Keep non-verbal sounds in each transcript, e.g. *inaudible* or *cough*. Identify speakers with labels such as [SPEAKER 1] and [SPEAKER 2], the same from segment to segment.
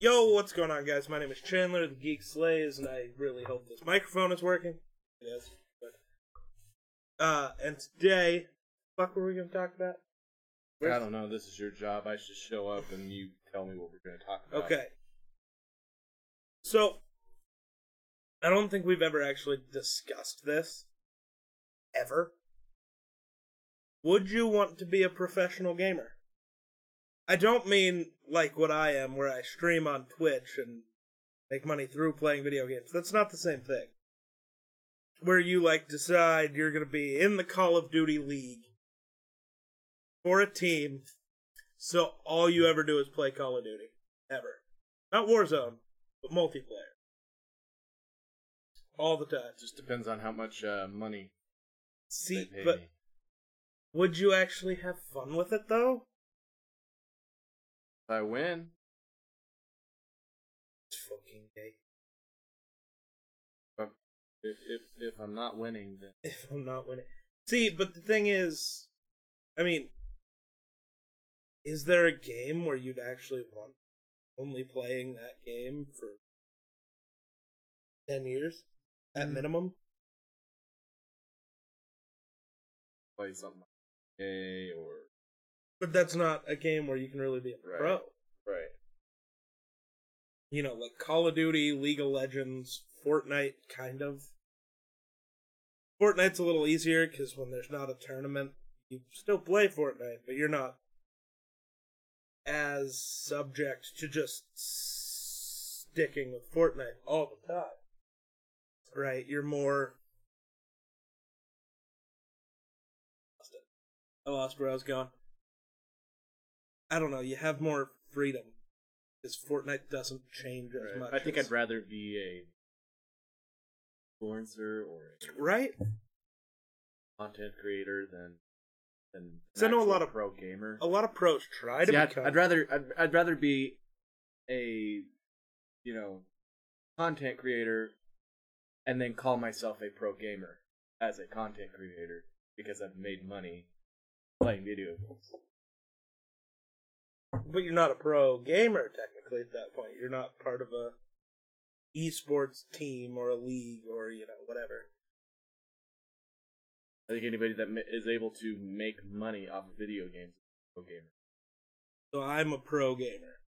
[SPEAKER 1] Yo, what's going on, guys? My name is Chandler, the Geek Slays, and I really hope this microphone is working. It is. But, uh, and today, fuck, were we gonna talk about?
[SPEAKER 2] I don't know. This is your job. I should show up and you tell me what we're going to talk about.
[SPEAKER 1] Okay. So, I don't think we've ever actually discussed this. Ever. Would you want to be a professional gamer? I don't mean like what I am, where I stream on Twitch and make money through playing video games. That's not the same thing. Where you like decide you're going to be in the Call of Duty League for a team, so all you ever do is play Call of Duty. Ever. Not Warzone, but multiplayer. All the time.
[SPEAKER 2] Just depends on how much uh, money
[SPEAKER 1] See, but
[SPEAKER 2] me.
[SPEAKER 1] would you actually have fun with it though?
[SPEAKER 2] If I win,
[SPEAKER 1] It's fucking gay.
[SPEAKER 2] if, if if I'm not winning, then *laughs*
[SPEAKER 1] If I'm not winning. See, but the thing is, I mean, is there a game where you'd actually want only playing that game for 10 years at
[SPEAKER 2] Mm.
[SPEAKER 1] minimum?
[SPEAKER 2] play something like A or
[SPEAKER 1] But that's not a game where you can really be a
[SPEAKER 2] Right.
[SPEAKER 1] pro.
[SPEAKER 2] right.
[SPEAKER 1] You know, like Call of Duty, League of Legends, Fortnite, kind of. Fortnite's a little easier because when there's not a tournament, you still play Fortnite, but you're not as subject to just sticking with Fortnite all the time. Right? You're more. I lost where I was going. I don't know. You have more freedom because Fortnite doesn't change as
[SPEAKER 2] right.
[SPEAKER 1] much.
[SPEAKER 2] I think
[SPEAKER 1] as-
[SPEAKER 2] I'd rather be a influencer or a
[SPEAKER 1] right.
[SPEAKER 2] content creator than than
[SPEAKER 1] I know a lot of-
[SPEAKER 2] pro gamer.
[SPEAKER 1] A lot of pros try to
[SPEAKER 2] I'd,
[SPEAKER 1] become.
[SPEAKER 2] I'd rather I'd, I'd rather be a you know content creator and then call myself a pro gamer as a content creator because I've made money playing video games.
[SPEAKER 1] But you're not a pro gamer technically at that point. You're not part of a esports team or a league or you know whatever.
[SPEAKER 2] I think anybody that is able to make money off of video games is a pro gamer.
[SPEAKER 1] So I'm a pro gamer.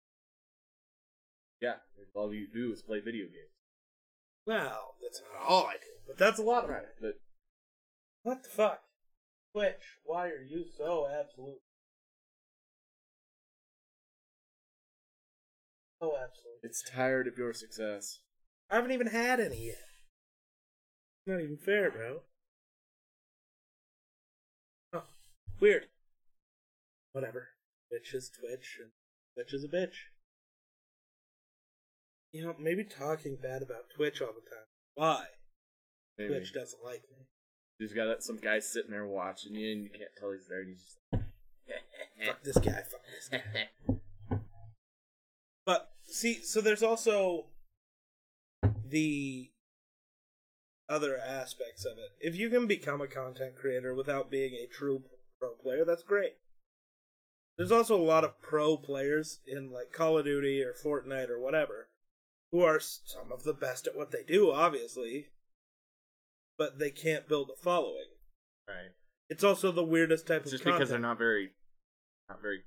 [SPEAKER 2] Yeah, all you do is play video games.
[SPEAKER 1] Well, that's not all I do, but that's a lot of it.
[SPEAKER 2] But
[SPEAKER 1] What the fuck? Twitch, why are you so absolute? Oh, so absolute.
[SPEAKER 2] it's tired of your success.
[SPEAKER 1] I haven't even had any yet. Not even fair, bro. Oh, weird. Whatever. Twitch is Twitch, and Twitch is a bitch. You know, maybe talking bad about Twitch all the time. Why?
[SPEAKER 2] Maybe.
[SPEAKER 1] Twitch doesn't like me.
[SPEAKER 2] Just got some guy sitting there watching you, and you can't tell he's there. And he's just
[SPEAKER 1] Fuck this guy, fuck this guy. *laughs* But see, so there's also the other aspects of it. If you can become a content creator without being a true pro player, that's great. There's also a lot of pro players in like Call of Duty or Fortnite or whatever who are some of the best at what they do, obviously, but they can't build a following.
[SPEAKER 2] right.
[SPEAKER 1] It's also the weirdest type
[SPEAKER 2] It's
[SPEAKER 1] of
[SPEAKER 2] just
[SPEAKER 1] content.
[SPEAKER 2] because they're not very, not very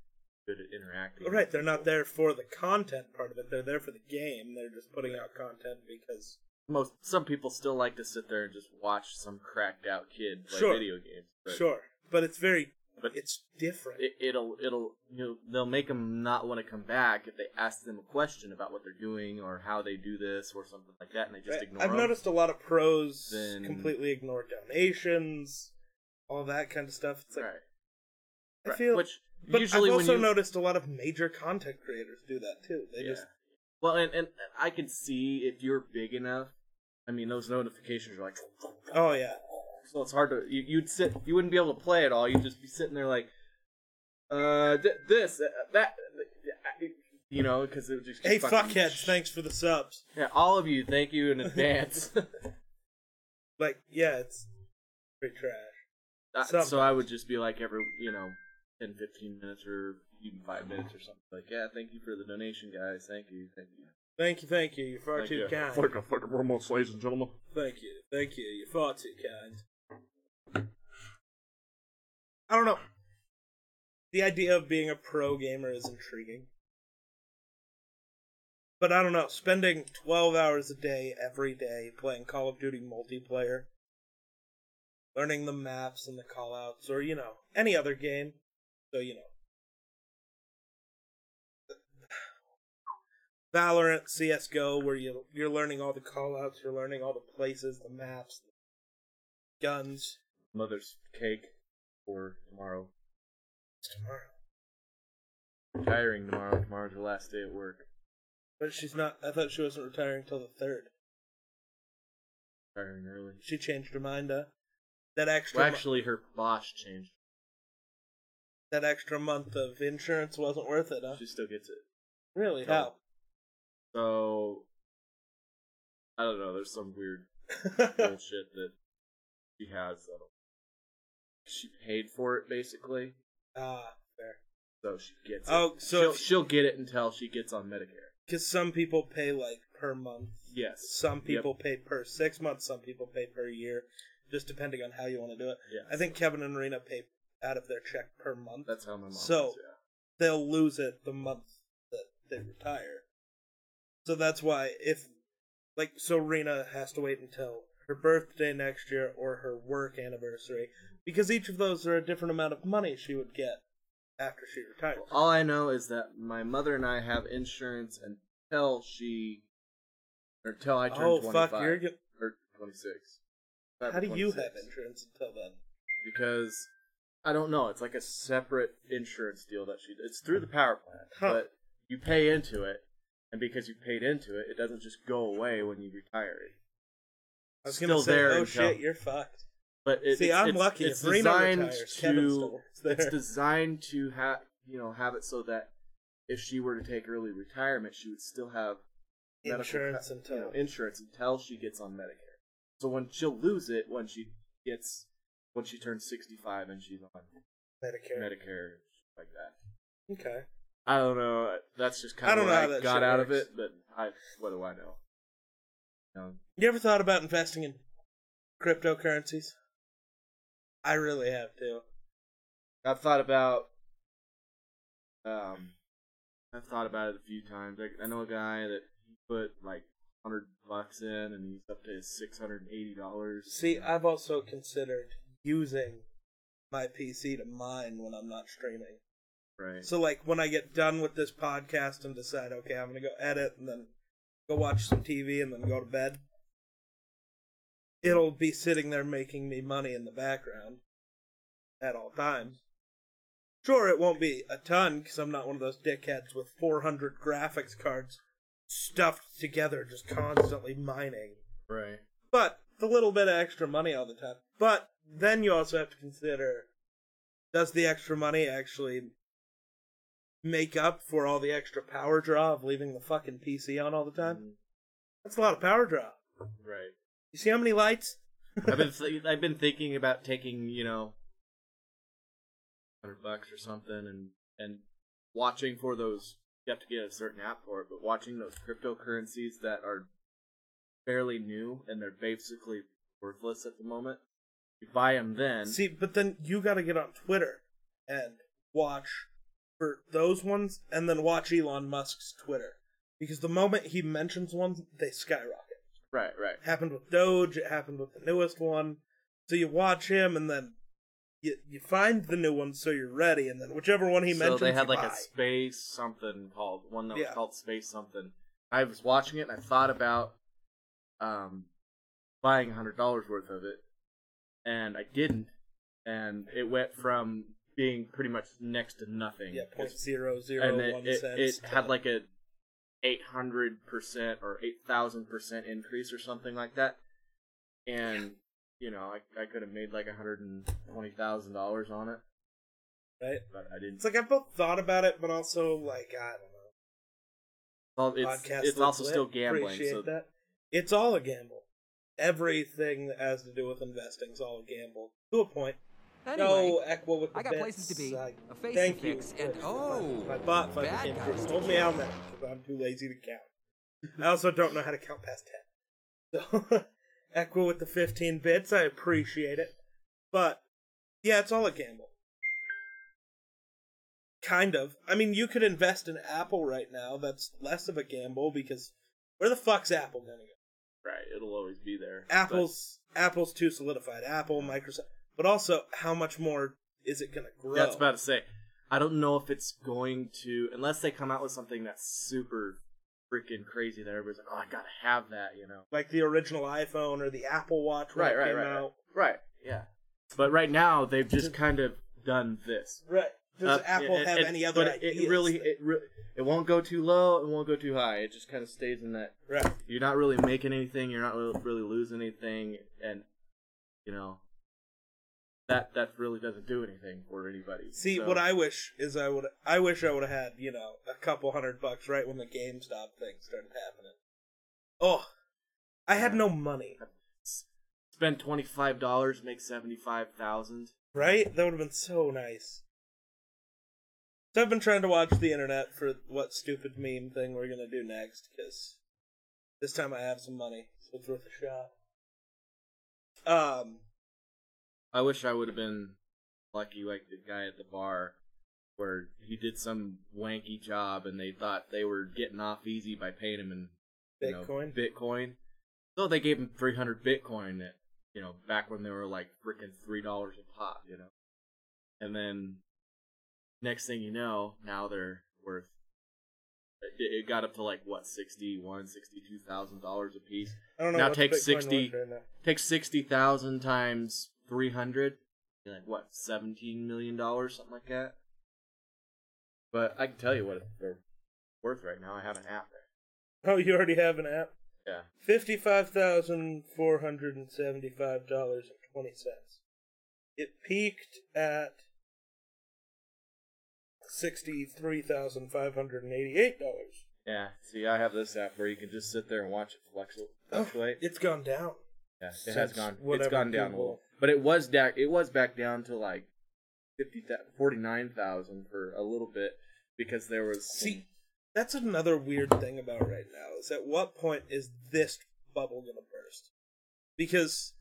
[SPEAKER 2] good at interacting.
[SPEAKER 1] Right, they're not there for the content part of it. They're there for the game. They're just putting out content because
[SPEAKER 2] Most some people still like to sit there and just watch some cracked out kid play
[SPEAKER 1] Sure.
[SPEAKER 2] video games. But
[SPEAKER 1] sure, but it's very
[SPEAKER 2] But
[SPEAKER 1] it's different.
[SPEAKER 2] it, it'll it'll you know they'll make them not want to come back if they ask them a question about what they're doing or how they do this or something like that, and they just
[SPEAKER 1] Right?
[SPEAKER 2] ignore
[SPEAKER 1] I've
[SPEAKER 2] 'em.
[SPEAKER 1] noticed a lot of pros
[SPEAKER 2] Then-
[SPEAKER 1] completely ignore donations, all that kind of stuff. It's like
[SPEAKER 2] right.
[SPEAKER 1] I
[SPEAKER 2] right.
[SPEAKER 1] feel,
[SPEAKER 2] Which
[SPEAKER 1] but
[SPEAKER 2] usually
[SPEAKER 1] I've also
[SPEAKER 2] you
[SPEAKER 1] noticed a lot of major content creators do that too. They
[SPEAKER 2] yeah.
[SPEAKER 1] just
[SPEAKER 2] Well, and, and I could see if you're big enough. I mean, those notifications are like,
[SPEAKER 1] oh yeah,
[SPEAKER 2] so it's hard to. You, you'd sit, you wouldn't be able to play at all. You'd just be sitting there like, uh, th- this, uh, that, uh, you know, because it would just.
[SPEAKER 1] hey fuckheads, thanks for the subs.
[SPEAKER 2] Yeah, all of you, thank you in *laughs* advance. *laughs*
[SPEAKER 1] Like yeah, it's pretty trash.
[SPEAKER 2] Uh, so I would just be like every, you know, 10, 15 minutes or even five minutes or something. Like, yeah, thank you for the donation, guys. Thank you, thank you.
[SPEAKER 1] Thank you, thank you. You're far
[SPEAKER 2] Thank
[SPEAKER 1] too
[SPEAKER 2] you.
[SPEAKER 1] kind.
[SPEAKER 3] Thank you, thank you very ladies and gentlemen.
[SPEAKER 1] Thank you, thank you. You're far too kind. I don't know. The idea of being a pro gamer is intriguing. But I don't know, spending 12 hours a day every day playing Call of Duty multiplayer, learning the maps and the callouts, or, you know, any other game, so, you know. *sighs* Valorant, CSGO, where you, you're learning all the callouts, you're learning all the places, the maps, guns.
[SPEAKER 2] Mother's cake for tomorrow.
[SPEAKER 1] It's tomorrow.
[SPEAKER 2] Retiring tomorrow. Tomorrow's her last day at work.
[SPEAKER 1] But she's not, I thought she wasn't retiring till the 3rd.
[SPEAKER 2] Retiring early.
[SPEAKER 1] She changed her mind, uh. That extra
[SPEAKER 2] Well, actually, her boss changed.
[SPEAKER 1] That extra month of insurance wasn't worth it, huh?
[SPEAKER 2] She still gets it.
[SPEAKER 1] Really?
[SPEAKER 2] No.
[SPEAKER 1] How?
[SPEAKER 2] So, I don't know. There's some weird *laughs* bullshit that she has. I don't- She paid for it basically,
[SPEAKER 1] ah, fair.
[SPEAKER 2] so she gets it.
[SPEAKER 1] Oh, so
[SPEAKER 2] she'll,
[SPEAKER 1] if-
[SPEAKER 2] she'll get it until she gets on Medicare.
[SPEAKER 1] Because some people pay like per month.
[SPEAKER 2] Yes.
[SPEAKER 1] Some
[SPEAKER 2] Yep.
[SPEAKER 1] people pay per six months. Some people pay per year, just depending on how you want to do it.
[SPEAKER 2] Yeah.
[SPEAKER 1] I think Kevin and Rena pay out of their check per month.
[SPEAKER 2] that's how my mom.
[SPEAKER 1] So-
[SPEAKER 2] is, yeah.
[SPEAKER 1] They'll lose it the month that they retire. So that's why if, like, so Rena has to wait until her birthday next year or her work anniversary because each of those are a different amount of money she would get after she retires.
[SPEAKER 2] All I know is that my mother and I have insurance until she, or until I turn
[SPEAKER 1] oh
[SPEAKER 2] 25
[SPEAKER 1] fuck, you're
[SPEAKER 2] or 26.
[SPEAKER 1] how do you have insurance until then?
[SPEAKER 2] Because I don't know. It's like a separate insurance deal that she. It's through the hmm. power plant,
[SPEAKER 1] Huh.
[SPEAKER 2] but you pay into it, and because you paid into it, it doesn't just go away when you retire it.
[SPEAKER 1] I was
[SPEAKER 2] Still
[SPEAKER 1] say,
[SPEAKER 2] there
[SPEAKER 1] oh
[SPEAKER 2] until-
[SPEAKER 1] shit, you're fucked.
[SPEAKER 2] But it,
[SPEAKER 1] See,
[SPEAKER 2] it's,
[SPEAKER 1] I'm
[SPEAKER 2] it's,
[SPEAKER 1] lucky.
[SPEAKER 2] It's designed
[SPEAKER 1] retires,
[SPEAKER 2] to.
[SPEAKER 1] still works *laughs* there.
[SPEAKER 2] It's designed to have you know have it so that if she were to take early retirement, she would still have medical
[SPEAKER 1] insurance
[SPEAKER 2] co-
[SPEAKER 1] until
[SPEAKER 2] you know, insurance until she gets on Medicare. So when she'll lose it when she gets when she turns sixty five and she's on
[SPEAKER 1] Medicare.
[SPEAKER 2] Medicare like that.
[SPEAKER 1] Okay.
[SPEAKER 2] I don't know. That's just kind of
[SPEAKER 1] I
[SPEAKER 2] don't
[SPEAKER 1] know
[SPEAKER 2] I
[SPEAKER 1] how that
[SPEAKER 2] got out of it, but I what do I know? You
[SPEAKER 1] You ever thought about investing in cryptocurrencies? I really have too.
[SPEAKER 2] I've thought about um I've thought about it a few times. Like, I know a guy that put like hundred bucks in and he's up to six hundred and eighty dollars.
[SPEAKER 1] See, I've also considered using my PC to mine when I'm not streaming.
[SPEAKER 2] right.
[SPEAKER 1] So, like, when I get done with this podcast and decide, okay, I'm gonna go edit and then go watch some TV and then go to bed, it'll be sitting there making me money in the background at all times. Sure, it won't be a ton because I'm not one of those dickheads with 400 graphics cards stuffed together, just constantly mining.
[SPEAKER 2] right.
[SPEAKER 1] But the little bit of extra money all the time. But then you also have to consider does the extra money actually make up for all the extra power draw of leaving the fucking PC on all the time?
[SPEAKER 2] Mm,
[SPEAKER 1] That's a lot of power draw.
[SPEAKER 2] Right.
[SPEAKER 1] You see how many lights?
[SPEAKER 2] I've been *laughs* th- I've been thinking about taking you know hundred bucks or something and and watching for those. You have to get a certain app for it, but watching those cryptocurrencies that are fairly new and they're basically worthless at the moment. You buy them then.
[SPEAKER 1] See, but then you got to get on Twitter and watch for those ones, and then watch Elon Musk's Twitter because the moment he mentions one, they skyrocket.
[SPEAKER 2] right, right.
[SPEAKER 1] It happened with Doge. It happened with the newest one. So you watch him, and then you you find the new one, so you're ready, and then whichever one he
[SPEAKER 2] so
[SPEAKER 1] mentions,
[SPEAKER 2] they had
[SPEAKER 1] you
[SPEAKER 2] like
[SPEAKER 1] buy.
[SPEAKER 2] a space something called one that was
[SPEAKER 1] Yeah.
[SPEAKER 2] called space something. I was watching it and I thought about um buying a hundred dollars worth of it, and I didn't, and it went from being pretty much next to nothing.
[SPEAKER 1] yeah, point zero zero
[SPEAKER 2] and it,
[SPEAKER 1] one
[SPEAKER 2] it,
[SPEAKER 1] cents.
[SPEAKER 2] it had like a eight hundred percent or eight thousand percent increase or something like that, and you know I I could have made like a hundred and twenty thousand dollars on it,
[SPEAKER 1] right.
[SPEAKER 2] but I didn't.
[SPEAKER 1] It's like I both thought about it, but also like I don't know.
[SPEAKER 2] Well, it's
[SPEAKER 1] Podcast
[SPEAKER 2] it's also
[SPEAKER 1] lit,
[SPEAKER 2] still gambling,
[SPEAKER 1] Appreciate
[SPEAKER 2] so
[SPEAKER 1] that. It's all a gamble. Everything that has to do with investing is all a gamble to a point.
[SPEAKER 4] Anyway,
[SPEAKER 1] no, Equal with the
[SPEAKER 4] I got
[SPEAKER 1] bits.
[SPEAKER 4] places to be,
[SPEAKER 1] I-
[SPEAKER 4] a face
[SPEAKER 1] thank you.
[SPEAKER 4] fix, and oh,
[SPEAKER 1] I bought fucking
[SPEAKER 4] bad guys to
[SPEAKER 1] Told me how many because I'm too lazy to count. I also don't know how to count past ten. So *laughs* Equal with the 15 bits, I appreciate it, but yeah, it's all a gamble. Kind of. I mean, you could invest in Apple right now. That's less of a gamble because where the fuck's Apple gonna go?
[SPEAKER 2] Right, it'll always be there.
[SPEAKER 1] Apple's Apple's too solidified. Apple, Microsoft, but also how much more is it gonna grow?
[SPEAKER 2] That's about to say. I don't know if it's going to, unless they come out with something that's super freaking crazy that everybody's like, oh, I gotta have that, you know.
[SPEAKER 1] like the original iPhone or the Apple Watch
[SPEAKER 2] Right, right,
[SPEAKER 1] came
[SPEAKER 2] right,
[SPEAKER 1] out.
[SPEAKER 2] right. Yeah. But right now, they've just kind of done this.
[SPEAKER 1] Right. Does
[SPEAKER 2] Uh,
[SPEAKER 1] Apple
[SPEAKER 2] and-
[SPEAKER 1] have
[SPEAKER 2] and-
[SPEAKER 1] any other
[SPEAKER 2] but
[SPEAKER 1] ideas?
[SPEAKER 2] It really, it, it won't go too low. It won't go too high. It just kind of stays in that.
[SPEAKER 1] right.
[SPEAKER 2] You're not really making anything. You're not really, really losing anything, and you know that that really doesn't do anything for anybody.
[SPEAKER 1] See,
[SPEAKER 2] So-
[SPEAKER 1] what I wish is I would. I wish I would have had you know a couple hundred bucks right when the GameStop thing started happening. Oh, I had no money.
[SPEAKER 2] spend twenty five dollars, make seventy five thousand.
[SPEAKER 1] Right? That would have been so nice. So I've been trying to watch the internet for what stupid meme thing we're gonna do next, because this time I have some money, so it's worth a shot. Um,
[SPEAKER 2] I wish I would have been lucky like the guy at the bar where he did some wanky job and they thought they were getting off easy by paying him in you know,
[SPEAKER 1] Bitcoin?
[SPEAKER 2] Bitcoin. So they gave him 300 Bitcoin at, you know, back when they were like freaking $3 a pop, you know. And then next thing you know, now they're worth it, it got up to like what, 61, 62,000 dollars a piece.
[SPEAKER 1] I don't know.
[SPEAKER 2] Now take
[SPEAKER 1] Bitcoin
[SPEAKER 2] 60
[SPEAKER 1] worth right now.
[SPEAKER 2] Take 60,000 times 300, like what, 17 million dollars, something like that. But I can tell you what they're worth right now. I have an app there.
[SPEAKER 1] Oh, you already have an app.
[SPEAKER 2] Yeah.
[SPEAKER 1] Fifty-five thousand four hundred and seventy-five dollars and twenty cents. It peaked at sixty-three thousand five hundred and eighty-eight dollars.
[SPEAKER 2] Yeah, see, I have this app where you can just sit there and watch it fluctu- oh, fluctuate.
[SPEAKER 1] It's gone down.
[SPEAKER 2] yeah, it
[SPEAKER 1] since
[SPEAKER 2] has gone. It's gone down a little, but it was da- It was back down to like fifty, forty-nine thousand for a little bit because there was. some-
[SPEAKER 1] See, that's another weird thing about right now is at what point is this bubble gonna burst? Because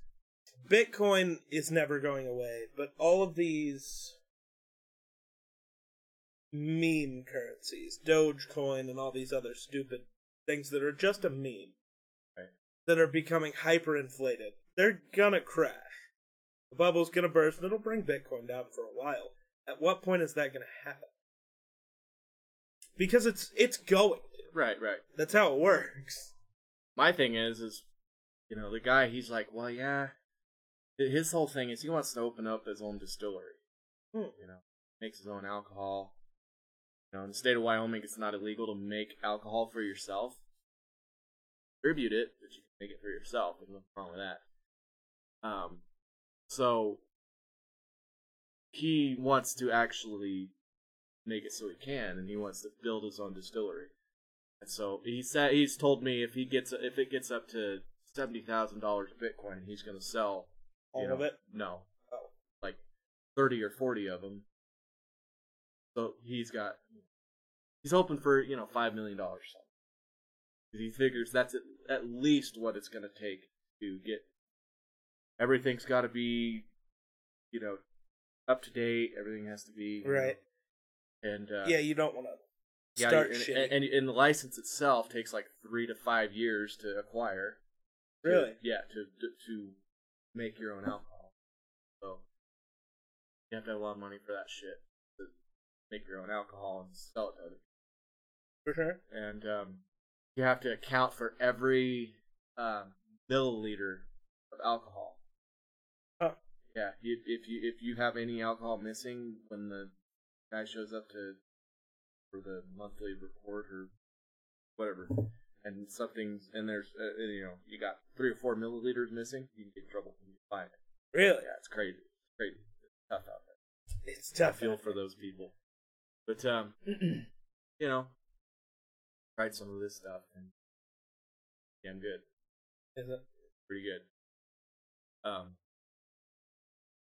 [SPEAKER 1] Bitcoin is never going away, but all of these meme currencies, Dogecoin and all these other stupid things that are just a meme,
[SPEAKER 2] Right.
[SPEAKER 1] that are becoming hyperinflated, they're gonna crash. The bubble's gonna burst and it'll bring Bitcoin down for a while. At what point is that gonna happen? Because it's it's going.
[SPEAKER 2] right, right.
[SPEAKER 1] That's how it works.
[SPEAKER 2] My thing is, is you know, the guy. He's like, well, yeah. His whole thing is he wants to open up his own distillery.
[SPEAKER 1] Hmm.
[SPEAKER 2] You know, makes his own alcohol. You know, in the state of Wyoming, it's not illegal to make alcohol for yourself. Distribute it, but you can make it for yourself. There's nothing wrong with that. Um, so he wants to actually make it so he can, and he wants to build his own distillery. And so he said he's told me if he gets if it gets up to seventy thousand dollars Bitcoin, he's going to sell
[SPEAKER 1] All
[SPEAKER 2] know,
[SPEAKER 1] of it?
[SPEAKER 2] No,
[SPEAKER 1] Oh.
[SPEAKER 2] like thirty or forty of them. So he's got he's hoping for you know five million dollars. Something. He figures that's at, least what it's going to take to get everything's got to be you know up to date. Everything has to be you know,
[SPEAKER 1] Right.
[SPEAKER 2] and uh,
[SPEAKER 1] yeah, you don't want to
[SPEAKER 2] yeah,
[SPEAKER 1] start
[SPEAKER 2] and,
[SPEAKER 1] shit.
[SPEAKER 2] and, and, and the license itself takes like three to five years to acquire. To-
[SPEAKER 1] really?
[SPEAKER 2] yeah, to, to to make your own alcohol. So you have to have a lot of money for that shit to make your own alcohol and sell it to other.
[SPEAKER 1] For sure.
[SPEAKER 2] And um, you have to account for every um, milliliter of alcohol.
[SPEAKER 1] Huh.
[SPEAKER 2] Yeah, if, if you if you have any alcohol missing when the guy shows up to for the monthly report or whatever, and something's and there's uh, you know you got three or four milliliters missing, you can get in trouble when you find it.
[SPEAKER 1] Really?
[SPEAKER 2] Yeah, it's crazy, it's crazy, it's tough out there.
[SPEAKER 1] It's
[SPEAKER 2] I
[SPEAKER 1] tough.
[SPEAKER 2] feel for those people, but um, you know, tried some of this stuff and yeah, I'm good,
[SPEAKER 1] Is it?
[SPEAKER 2] pretty good. Um,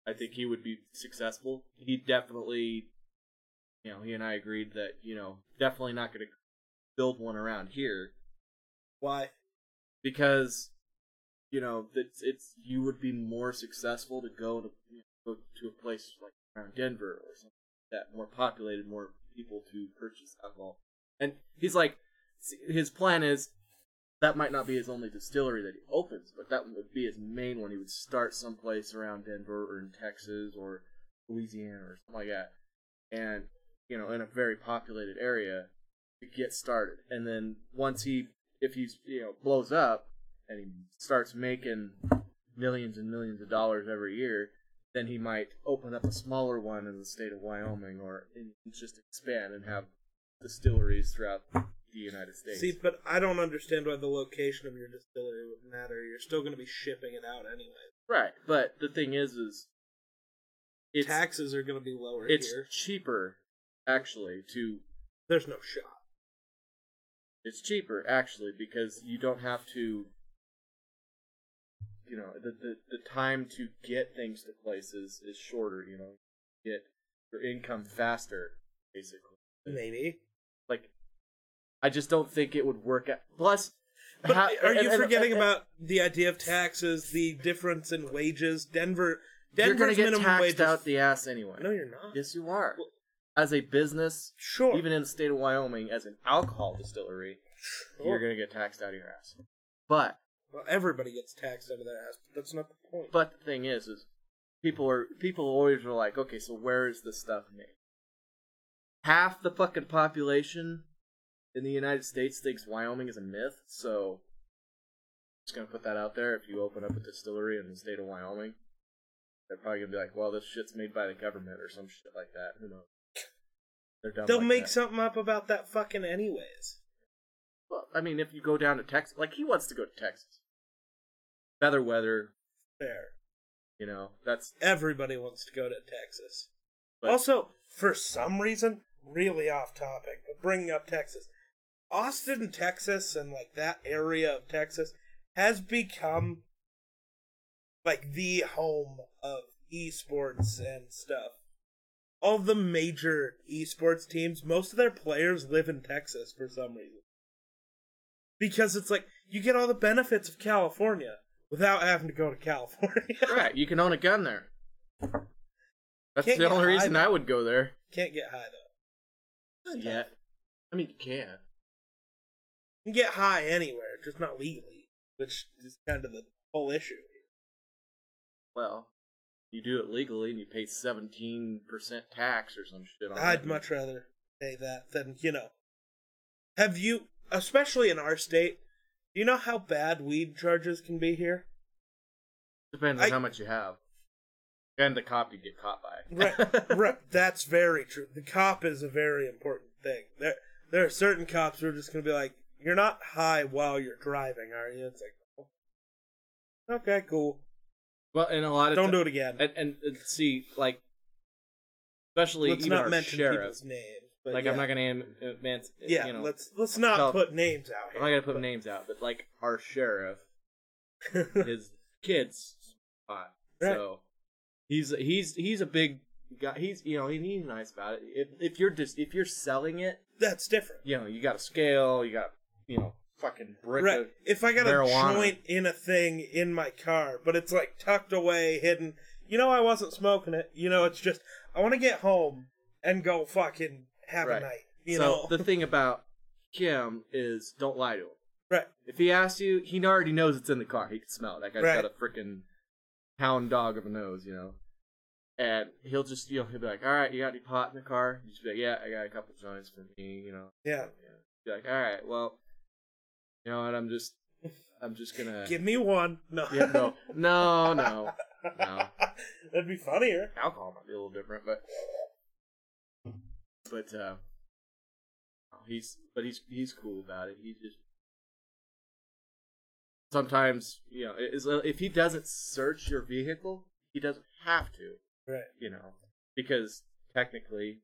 [SPEAKER 2] I think he would be successful. He definitely, you know, he and I agreed that you know definitely not going to build one around here
[SPEAKER 1] Why?
[SPEAKER 2] because you know it's it's you would be more successful to go to you know, go to a place like around Denver or something that more populated, more people to purchase alcohol. And he's like, his plan is that might not be his only distillery that he opens, but that would be his main one. He would start someplace around Denver or in Texas or Louisiana or something like that, and you know in a very populated area to get started. And then once he if he's you know blows up and he starts making millions and millions of dollars every year, then he might open up a smaller one in the state of Wyoming or just expand and have distilleries throughout the United States.
[SPEAKER 1] See, but I don't understand why the location of your distillery would matter. You're still going to be shipping it out anyway.
[SPEAKER 2] right, but the thing is, is it's
[SPEAKER 1] Taxes are going to be lower
[SPEAKER 2] it's
[SPEAKER 1] here.
[SPEAKER 2] cheaper actually to
[SPEAKER 1] There's no shot.
[SPEAKER 2] It's cheaper actually because you don't have to you know, the the, the time to get things to places is shorter, you know. Get your income faster, basically.
[SPEAKER 1] Maybe.
[SPEAKER 2] Like I just don't think it would work out plus
[SPEAKER 1] But
[SPEAKER 2] how-
[SPEAKER 1] are
[SPEAKER 2] and-
[SPEAKER 1] you
[SPEAKER 2] and-
[SPEAKER 1] forgetting
[SPEAKER 2] and-
[SPEAKER 1] about the idea of taxes, the difference in wages? Denver,
[SPEAKER 2] you're
[SPEAKER 1] Denver's
[SPEAKER 2] gonna get
[SPEAKER 1] minimum
[SPEAKER 2] taxed
[SPEAKER 1] wages.
[SPEAKER 2] out the ass anyway.
[SPEAKER 1] No, you're not.
[SPEAKER 2] Yes you are.
[SPEAKER 1] Well-
[SPEAKER 2] As a business,
[SPEAKER 1] Sure.
[SPEAKER 2] even in the state of Wyoming, as an alcohol distillery, you're gonna get taxed out of your ass. But
[SPEAKER 1] Well, everybody gets taxed out of their ass, but that's not the point.
[SPEAKER 2] But the thing is, is people are people always are like, okay, so where is this stuff made? Half the fucking population in the United States thinks Wyoming is a myth, so just gonna put that out there. If you open up a distillery in the state of Wyoming, they're probably gonna be like, well, this shit's made by the government or some shit like that. Who knows? They're dumb.
[SPEAKER 1] They'll
[SPEAKER 2] like
[SPEAKER 1] make
[SPEAKER 2] that.
[SPEAKER 1] something up about that fucking anyways.
[SPEAKER 2] Well, I mean, if you go down to Texas, like he wants to go to Texas, weather,
[SPEAKER 1] Fair.
[SPEAKER 2] you know, that's
[SPEAKER 1] Everybody wants to go to Texas.
[SPEAKER 2] But-
[SPEAKER 1] also, for some reason, really off topic, but bringing up Texas, Austin, Texas, and like that area of Texas has become like the home of esports and stuff. All the major esports teams, most of their players live in Texas for some reason. Because it's like you get all the benefits of California without having to go to California. *laughs*
[SPEAKER 2] right. You can own a gun there. That's
[SPEAKER 1] Can't
[SPEAKER 2] the
[SPEAKER 1] get
[SPEAKER 2] only
[SPEAKER 1] high
[SPEAKER 2] reason
[SPEAKER 1] though.
[SPEAKER 2] I would go there.
[SPEAKER 1] Can't get high though.
[SPEAKER 2] Yeah. I mean, you can.
[SPEAKER 1] You can get high anywhere, just not legally, which is kind of the whole issue.
[SPEAKER 2] Well, you do it legally and you pay 17% tax or some shit on it.
[SPEAKER 1] I'd
[SPEAKER 2] it.
[SPEAKER 1] much rather pay that than, you know. Have you, especially in our state, you know how bad weed charges can be here?
[SPEAKER 2] Depends on
[SPEAKER 1] I-
[SPEAKER 2] how much you have. And the cop you get caught by.
[SPEAKER 1] Right, *laughs* right. That's very true. The cop is a very important thing. There, there are certain cops who are just going to be like, "You're not high while you're driving, are you?" It's like, oh. okay, cool.
[SPEAKER 2] Well, and a lot of
[SPEAKER 1] Don't
[SPEAKER 2] ti-
[SPEAKER 1] do it again.
[SPEAKER 2] And, and, and see, like, especially
[SPEAKER 1] Let's
[SPEAKER 2] even
[SPEAKER 1] not
[SPEAKER 2] our
[SPEAKER 1] mention
[SPEAKER 2] sheriff.
[SPEAKER 1] people's names. But
[SPEAKER 2] Like,
[SPEAKER 1] yeah.
[SPEAKER 2] I'm not gonna name, uh,
[SPEAKER 1] Yeah,
[SPEAKER 2] you know,
[SPEAKER 1] let's let's not
[SPEAKER 2] tell-
[SPEAKER 1] put names out
[SPEAKER 2] I'm not gonna put names out, but like our sheriff, *laughs* his kids spot.
[SPEAKER 1] Right.
[SPEAKER 2] So he's he's he's a big guy. He's you know he, he's nice about it. If if you're just if you're selling it,
[SPEAKER 1] That's different.
[SPEAKER 2] you know you got a scale, you got you know fucking brick.
[SPEAKER 1] Right. If I got
[SPEAKER 2] marijuana.
[SPEAKER 1] a joint in a thing in my car, but it's like tucked away, hidden, you know I wasn't smoking it. You know, it's just I want to get home and go fucking have
[SPEAKER 2] Right.
[SPEAKER 1] a night. You
[SPEAKER 2] so
[SPEAKER 1] know.
[SPEAKER 2] the thing *laughs* about Kim is don't lie to him.
[SPEAKER 1] right.
[SPEAKER 2] If he asks you, he already knows it's in the car. He can smell it. That guy's
[SPEAKER 1] Right.
[SPEAKER 2] got a freaking hound dog of a nose, you know. And he'll just, you know, he'll be like, "All right, you got any pot in the car?" You just be like, "Yeah, I got a couple joints for me," you know.
[SPEAKER 1] Yeah.
[SPEAKER 2] Be like, "All right, well, you know what? I'm just, I'm just gonna." *laughs*
[SPEAKER 1] Give me one. No.
[SPEAKER 2] Yeah, no, *laughs* no, no, no.
[SPEAKER 1] That'd be funnier.
[SPEAKER 2] Alcohol might be a little different, but, but uh, he's, but he's he's cool about it. He just sometimes, you know, if he doesn't search your vehicle, he doesn't have to,
[SPEAKER 1] Right.
[SPEAKER 2] you know, because technically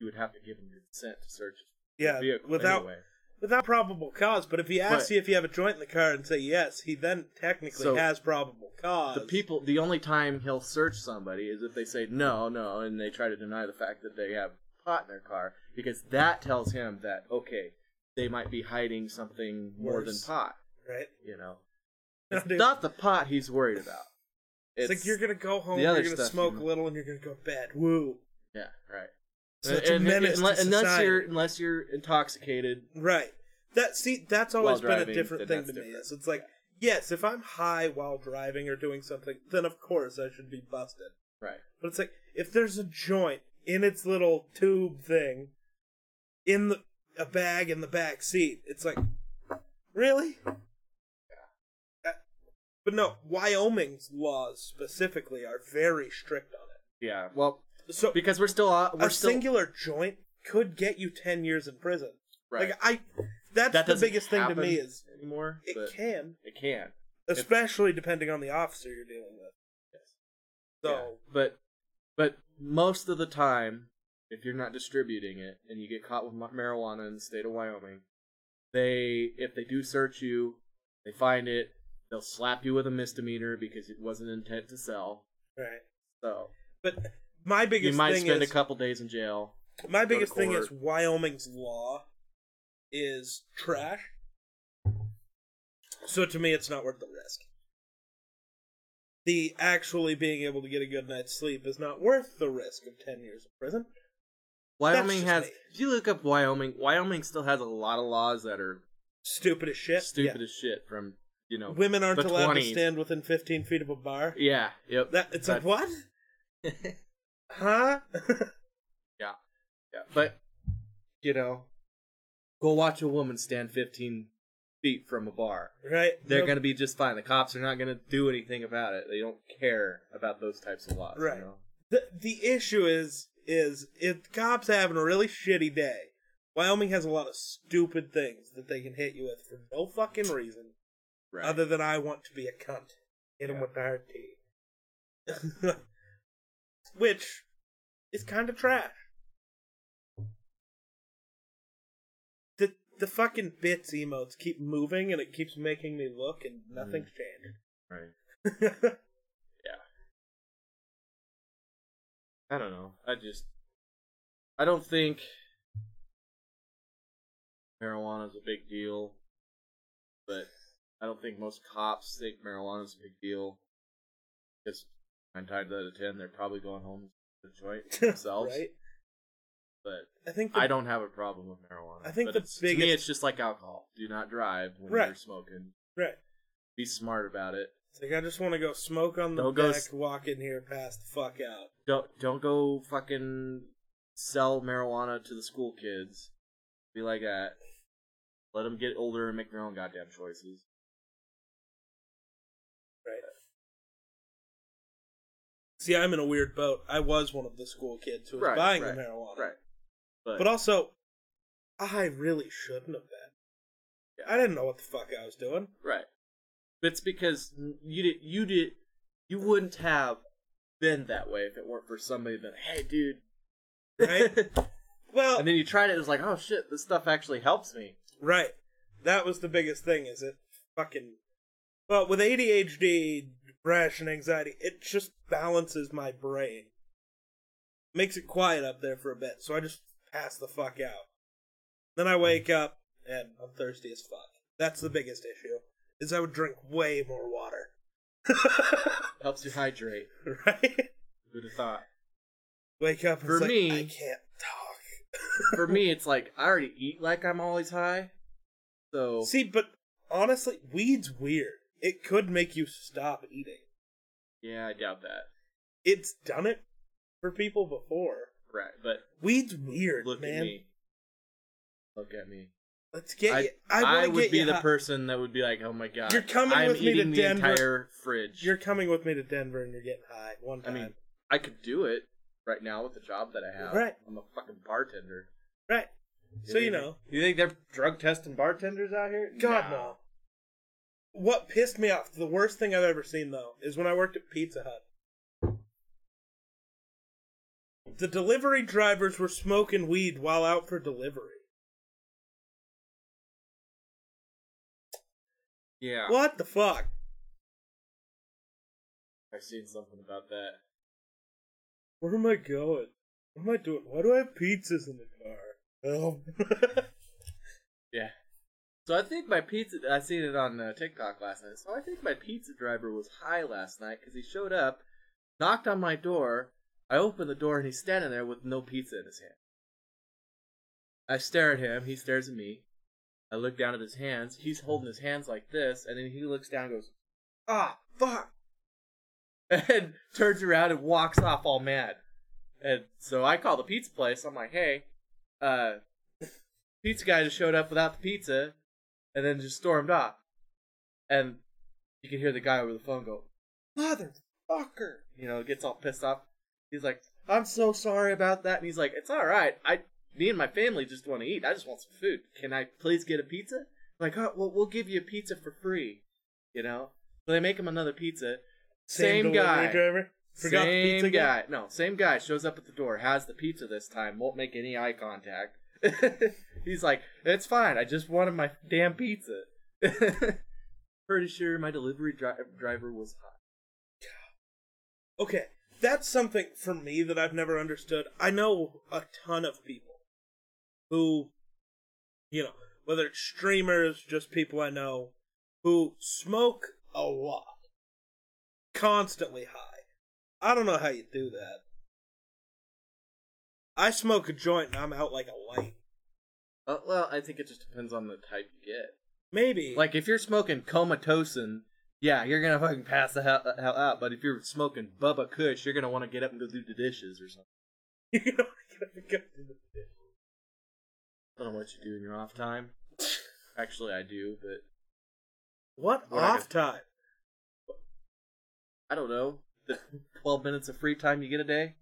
[SPEAKER 2] you would have to give him your consent to search his
[SPEAKER 1] Yeah.
[SPEAKER 2] vehicle
[SPEAKER 1] Without
[SPEAKER 2] anyway.
[SPEAKER 1] Without probable cause. But if he asks you if you have a joint in the car and say yes, he then technically
[SPEAKER 2] So,
[SPEAKER 1] has probable cause.
[SPEAKER 2] the people, the only time he'll search somebody is if they say no, no, and they try to deny the fact that they have pot in their car, because that tells him that okay, they might be hiding something more than
[SPEAKER 1] Worse.
[SPEAKER 2] pot.
[SPEAKER 1] right?
[SPEAKER 2] You know, *laughs* it's
[SPEAKER 1] dude.
[SPEAKER 2] not the pot he's worried about.
[SPEAKER 1] It's, like you're gonna go home,
[SPEAKER 2] the
[SPEAKER 1] you're
[SPEAKER 2] other
[SPEAKER 1] gonna
[SPEAKER 2] stuff,
[SPEAKER 1] smoke
[SPEAKER 2] you
[SPEAKER 1] a little, and you're gonna go to bed. Woo!
[SPEAKER 2] yeah, right.
[SPEAKER 1] Such a
[SPEAKER 2] And-
[SPEAKER 1] menace to
[SPEAKER 2] unless, unless you're unless you're intoxicated.
[SPEAKER 1] Right. That see, that's always been a different thing to
[SPEAKER 2] that's
[SPEAKER 1] me.
[SPEAKER 2] different.
[SPEAKER 1] Is it's like, yes, if I'm high while driving or doing something, then of course I should be busted.
[SPEAKER 2] Right.
[SPEAKER 1] But it's like if there's a joint in its little tube thing in the a bag in the back seat, it's like, really? Uh, But no, Wyoming's laws specifically are very strict on it.
[SPEAKER 2] Yeah. Well,
[SPEAKER 1] So
[SPEAKER 2] because we're still uh, we're
[SPEAKER 1] a
[SPEAKER 2] still
[SPEAKER 1] singular joint could get you ten years in prison.
[SPEAKER 2] right.
[SPEAKER 1] Like I, that's
[SPEAKER 2] that
[SPEAKER 1] the biggest thing to me is
[SPEAKER 2] anymore.
[SPEAKER 1] it can,
[SPEAKER 2] It can.
[SPEAKER 1] especially depending on the officer you're dealing with. Yes. So
[SPEAKER 2] Yeah. but but most of the time, if you're not distributing it and you get caught with marijuana in the state of Wyoming, they if they do search you, they find it, they'll slap you with a misdemeanor because it wasn't intent to sell.
[SPEAKER 1] right,
[SPEAKER 2] So
[SPEAKER 1] but my biggest
[SPEAKER 2] you might
[SPEAKER 1] thing
[SPEAKER 2] spend
[SPEAKER 1] is
[SPEAKER 2] a couple days in jail.
[SPEAKER 1] my biggest thing is Wyoming's law is trash. So to me, it's not worth the risk. The actually being able to get a good night's sleep is not worth the risk of ten years in prison.
[SPEAKER 2] Wyoming has.
[SPEAKER 1] me.
[SPEAKER 2] If you look up Wyoming, Wyoming still has a lot of laws that are
[SPEAKER 1] Stupid as shit.
[SPEAKER 2] stupid
[SPEAKER 1] Yeah.
[SPEAKER 2] as shit. From you know,
[SPEAKER 1] Women aren't
[SPEAKER 2] the
[SPEAKER 1] allowed
[SPEAKER 2] 20s.
[SPEAKER 1] to stand within fifteen feet of a bar.
[SPEAKER 2] yeah, yep.
[SPEAKER 1] That it's like what? *laughs* Huh? *laughs*
[SPEAKER 2] Yeah, yeah. but you know, go watch a woman stand 15 feet from a bar.
[SPEAKER 1] right?
[SPEAKER 2] They're
[SPEAKER 1] Nope.
[SPEAKER 2] gonna be just fine. The cops are not gonna do anything about it. They don't care about those types of laws.
[SPEAKER 1] Right.
[SPEAKER 2] You know?
[SPEAKER 1] The the issue is is if the cops having a really shitty day, Wyoming has a lot of stupid things that they can hit you with for no fucking reason
[SPEAKER 2] Right.
[SPEAKER 1] other than I want to be a cunt. Hit him with the hard T. *laughs* Which is kind of trash. The the fucking bits emotes keep moving and it keeps making me look and nothing's mm.
[SPEAKER 2] right. *laughs*
[SPEAKER 1] changed.
[SPEAKER 2] I don't know. I just, I don't think marijuana is a big deal, but I don't think most cops think marijuana is a big deal. Because nine times out of ten, they're probably going home to joint *laughs* themselves.
[SPEAKER 1] right?
[SPEAKER 2] But
[SPEAKER 1] I think the
[SPEAKER 2] I don't have a problem with marijuana.
[SPEAKER 1] I think
[SPEAKER 2] but
[SPEAKER 1] the
[SPEAKER 2] it's- to me, it's just like alcohol. Do not drive when
[SPEAKER 1] Right.
[SPEAKER 2] you're smoking.
[SPEAKER 1] right.
[SPEAKER 2] Be smart about it.
[SPEAKER 1] It's like I just want to go smoke on the
[SPEAKER 2] Don't s-
[SPEAKER 1] walk in here, pass the fuck out.
[SPEAKER 2] Don't don't go fucking sell marijuana to the school kids. Be like that. Let them get older and make their own goddamn choices.
[SPEAKER 1] See, I'm in a weird boat. I was one of the school kids who was
[SPEAKER 2] Right,
[SPEAKER 1] buying
[SPEAKER 2] right,
[SPEAKER 1] the marijuana.
[SPEAKER 2] Right. But,
[SPEAKER 1] But also, I really shouldn't have been. I didn't know what the fuck I was doing.
[SPEAKER 2] right. But it's because you did you did you wouldn't have been that way if it weren't for somebody that hey dude
[SPEAKER 1] Right? *laughs* Well,
[SPEAKER 2] and then you tried it, it was like, oh shit, this stuff actually helps me.
[SPEAKER 1] right. That was the biggest thing, is it fucking. Well, with ADHD, depression, anxiety, it just balances my brain. Makes it quiet up there for a bit, so I just pass the fuck out. Then I wake up, and I'm thirsty as fuck. That's the biggest issue, is I would drink way more water. *laughs*
[SPEAKER 2] Helps you hydrate.
[SPEAKER 1] right?
[SPEAKER 2] Who'd have thought?
[SPEAKER 1] Wake up and
[SPEAKER 2] For
[SPEAKER 1] like,
[SPEAKER 2] me-
[SPEAKER 1] I can't talk. *laughs*
[SPEAKER 2] For me, it's like I already eat like I'm always high. So
[SPEAKER 1] See, but honestly, weed's weird. It could make you stop eating.
[SPEAKER 2] yeah, I doubt that.
[SPEAKER 1] It's done it for people before.
[SPEAKER 2] Right, but
[SPEAKER 1] Weed's weird,
[SPEAKER 2] look
[SPEAKER 1] man.
[SPEAKER 2] at me. Look at me.
[SPEAKER 1] Let's get
[SPEAKER 2] I,
[SPEAKER 1] you. I,
[SPEAKER 2] I, would be
[SPEAKER 1] you
[SPEAKER 2] the
[SPEAKER 1] high.
[SPEAKER 2] person that would be like, "Oh my god,
[SPEAKER 1] You're coming
[SPEAKER 2] I'm
[SPEAKER 1] with me to
[SPEAKER 2] the
[SPEAKER 1] Denver.
[SPEAKER 2] entire fridge."
[SPEAKER 1] You're coming with me to Denver, and you're getting high one time.
[SPEAKER 2] I mean, I could do it right now with the job that I have.
[SPEAKER 1] Right.
[SPEAKER 2] I'm a fucking bartender.
[SPEAKER 1] right. So you know,
[SPEAKER 2] You think they're drug testing bartenders out here?
[SPEAKER 1] God no. What pissed me off, the worst thing I've ever seen though, is when I worked at Pizza Hut. The delivery drivers were smoking weed while out for delivery.
[SPEAKER 2] Yeah.
[SPEAKER 1] What the fuck?
[SPEAKER 2] I've seen something about that.
[SPEAKER 1] Where am I going? What am I doing? Why do I have pizzas in the car? Oh. *laughs*
[SPEAKER 2] Yeah. So I think my pizza. I seen it on uh, TikTok last night. So I think my pizza driver was high last night because he showed up, knocked on my door. I opened the door and he's standing there with no pizza in his hand. I stare at him. He stares at me. I look down at his hands. He's holding his hands like this, and then he looks down and goes, "Ah, fuck!" *laughs* and turns around and walks off all mad. And so I call the pizza place. I'm like, "Hey, uh, *laughs* pizza guy just showed up without the pizza, and then just stormed off." And you can hear the guy over the phone go, "Motherfucker!" You know, gets all pissed off. He's like, "I'm so sorry about that." And he's like, "It's all right. I, me and my family just want to eat. I just want some food. Can I please get a pizza?" Like, "Oh, well, we'll give you a pizza for free." You know. So they make him another pizza. Same,
[SPEAKER 1] delivery
[SPEAKER 2] guy.
[SPEAKER 1] driver. Forgot
[SPEAKER 2] same
[SPEAKER 1] the pizza
[SPEAKER 2] guy. No, same guy shows up at the door, has the pizza this time, won't make any eye contact. *laughs* He's like, "It's fine. I just wanted my damn pizza." *laughs* Pretty sure my delivery dri- driver was hot.
[SPEAKER 1] Okay, that's something for me that I've never understood. I know a ton of people who, you know, whether it's streamers, just people I know, who smoke a lot, constantly high. I don't know how you do that. I smoke a joint and I'm out like a light.
[SPEAKER 2] Uh, well, I think it just depends on the type you get.
[SPEAKER 1] Maybe.
[SPEAKER 2] Like if you're smoking Comatose, yeah, you're gonna fucking pass the hell, hell out. But if you're smoking Bubba Kush, you're gonna want to get up and go do the dishes or something. *laughs*
[SPEAKER 1] I gotta go to the- dishes.
[SPEAKER 2] I don't know what you do in your off time. Actually, I do, but
[SPEAKER 1] what
[SPEAKER 2] I
[SPEAKER 1] off time?
[SPEAKER 2] I don't know. The 12 minutes of free time you get a day?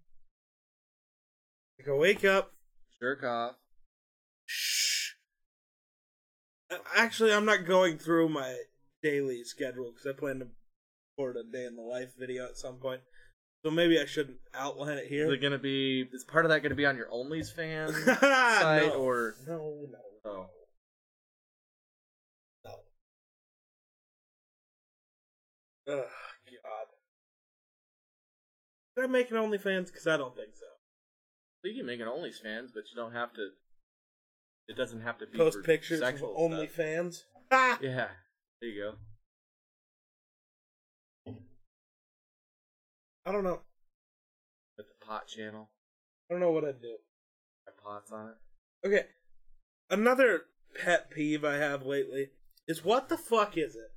[SPEAKER 1] I go wake up,
[SPEAKER 2] Jerk off.
[SPEAKER 1] Shh. Actually, I'm not going through my daily schedule because I plan to record a day in the life video at some point. So maybe I shouldn't outline it
[SPEAKER 2] Is
[SPEAKER 1] here.
[SPEAKER 2] it gonna be? Is part of that gonna be on your OnlyFans *laughs*
[SPEAKER 1] no.
[SPEAKER 2] or?
[SPEAKER 1] no, no,
[SPEAKER 2] Oh,
[SPEAKER 1] no. Ugh, God. Did I make an OnlyFans? Because I don't think so.
[SPEAKER 2] You can make an OnlyFans, but you don't have to. It doesn't have to be
[SPEAKER 1] Post pictures of. OnlyFans. Ah! *laughs*
[SPEAKER 2] Yeah, there you go.
[SPEAKER 1] I don't know.
[SPEAKER 2] With the pot channel,
[SPEAKER 1] I don't know what I'd do.
[SPEAKER 2] got pots on it.
[SPEAKER 1] Okay. Another pet peeve I have lately is what the fuck is it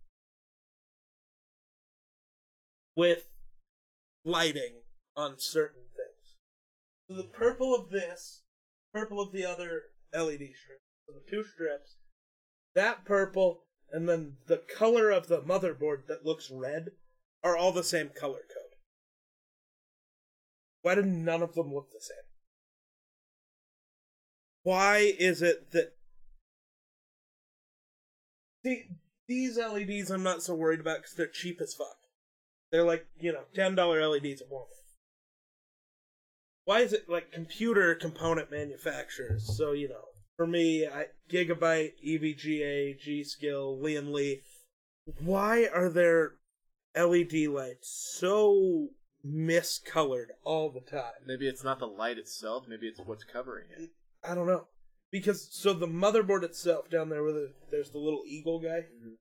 [SPEAKER 1] with lighting on certain? So the purple of this, purple of the other LED strip. So the two strips, that purple, and then the color of the motherboard that looks red are all the same color code. Why do none of them look the same? why is it that see these LEDs I'm not so worried about because they're cheap as fuck. They're like you know ten dollar LEDs at Walmart. Why is it like computer component manufacturers? So you know, for me, I, Gigabyte, EVGA, G Skill, Lian Li. Why are their LED lights so miscolored all the time?
[SPEAKER 2] Maybe it's not the light itself. Maybe it's what's covering it.
[SPEAKER 1] I don't know. Because so the motherboard itself down there where the, there's the little eagle guy.
[SPEAKER 2] Mhm.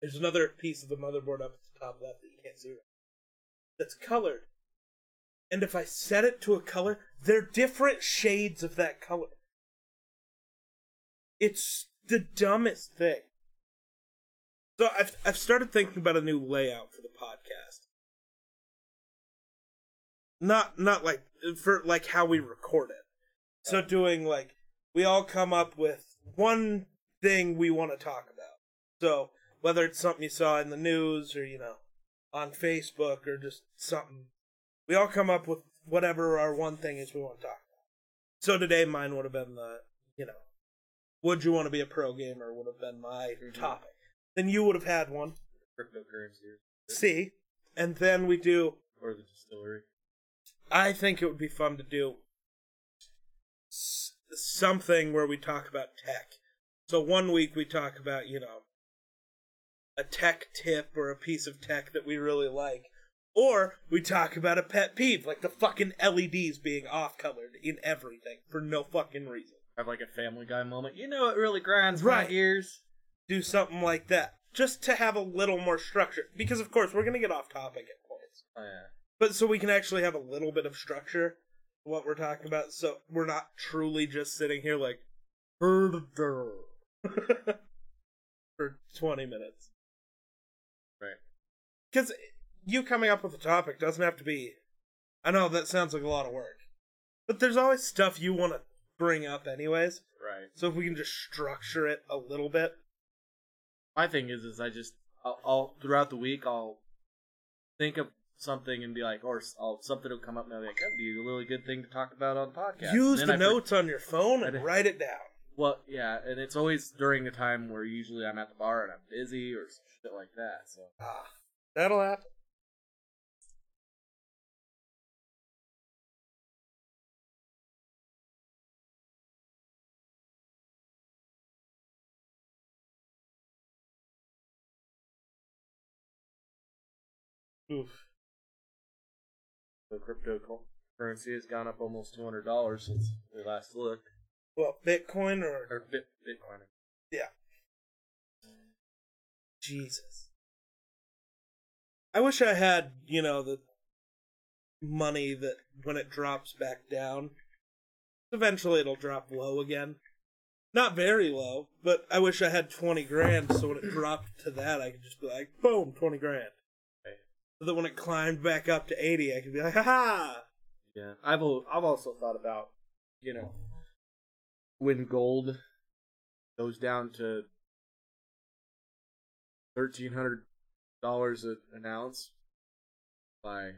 [SPEAKER 1] There's another piece of the motherboard up at the top left that you can't see right. That's colored. And if I set it to a color, they're different shades of that color. It's the dumbest thing. So I've I've started thinking about a new layout for the podcast. Not not like for like how we record it. So doing like we all come up with one thing we want to talk about. So whether it's something you saw in the news or you know on Facebook or just something, we all come up with whatever our one thing is we want to talk about. So today mine would have been the you know would you want to be a pro gamer would have been my
[SPEAKER 2] Mhm.
[SPEAKER 1] topic. Then you would have had one.
[SPEAKER 2] Cryptocurrency
[SPEAKER 1] See? And then we do
[SPEAKER 2] or the distillery.
[SPEAKER 1] I think it would be fun to do s- something where we talk about tech. So one week we talk about, you know, a tech tip or a piece of tech that we really like. Or we talk about a pet peeve, like the fucking LEDs being off colored in everything for no fucking reason.
[SPEAKER 2] Have like a Family Guy moment. You know, it really grinds
[SPEAKER 1] Right.
[SPEAKER 2] my ears.
[SPEAKER 1] Do something like that. Just to have a little more structure. Because, of course, we're going to get off topic at points.
[SPEAKER 2] Oh, yeah.
[SPEAKER 1] But so we can actually have a little bit of structure what we're talking about. So we're not truly just sitting here like, *laughs* for 20 minutes.
[SPEAKER 2] Right.
[SPEAKER 1] Because you coming up with a topic doesn't have to be. I know that sounds like a lot of work. But there's always stuff you want to bring up, anyways.
[SPEAKER 2] Right.
[SPEAKER 1] So if we can just structure it a little bit.
[SPEAKER 2] My thing is, is I just, I'll, I'll throughout the week, I'll think of something and be like, or I'll, something will come up and I'll be like, that'd be a really good thing to talk about on the podcast.
[SPEAKER 1] Use the
[SPEAKER 2] I
[SPEAKER 1] notes on your phone and write it down.
[SPEAKER 2] Well, yeah, and it's always during the time where usually I'm at the bar and I'm busy or shit like that. So
[SPEAKER 1] Ah, that'll happen. Oof.
[SPEAKER 2] the cryptocurrency has gone up almost two hundred dollars since we last looked.
[SPEAKER 1] Well, Bitcoin or
[SPEAKER 2] Or bit, Bitcoin.
[SPEAKER 1] yeah. Jesus. I wish I had, you know, the money that when it drops back down, eventually it'll drop low again. Not very low, but I wish I had 20 grand so when it dropped to that, I could just be like, boom, 20 grand. So that when it climbed back up to 80, I could be like, ha ha!
[SPEAKER 2] Yeah, I've I've also thought about, you know, when gold goes down to thirteen hundred dollars an ounce by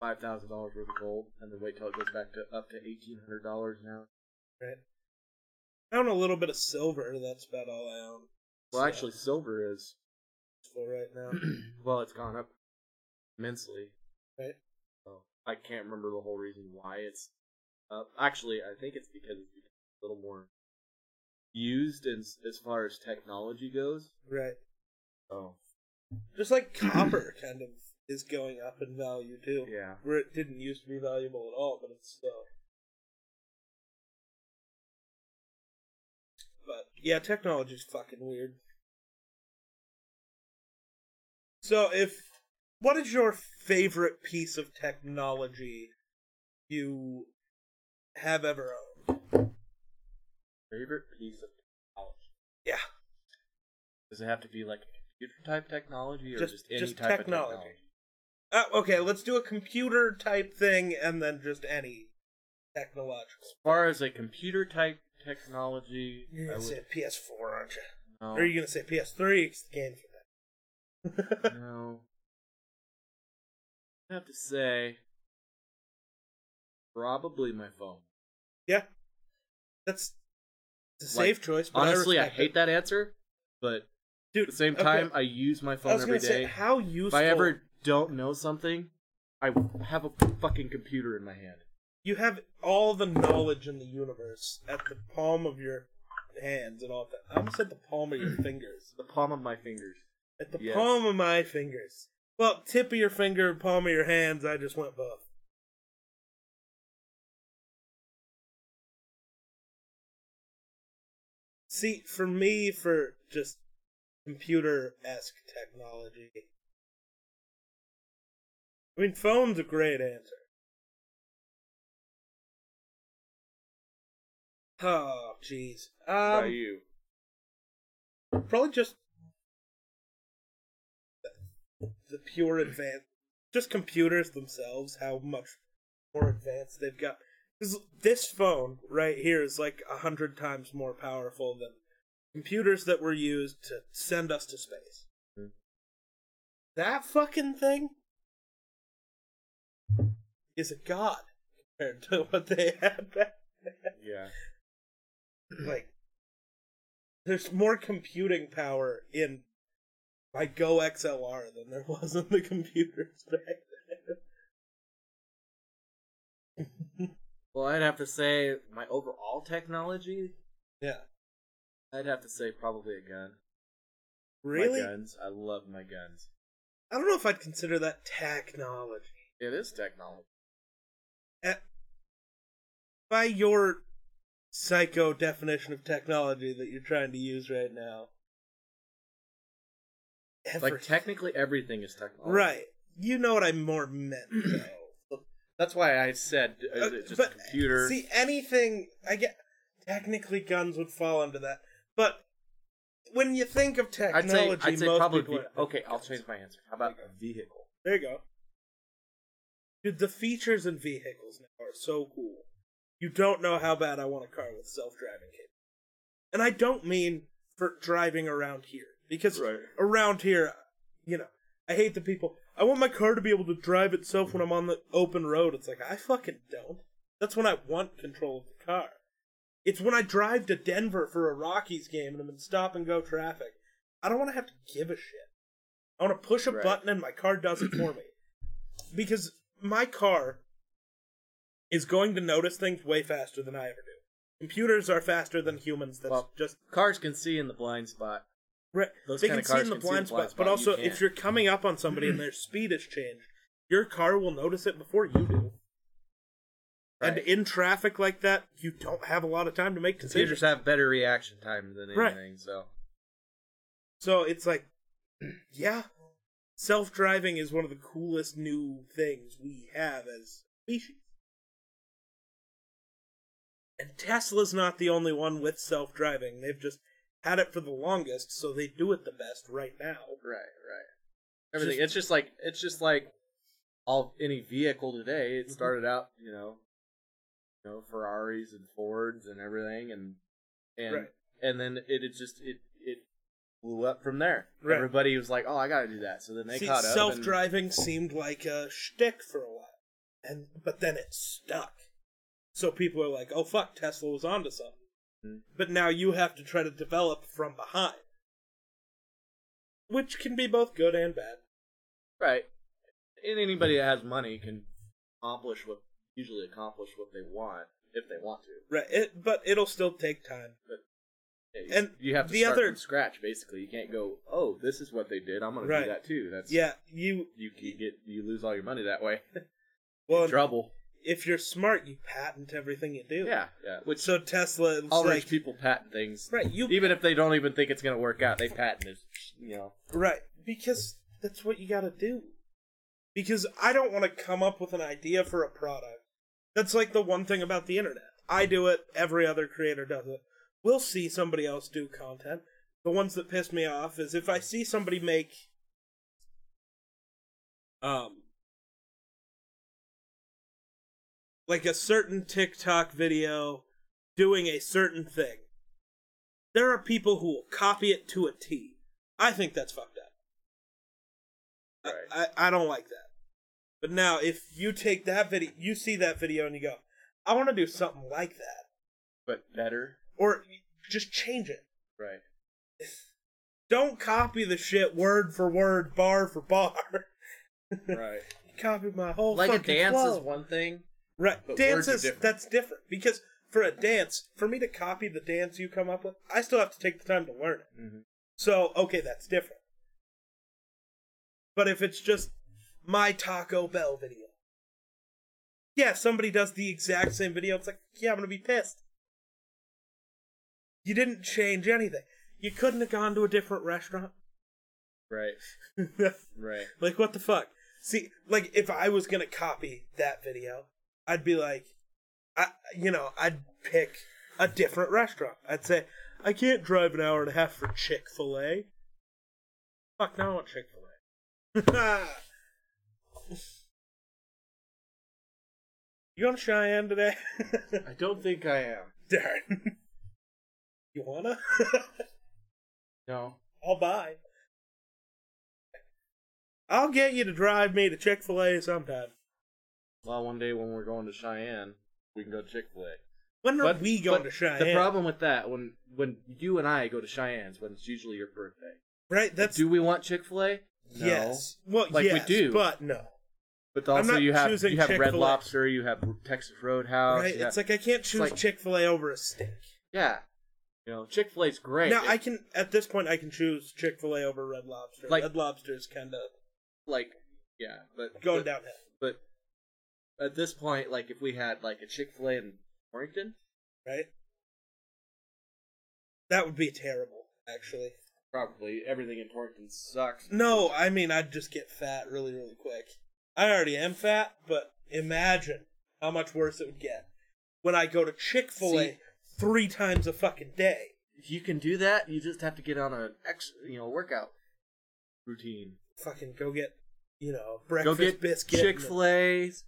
[SPEAKER 2] five thousand dollars worth of gold, and then wait till it goes back to up to eighteen hundred dollars an ounce.
[SPEAKER 1] Right. I own a little bit of silver, that's about all I own.
[SPEAKER 2] Well,
[SPEAKER 1] So,
[SPEAKER 2] actually, silver is
[SPEAKER 1] for right now. *clears throat*
[SPEAKER 2] well, it's gone up immensely.
[SPEAKER 1] Right.
[SPEAKER 2] So I can't remember the whole reason why it's up. Actually, I think it's because it's become a little more used as as far as technology goes.
[SPEAKER 1] Right.
[SPEAKER 2] Oh,
[SPEAKER 1] Just like copper *clears throat* kind of is going up in value too.
[SPEAKER 2] yeah.
[SPEAKER 1] Where it didn't used to be valuable at all, but it's still. But yeah, technology's fucking weird. So if what is your favorite piece of technology you have ever owned?
[SPEAKER 2] Favorite piece of technology?
[SPEAKER 1] Yeah.
[SPEAKER 2] Does it have to be like a computer type technology or
[SPEAKER 1] Just-
[SPEAKER 2] just, any
[SPEAKER 1] just
[SPEAKER 2] type
[SPEAKER 1] technology.
[SPEAKER 2] of technology?
[SPEAKER 1] Uh, okay, let's do a computer type thing and then just any technological.
[SPEAKER 2] As far as a computer type technology,
[SPEAKER 1] You're gonna say
[SPEAKER 2] would
[SPEAKER 1] PS4, aren't you?
[SPEAKER 2] no,
[SPEAKER 1] Or are you gonna say PS3? It's the game for that.
[SPEAKER 2] no. *laughs* *laughs* I have to say, probably my phone.
[SPEAKER 1] yeah, that's it's a
[SPEAKER 2] Like,
[SPEAKER 1] safe choice. But
[SPEAKER 2] Honestly, I,
[SPEAKER 1] respect
[SPEAKER 2] hate
[SPEAKER 1] it.
[SPEAKER 2] that answer, but
[SPEAKER 1] Dude,
[SPEAKER 2] at the same
[SPEAKER 1] okay,
[SPEAKER 2] time, I use my
[SPEAKER 1] iPhone
[SPEAKER 2] every
[SPEAKER 1] gonna say
[SPEAKER 2] day.
[SPEAKER 1] how
[SPEAKER 2] If. I ever don't know something, I have a fucking computer in my hand.
[SPEAKER 1] you have all the knowledge in the universe at the palm of your hands and all that. I almost said the palm of your *clears throat* fingers.
[SPEAKER 2] The palm of my fingers.
[SPEAKER 1] At the
[SPEAKER 2] Yes.
[SPEAKER 1] palm of my fingers. Well, tip of your finger, palm of your hands. I just went both. See, for me, for just computer esque technology, I mean, phone's a great answer. Oh, jeez. Um,
[SPEAKER 2] you?
[SPEAKER 1] probably just the, pure advance, just computers themselves. How much more advanced they've got. 'Cause this phone right here is like a hundred times more powerful than computers that were used to send us to space.
[SPEAKER 2] Hmm.
[SPEAKER 1] That fucking thing is a god compared to *laughs* what they had back
[SPEAKER 2] Yeah.
[SPEAKER 1] like there's more computing power in my GoXLR than there *laughs* was in the computers back then. *laughs*
[SPEAKER 2] Well, I'd have to say my overall technology.
[SPEAKER 1] yeah.
[SPEAKER 2] I'd have to say probably a gun.
[SPEAKER 1] Really?
[SPEAKER 2] My guns. I love my guns.
[SPEAKER 1] I don't know if I'd consider that technology.
[SPEAKER 2] It is technology.
[SPEAKER 1] Eh, by your psycho definition of technology that you're trying to use right now.
[SPEAKER 2] Like technically everything is technology.
[SPEAKER 1] Right. You know what I more meant, *clears throat* though.
[SPEAKER 2] That's why I said is
[SPEAKER 1] Uh,
[SPEAKER 2] it just
[SPEAKER 1] but
[SPEAKER 2] a computer.
[SPEAKER 1] See, anything I get technically guns would fall under that. But when you think of
[SPEAKER 2] I'd
[SPEAKER 1] technology,
[SPEAKER 2] say I'd say
[SPEAKER 1] most
[SPEAKER 2] probably
[SPEAKER 1] people
[SPEAKER 2] ve- okay. I'll change my answer. How about a vehicle?
[SPEAKER 1] There you go. Dude, the features in vehicles now are so cool. You don't know how bad I want a car with self-driving capability. And I don't mean for driving around here. Because
[SPEAKER 2] Right.
[SPEAKER 1] around here, you know, I hate the people. I want my car to be able to drive itself when mm-hmm. I'm on the open road. It's like, I fucking don't. That's when I want control of the car. It's when I drive to Denver for a Rockies game and I'm in stop and go traffic. I don't want to have to give a shit. I want to push a
[SPEAKER 2] Right.
[SPEAKER 1] button and my car does it for me. *clears throat* Because my car is going to notice things way faster than I ever do. Computers are faster than humans. That's
[SPEAKER 2] Well,
[SPEAKER 1] just
[SPEAKER 2] Cars can see in the blind spot.
[SPEAKER 1] Right.
[SPEAKER 2] Those
[SPEAKER 1] they can see in the blind spot, but also
[SPEAKER 2] you
[SPEAKER 1] if you're coming up on somebody and their *clears throat* speed has changed, your car will notice it before you do. And in traffic like that, you don't have a lot of time to make decisions.
[SPEAKER 2] Computers have better reaction time than
[SPEAKER 1] Right.
[SPEAKER 2] anything. So
[SPEAKER 1] So it's like, *clears throat* yeah, self-driving is one of the coolest new things we have as species. And Tesla's not the only one with self-driving. They've just had it for the longest, so they do it the best right now.
[SPEAKER 2] right, right. Everything.
[SPEAKER 1] Just-
[SPEAKER 2] it's just like it's just like all any vehicle today. It
[SPEAKER 1] Mhm.
[SPEAKER 2] started out, you know, you know Ferraris and Fords and everything, and and
[SPEAKER 1] Right.
[SPEAKER 2] and then it, it just it it blew up from there.
[SPEAKER 1] Right.
[SPEAKER 2] Everybody was like, "Oh, I got to do that." So then they
[SPEAKER 1] See,
[SPEAKER 2] caught up. and-
[SPEAKER 1] self-driving seemed like a shtick for a while, and but then it stuck. So people are like, "Oh fuck, Tesla was onto something." But now you have to try to develop from behind, which can be both good and bad.
[SPEAKER 2] Right. And anybody that has money can accomplish what usually accomplish what they want if they want to.
[SPEAKER 1] Right, it, but it'll still take time.
[SPEAKER 2] Yeah, you-
[SPEAKER 1] And
[SPEAKER 2] you have to
[SPEAKER 1] the
[SPEAKER 2] start
[SPEAKER 1] other-
[SPEAKER 2] from scratch. Basically, you can't go, "Oh, this is what they did. I'm going to do that too." That's
[SPEAKER 1] Yeah, you
[SPEAKER 2] You, you get you lose all your money that way. *laughs*
[SPEAKER 1] well,
[SPEAKER 2] Trouble.
[SPEAKER 1] If you're smart, you patent everything you do.
[SPEAKER 2] Yeah, yeah. Which
[SPEAKER 1] So Tesla,
[SPEAKER 2] all
[SPEAKER 1] like,
[SPEAKER 2] rich people patent things,
[SPEAKER 1] right? You
[SPEAKER 2] even if they don't even think it's going to work out. They patent it. You know.
[SPEAKER 1] Right. Because that's what you gotta do. Because I don't want to come up with an idea for a product. That's like the one thing about the internet. I do it, every other creator does it. We'll see somebody else do content. The ones that piss me off is if I see somebody make um like a certain TikTok video doing a certain thing. There are people who will copy it to a T. I think that's fucked up. I-
[SPEAKER 2] Right.
[SPEAKER 1] I, I don't like that. But now, if you take that video, you see that video and you go, I want to do something like that.
[SPEAKER 2] But better.
[SPEAKER 1] Or just change it.
[SPEAKER 2] Right. *laughs*
[SPEAKER 1] Don't copy the shit word for word, bar for bar. *laughs*
[SPEAKER 2] Right.
[SPEAKER 1] copy my whole
[SPEAKER 2] like a dance
[SPEAKER 1] flow.
[SPEAKER 2] is one thing.
[SPEAKER 1] Right.
[SPEAKER 2] But
[SPEAKER 1] dance
[SPEAKER 2] words are
[SPEAKER 1] is
[SPEAKER 2] different.
[SPEAKER 1] that's different because for a dance, for me to copy the dance you come up with, I still have to take the time to learn it.
[SPEAKER 2] Mm-hmm.
[SPEAKER 1] So okay, that's different. But if it's just my Taco Bell video, yeah, somebody does the exact same video. It's like, yeah, I'm gonna be pissed. You didn't change anything. You couldn't have gone to a different restaurant.
[SPEAKER 2] Right. *laughs* Right.
[SPEAKER 1] like what the fuck? See, like if I was gonna copy that video, I'd be like, I, you know, I'd pick a different restaurant. I'd say, I can't drive an hour and a half for Chick Fil A. Fuck, now I want Chick Fil *laughs* A. you going to Cheyenne today? *laughs*
[SPEAKER 2] I don't think I am.
[SPEAKER 1] Darn. *laughs* You wanna?
[SPEAKER 2] No.
[SPEAKER 1] I'll buy. I'll get you to drive me to Chick Fil A sometime.
[SPEAKER 2] Well, one day when we're going to Cheyenne, we can go to Chick Fil A.
[SPEAKER 1] When are
[SPEAKER 2] But-
[SPEAKER 1] we going
[SPEAKER 2] but
[SPEAKER 1] to Cheyenne?
[SPEAKER 2] The problem with that, when when you and I go to Cheyenne's, when it's usually your birthday,
[SPEAKER 1] right? That's
[SPEAKER 2] do we want Chick Fil A? No.
[SPEAKER 1] yes. Well,
[SPEAKER 2] Like we
[SPEAKER 1] yes,
[SPEAKER 2] do.
[SPEAKER 1] but no.
[SPEAKER 2] But
[SPEAKER 1] I'm
[SPEAKER 2] also
[SPEAKER 1] not
[SPEAKER 2] you have
[SPEAKER 1] choosing
[SPEAKER 2] you have Red
[SPEAKER 1] Chick-fil-A.
[SPEAKER 2] Lobster, you have Texas Roadhouse.
[SPEAKER 1] right?
[SPEAKER 2] you
[SPEAKER 1] It's
[SPEAKER 2] have-
[SPEAKER 1] like I can't choose
[SPEAKER 2] like-
[SPEAKER 1] Chick Fil A over a steak.
[SPEAKER 2] yeah, You know, Chick Fil A's great.
[SPEAKER 1] Now I can at this point I can choose Chick Fil A over Red Lobster.
[SPEAKER 2] Like-
[SPEAKER 1] Red Lobster is kind of
[SPEAKER 2] like, yeah, but
[SPEAKER 1] going
[SPEAKER 2] but,
[SPEAKER 1] downhill.
[SPEAKER 2] But at this point, like, if we had like a Chick Fil A in Torrington,
[SPEAKER 1] right? That would be terrible, actually.
[SPEAKER 2] probably everything in Torrington sucks.
[SPEAKER 1] No, I mean I'd just get fat really, really quick. I already am fat, but imagine how much worse it would get when I go to Chick Fil A three times a fucking day.
[SPEAKER 2] If You can do that. You just have to get on a ex, you know, workout routine.
[SPEAKER 1] Fucking go get, you know,
[SPEAKER 2] Go
[SPEAKER 1] breakfast
[SPEAKER 2] get
[SPEAKER 1] biscuit.
[SPEAKER 2] Chick Fil A's,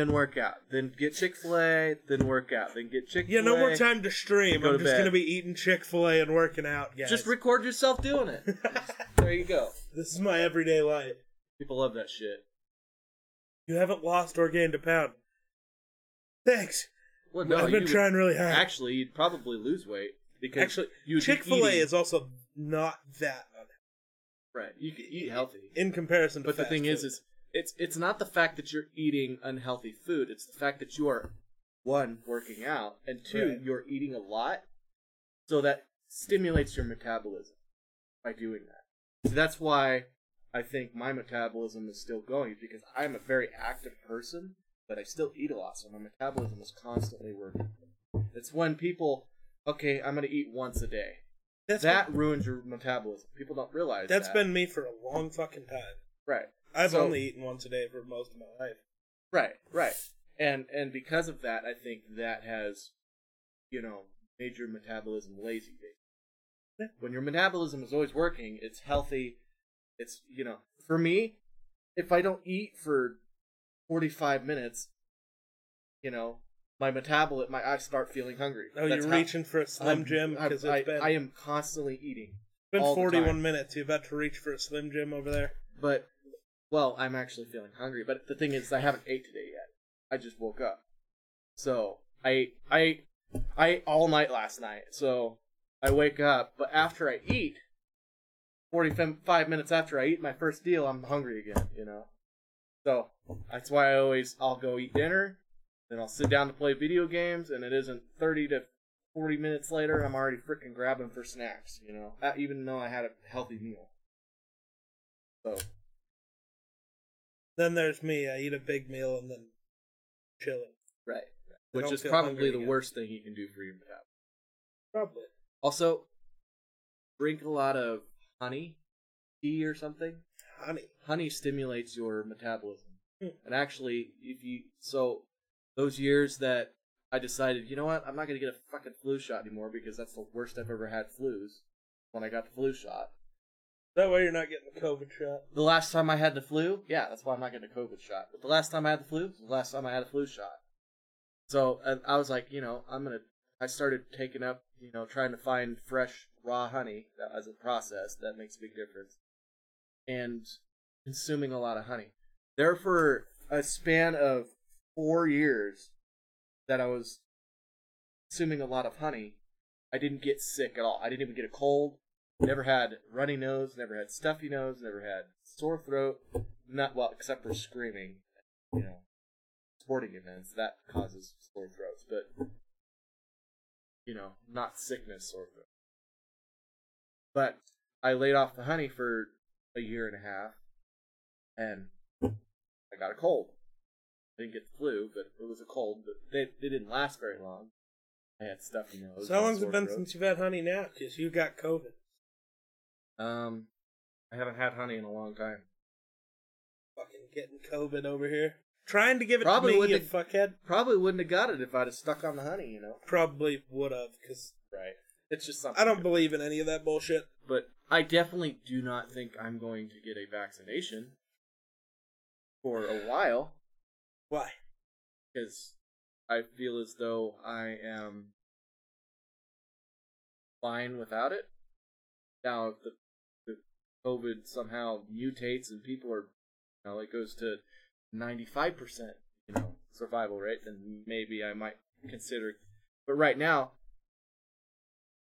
[SPEAKER 2] then work out. Then get Chick Fil A, then work out. Then get Chick Fil A.
[SPEAKER 1] Yeah, no more time to stream.
[SPEAKER 2] Go
[SPEAKER 1] I'm
[SPEAKER 2] to
[SPEAKER 1] just
[SPEAKER 2] bed.
[SPEAKER 1] gonna be eating Chick Fil A and working out, guys.
[SPEAKER 2] Just record yourself doing it. *laughs* there you go.
[SPEAKER 1] this is my everyday life.
[SPEAKER 2] People love that shit.
[SPEAKER 1] You haven't lost or gained a pound. Thanks.
[SPEAKER 2] Well, no,
[SPEAKER 1] I've been trying really hard.
[SPEAKER 2] Actually, you'd probably lose weight because
[SPEAKER 1] Actually, Chick Fil A is also not that unhealthy
[SPEAKER 2] right. You can eat healthy,
[SPEAKER 1] in comparison to.
[SPEAKER 2] but the thing is, is it's it's not the fact that you're eating unhealthy food. It's the fact that you are one working out and two
[SPEAKER 1] Right.
[SPEAKER 2] you're eating a lot, so that stimulates your metabolism by doing that. So that's why I think my metabolism is still going because I'm a very active person, but I still eat a lot, so my metabolism is constantly working. It's when people, okay, I'm gonna eat once a day.
[SPEAKER 1] that's
[SPEAKER 2] that ruins your metabolism. People don't realize
[SPEAKER 1] That's
[SPEAKER 2] that.
[SPEAKER 1] been me for a long fucking time.
[SPEAKER 2] right,
[SPEAKER 1] I've
[SPEAKER 2] So-
[SPEAKER 1] only eaten once a day for most of my life.
[SPEAKER 2] right, right, and and because of that, I think that has, you know, made your metabolism lazy.
[SPEAKER 1] Yeah.
[SPEAKER 2] When your metabolism is always working, it's healthy. It's you know, for me, if I don't eat for forty five minutes, you know, my metabolism, my I start feeling hungry.
[SPEAKER 1] Oh,
[SPEAKER 2] That's
[SPEAKER 1] you're
[SPEAKER 2] how-
[SPEAKER 1] reaching for a Slim
[SPEAKER 2] I'm-
[SPEAKER 1] Jim because
[SPEAKER 2] I,
[SPEAKER 1] it's been,
[SPEAKER 2] I am constantly eating.
[SPEAKER 1] been
[SPEAKER 2] all the
[SPEAKER 1] 41 minutes. You about to reach for a Slim Jim over there?
[SPEAKER 2] But well, I'm actually feeling hungry. But the thing is, I haven't ate today yet. I just woke up, so I I I ate all night last night. So I wake up, but after I eat, forty-five minutes after I eat my first deal, I'm hungry again. You know, so that's why I always I'll go eat dinner, then I'll sit down to play video games, and it isn't thirty to forty minutes later, I'm already freaking grabbing for snacks. You know, even though I had a healthy meal. So
[SPEAKER 1] Then there's me. I eat a big meal and then chilling.
[SPEAKER 2] Right.
[SPEAKER 1] I
[SPEAKER 2] Which is probably the
[SPEAKER 1] again.
[SPEAKER 2] worst thing you can do for your metabolism.
[SPEAKER 1] Probably.
[SPEAKER 2] Also, drink a lot of honey, tea or something.
[SPEAKER 1] Honey.
[SPEAKER 2] Honey stimulates your metabolism.
[SPEAKER 1] Hmm.
[SPEAKER 2] And actually, if you so those years that I decided, you know what, I'm not gonna get a fucking flu shot anymore because that's the worst I've ever had flus. When I got the flu shot,
[SPEAKER 1] That way you're not getting the COVID shot.
[SPEAKER 2] the last time I had the flu, yeah, that's why I'm not getting a COVID shot. But the last time I had the flu, the last time I had a flu shot. So I was like, you know, I'm gonna. I started taking up, you know, trying to find fresh raw honey that as a process that makes a big difference, and consuming a lot of honey. There for a span of four years that I was consuming a lot of honey, I didn't get sick at all. I didn't even get a cold. Never had runny nose. Never had stuffy nose. Never had sore throat. Not well, except for screaming. You know, sporting events that causes sore throats, but you know, not sickness sore throat. But I laid off the honey for a year and a half, and I got a cold. I didn't get the flu, but it was a cold. But they, they didn't last very long. I had stuffy nose.
[SPEAKER 1] So how long's it been
[SPEAKER 2] throat.
[SPEAKER 1] since you've had honey now? Because you got COVID.
[SPEAKER 2] Um, I haven't had honey in a long time.
[SPEAKER 1] Fucking getting COVID over here. Trying to give it
[SPEAKER 2] Probably
[SPEAKER 1] to me, you
[SPEAKER 2] have-
[SPEAKER 1] fuckhead.
[SPEAKER 2] Probably wouldn't have got it if I'd have stuck on the honey, you know.
[SPEAKER 1] Probably would have, because
[SPEAKER 2] Right. It's just something.
[SPEAKER 1] I don't believe in any of that bullshit.
[SPEAKER 2] But I definitely do not think I'm going to get a vaccination for a while
[SPEAKER 1] Why?
[SPEAKER 2] because I feel as though I am fine without it. Now, the COVID somehow mutates and people are, you know, it goes to 95%, you know, survival rate, then maybe I might consider. But right now,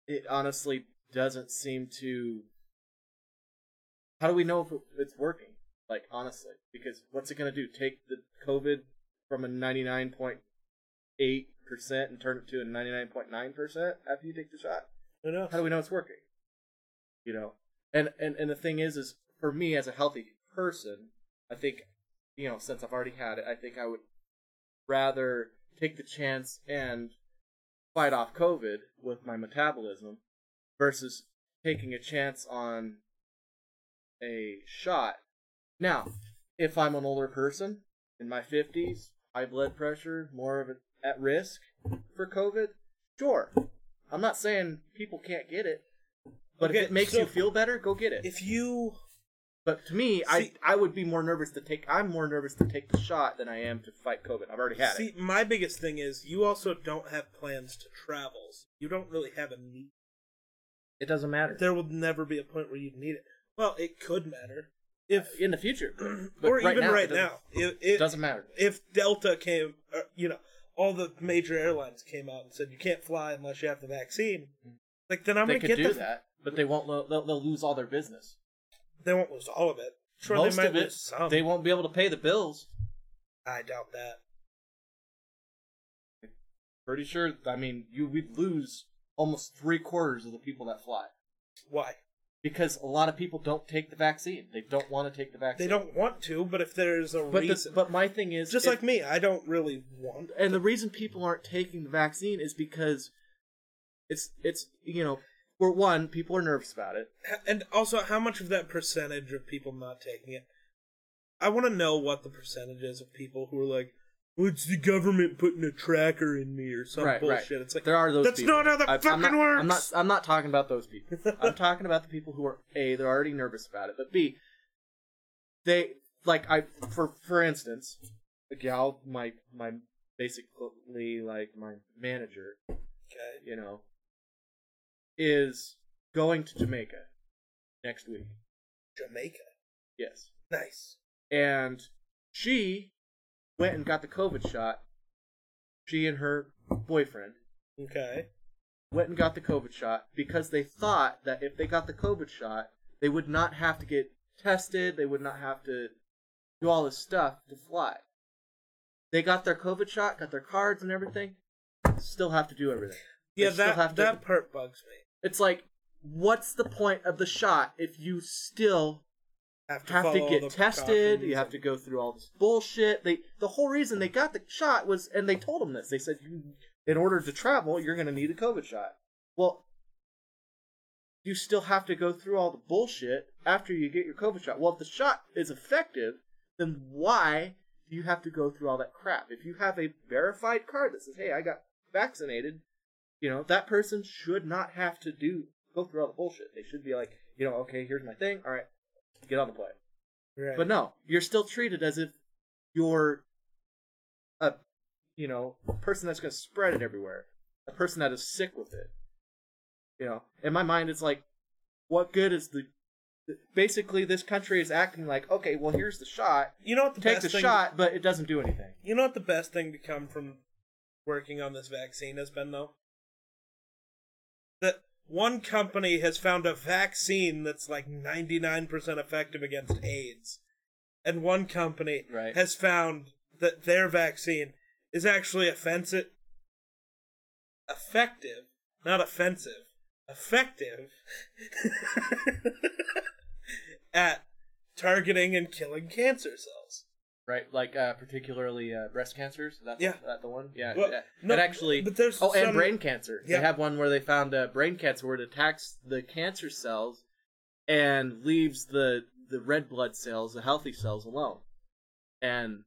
[SPEAKER 2] it honestly doesn't seem to. How do we know if it's working? Like, honestly. Because what's it going to do? Take the COVID from a 99.8% and turn it to a 99.9% after you take the shot? How do we know it's working? You know, and and and the thing is, is for me as a healthy person, I think, you know, since I've already had it, I think I would rather take the chance and fight off COVID with my metabolism versus taking a chance on a shot. Now, if I'm an older person in my 50s, high blood pressure, more of it at risk for COVID, sure. I'm not saying people can't get it, but
[SPEAKER 1] Okay,
[SPEAKER 2] if it makes
[SPEAKER 1] so-
[SPEAKER 2] you feel better, go get it.
[SPEAKER 1] If you
[SPEAKER 2] But to me, I
[SPEAKER 1] See-
[SPEAKER 2] I would be more nervous to take. I'm more nervous to take the shot than I am to fight COVID. I've already had
[SPEAKER 1] see,
[SPEAKER 2] it.
[SPEAKER 1] See, my biggest thing is you also don't have plans to travel. So you don't really have a need.
[SPEAKER 2] It doesn't matter
[SPEAKER 1] There will never be a point where you need it. Well, it could matter if,
[SPEAKER 2] in the future, *clears throat*
[SPEAKER 1] or
[SPEAKER 2] right
[SPEAKER 1] even
[SPEAKER 2] now,
[SPEAKER 1] right
[SPEAKER 2] it
[SPEAKER 1] now. If,
[SPEAKER 2] It doesn't matter.
[SPEAKER 1] if Delta came, uh, you know, all the major airlines came out and said you can't fly unless you have the vaccine. Like then I'm
[SPEAKER 2] they
[SPEAKER 1] gonna get
[SPEAKER 2] do
[SPEAKER 1] the.
[SPEAKER 2] that, but they won't. lo- They'll, they'll lose all their business.
[SPEAKER 1] They won't lose all of it. Sure,
[SPEAKER 2] Most
[SPEAKER 1] they might
[SPEAKER 2] of it,
[SPEAKER 1] lose some.
[SPEAKER 2] they won't be able to pay the bills.
[SPEAKER 1] I doubt that.
[SPEAKER 2] Pretty sure. I mean, you would lose almost three quarters of the people that fly
[SPEAKER 1] Why?
[SPEAKER 2] because a lot of people don't take the vaccine. They don't want to take the vaccine.
[SPEAKER 1] They don't want to, but if there's a
[SPEAKER 2] But the, but my thing is
[SPEAKER 1] just
[SPEAKER 2] if-
[SPEAKER 1] like me, I don't really want.
[SPEAKER 2] and the reason people aren't taking the vaccine is because it's it's you know for one people are nervous about it
[SPEAKER 1] And also, how much of that percentage of people not taking it? I want to know what the percentage is of people who are like, "Well, it's the government putting a tracker in me" or some
[SPEAKER 2] right
[SPEAKER 1] bullshit.
[SPEAKER 2] right
[SPEAKER 1] It's like
[SPEAKER 2] there are those
[SPEAKER 1] that's
[SPEAKER 2] people.
[SPEAKER 1] not how that
[SPEAKER 2] I-
[SPEAKER 1] fucking
[SPEAKER 2] I'm not,
[SPEAKER 1] works.
[SPEAKER 2] I'm not I'm not talking about those people *laughs* I'm talking about the people who are a they're already nervous about it but b they like I for for instance a gal my my basically like my manager
[SPEAKER 1] okay.
[SPEAKER 2] you know is going to Jamaica next week
[SPEAKER 1] Jamaica,
[SPEAKER 2] yes
[SPEAKER 1] nice.
[SPEAKER 2] and she went and got the COVID shot. She and her boyfriend
[SPEAKER 1] Okay,
[SPEAKER 2] went and got the COVID shot because they thought that if they got the COVID shot, they would not have to get tested, they would not have to do all this stuff to fly. They got their COVID shot, got their cards and everything, still have to do everything. They
[SPEAKER 1] yeah,
[SPEAKER 2] still
[SPEAKER 1] that
[SPEAKER 2] have to-
[SPEAKER 1] that part bugs me.
[SPEAKER 2] It's like, what's the point of the shot if you still
[SPEAKER 1] Have to,
[SPEAKER 2] have to get tested. You have to go through all this bullshit. They the whole reason they got the shot was, and they told them this. They said, you, in order to travel, you're going to need a COVID shot. Well, you still have to go through all the bullshit after you get your COVID shot. Well, if the shot is effective, then why do you have to go through all that crap? If you have a verified card that says, "Hey, I got vaccinated," you know that person should not have to do go through all the bullshit. They should be like, you know, okay, here's my thing. All right, get on the plane.
[SPEAKER 1] Right.
[SPEAKER 2] But no, you're still treated as if you're a, you know, person that's going to spread it everywhere, a person that is sick with it. You know, in my mind, it's like, what good is the? Basically, this country is acting like, okay, well, here's the shot.
[SPEAKER 1] you know what the
[SPEAKER 2] Take
[SPEAKER 1] best
[SPEAKER 2] the
[SPEAKER 1] thing,
[SPEAKER 2] shot, but it doesn't do anything.
[SPEAKER 1] You know what the best thing to come from working on this vaccine has been, though? That one company has found a vaccine that's like 99% effective against AIDS. And one company
[SPEAKER 2] Right.
[SPEAKER 1] has found that their vaccine is actually offensive. Effective, not offensive. Effective *laughs* at targeting and killing cancer cells.
[SPEAKER 2] Right, like uh, particularly uh, breast cancers. That's
[SPEAKER 1] Yeah.
[SPEAKER 2] that the one. Yeah,
[SPEAKER 1] Well,
[SPEAKER 2] yeah.
[SPEAKER 1] no,
[SPEAKER 2] and actually,
[SPEAKER 1] but there's
[SPEAKER 2] oh, and
[SPEAKER 1] some-
[SPEAKER 2] brain cancer.
[SPEAKER 1] Yeah.
[SPEAKER 2] They have one where they found uh, brain cancer where it attacks the cancer cells and leaves the the red blood cells, the healthy cells, alone. And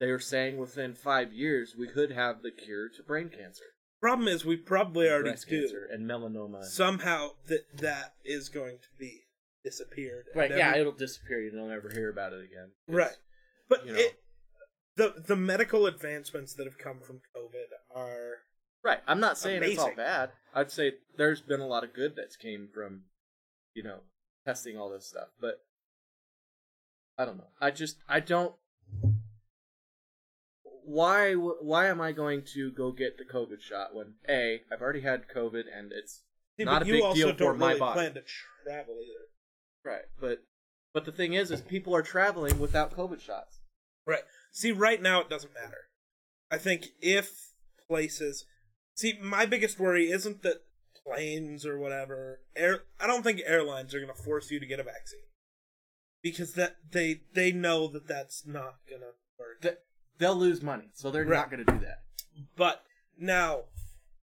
[SPEAKER 2] they were saying within five years we could have the cure to brain cancer,
[SPEAKER 1] Problem is, we probably already
[SPEAKER 2] breast
[SPEAKER 1] do.
[SPEAKER 2] cancer, and melanoma.
[SPEAKER 1] Somehow that that is going to be disappeared. and
[SPEAKER 2] right? Yeah, it'll disappear. You'll never hear about it again.
[SPEAKER 1] right. But
[SPEAKER 2] you know.
[SPEAKER 1] it, the the medical advancements that have come from COVID are
[SPEAKER 2] Right. I'm not saying it's all bad. I'd say there's been a lot of good that's came from, you know, testing all this stuff. But I don't know. I just I don't. Why why am I going to go get the COVID shot when a I've already had COVID and it's
[SPEAKER 1] See,
[SPEAKER 2] Not a big deal
[SPEAKER 1] don't
[SPEAKER 2] for my body.
[SPEAKER 1] plan to travel either.
[SPEAKER 2] right, but but the thing is, is people are traveling without COVID shots.
[SPEAKER 1] Right. See, right now it doesn't matter. I think if places see my biggest worry isn't that planes or whatever, air I don't think airlines are going to force you to get a vaccine because that they they know that that's not going to work.
[SPEAKER 2] Th- they'll lose money, so they're
[SPEAKER 1] Right.
[SPEAKER 2] not going to do that.
[SPEAKER 1] But now,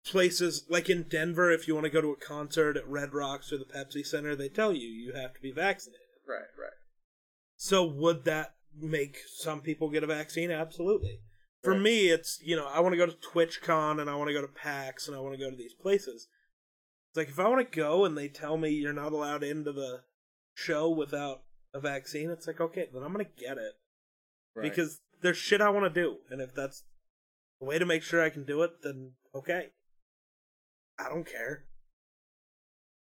[SPEAKER 1] places like in Denver, if you want to go to a concert at Red Rocks or the Pepsi Center, they tell you you have to be vaccinated.
[SPEAKER 2] Right, right.
[SPEAKER 1] So would that make some people get a vaccine? Absolutely. For
[SPEAKER 2] Right.
[SPEAKER 1] me, it's you know I want to go to TwitchCon and I want to go to PAX and I want to go to these places. It's like if I want to go and they tell me you're not allowed into the show without a vaccine, it's like okay, then I'm gonna get it
[SPEAKER 2] right.
[SPEAKER 1] because there's shit I want to do, and if that's the way to make sure I can do it, then okay. I don't care.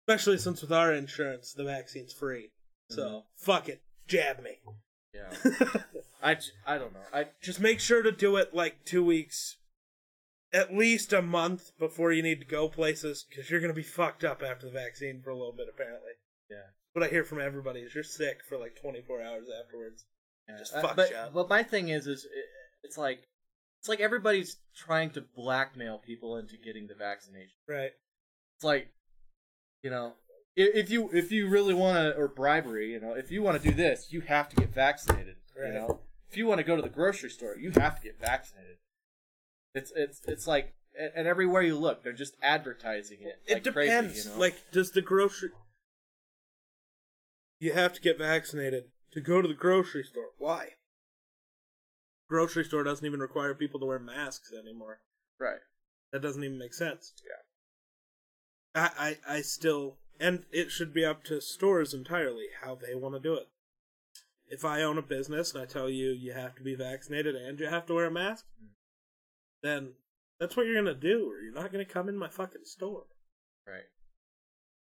[SPEAKER 1] Especially since with our insurance, the vaccine's free. So
[SPEAKER 2] Mhm.
[SPEAKER 1] fuck it, jab me.
[SPEAKER 2] Yeah, *laughs* I, I don't know. I
[SPEAKER 1] Just make sure to do it like two weeks, at least a month before you need to go places, because you're gonna be fucked up after the vaccine for a little bit. Apparently,
[SPEAKER 2] yeah.
[SPEAKER 1] what I hear from everybody is you're sick for like 24 hours afterwards.
[SPEAKER 2] yeah.
[SPEAKER 1] Just
[SPEAKER 2] Uh, but,
[SPEAKER 1] up.
[SPEAKER 2] but my thing is, is it, it's like it's like everybody's trying to blackmail people into getting the vaccination.
[SPEAKER 1] Right.
[SPEAKER 2] It's like, you know, if you if you really want to or bribery, you know, if you want to do this, you have to get vaccinated.
[SPEAKER 1] Right.
[SPEAKER 2] You know, if you want to go to the grocery store, you have to get vaccinated. It's it's it's like, and everywhere you look, they're just advertising it.
[SPEAKER 1] It depends.
[SPEAKER 2] Crazy, you know?
[SPEAKER 1] Like, does the grocery? You have to get vaccinated to go to the grocery store. Why? Grocery store doesn't even require people to wear masks anymore.
[SPEAKER 2] right.
[SPEAKER 1] That doesn't even make sense.
[SPEAKER 2] Yeah.
[SPEAKER 1] I, I, I still, and it should be up to stores entirely how they want to do it. If I own a business and I tell you you have to be vaccinated and you have to wear a mask, hmm. then that's what you're gonna do, or you're not gonna come in my fucking store.
[SPEAKER 2] Right.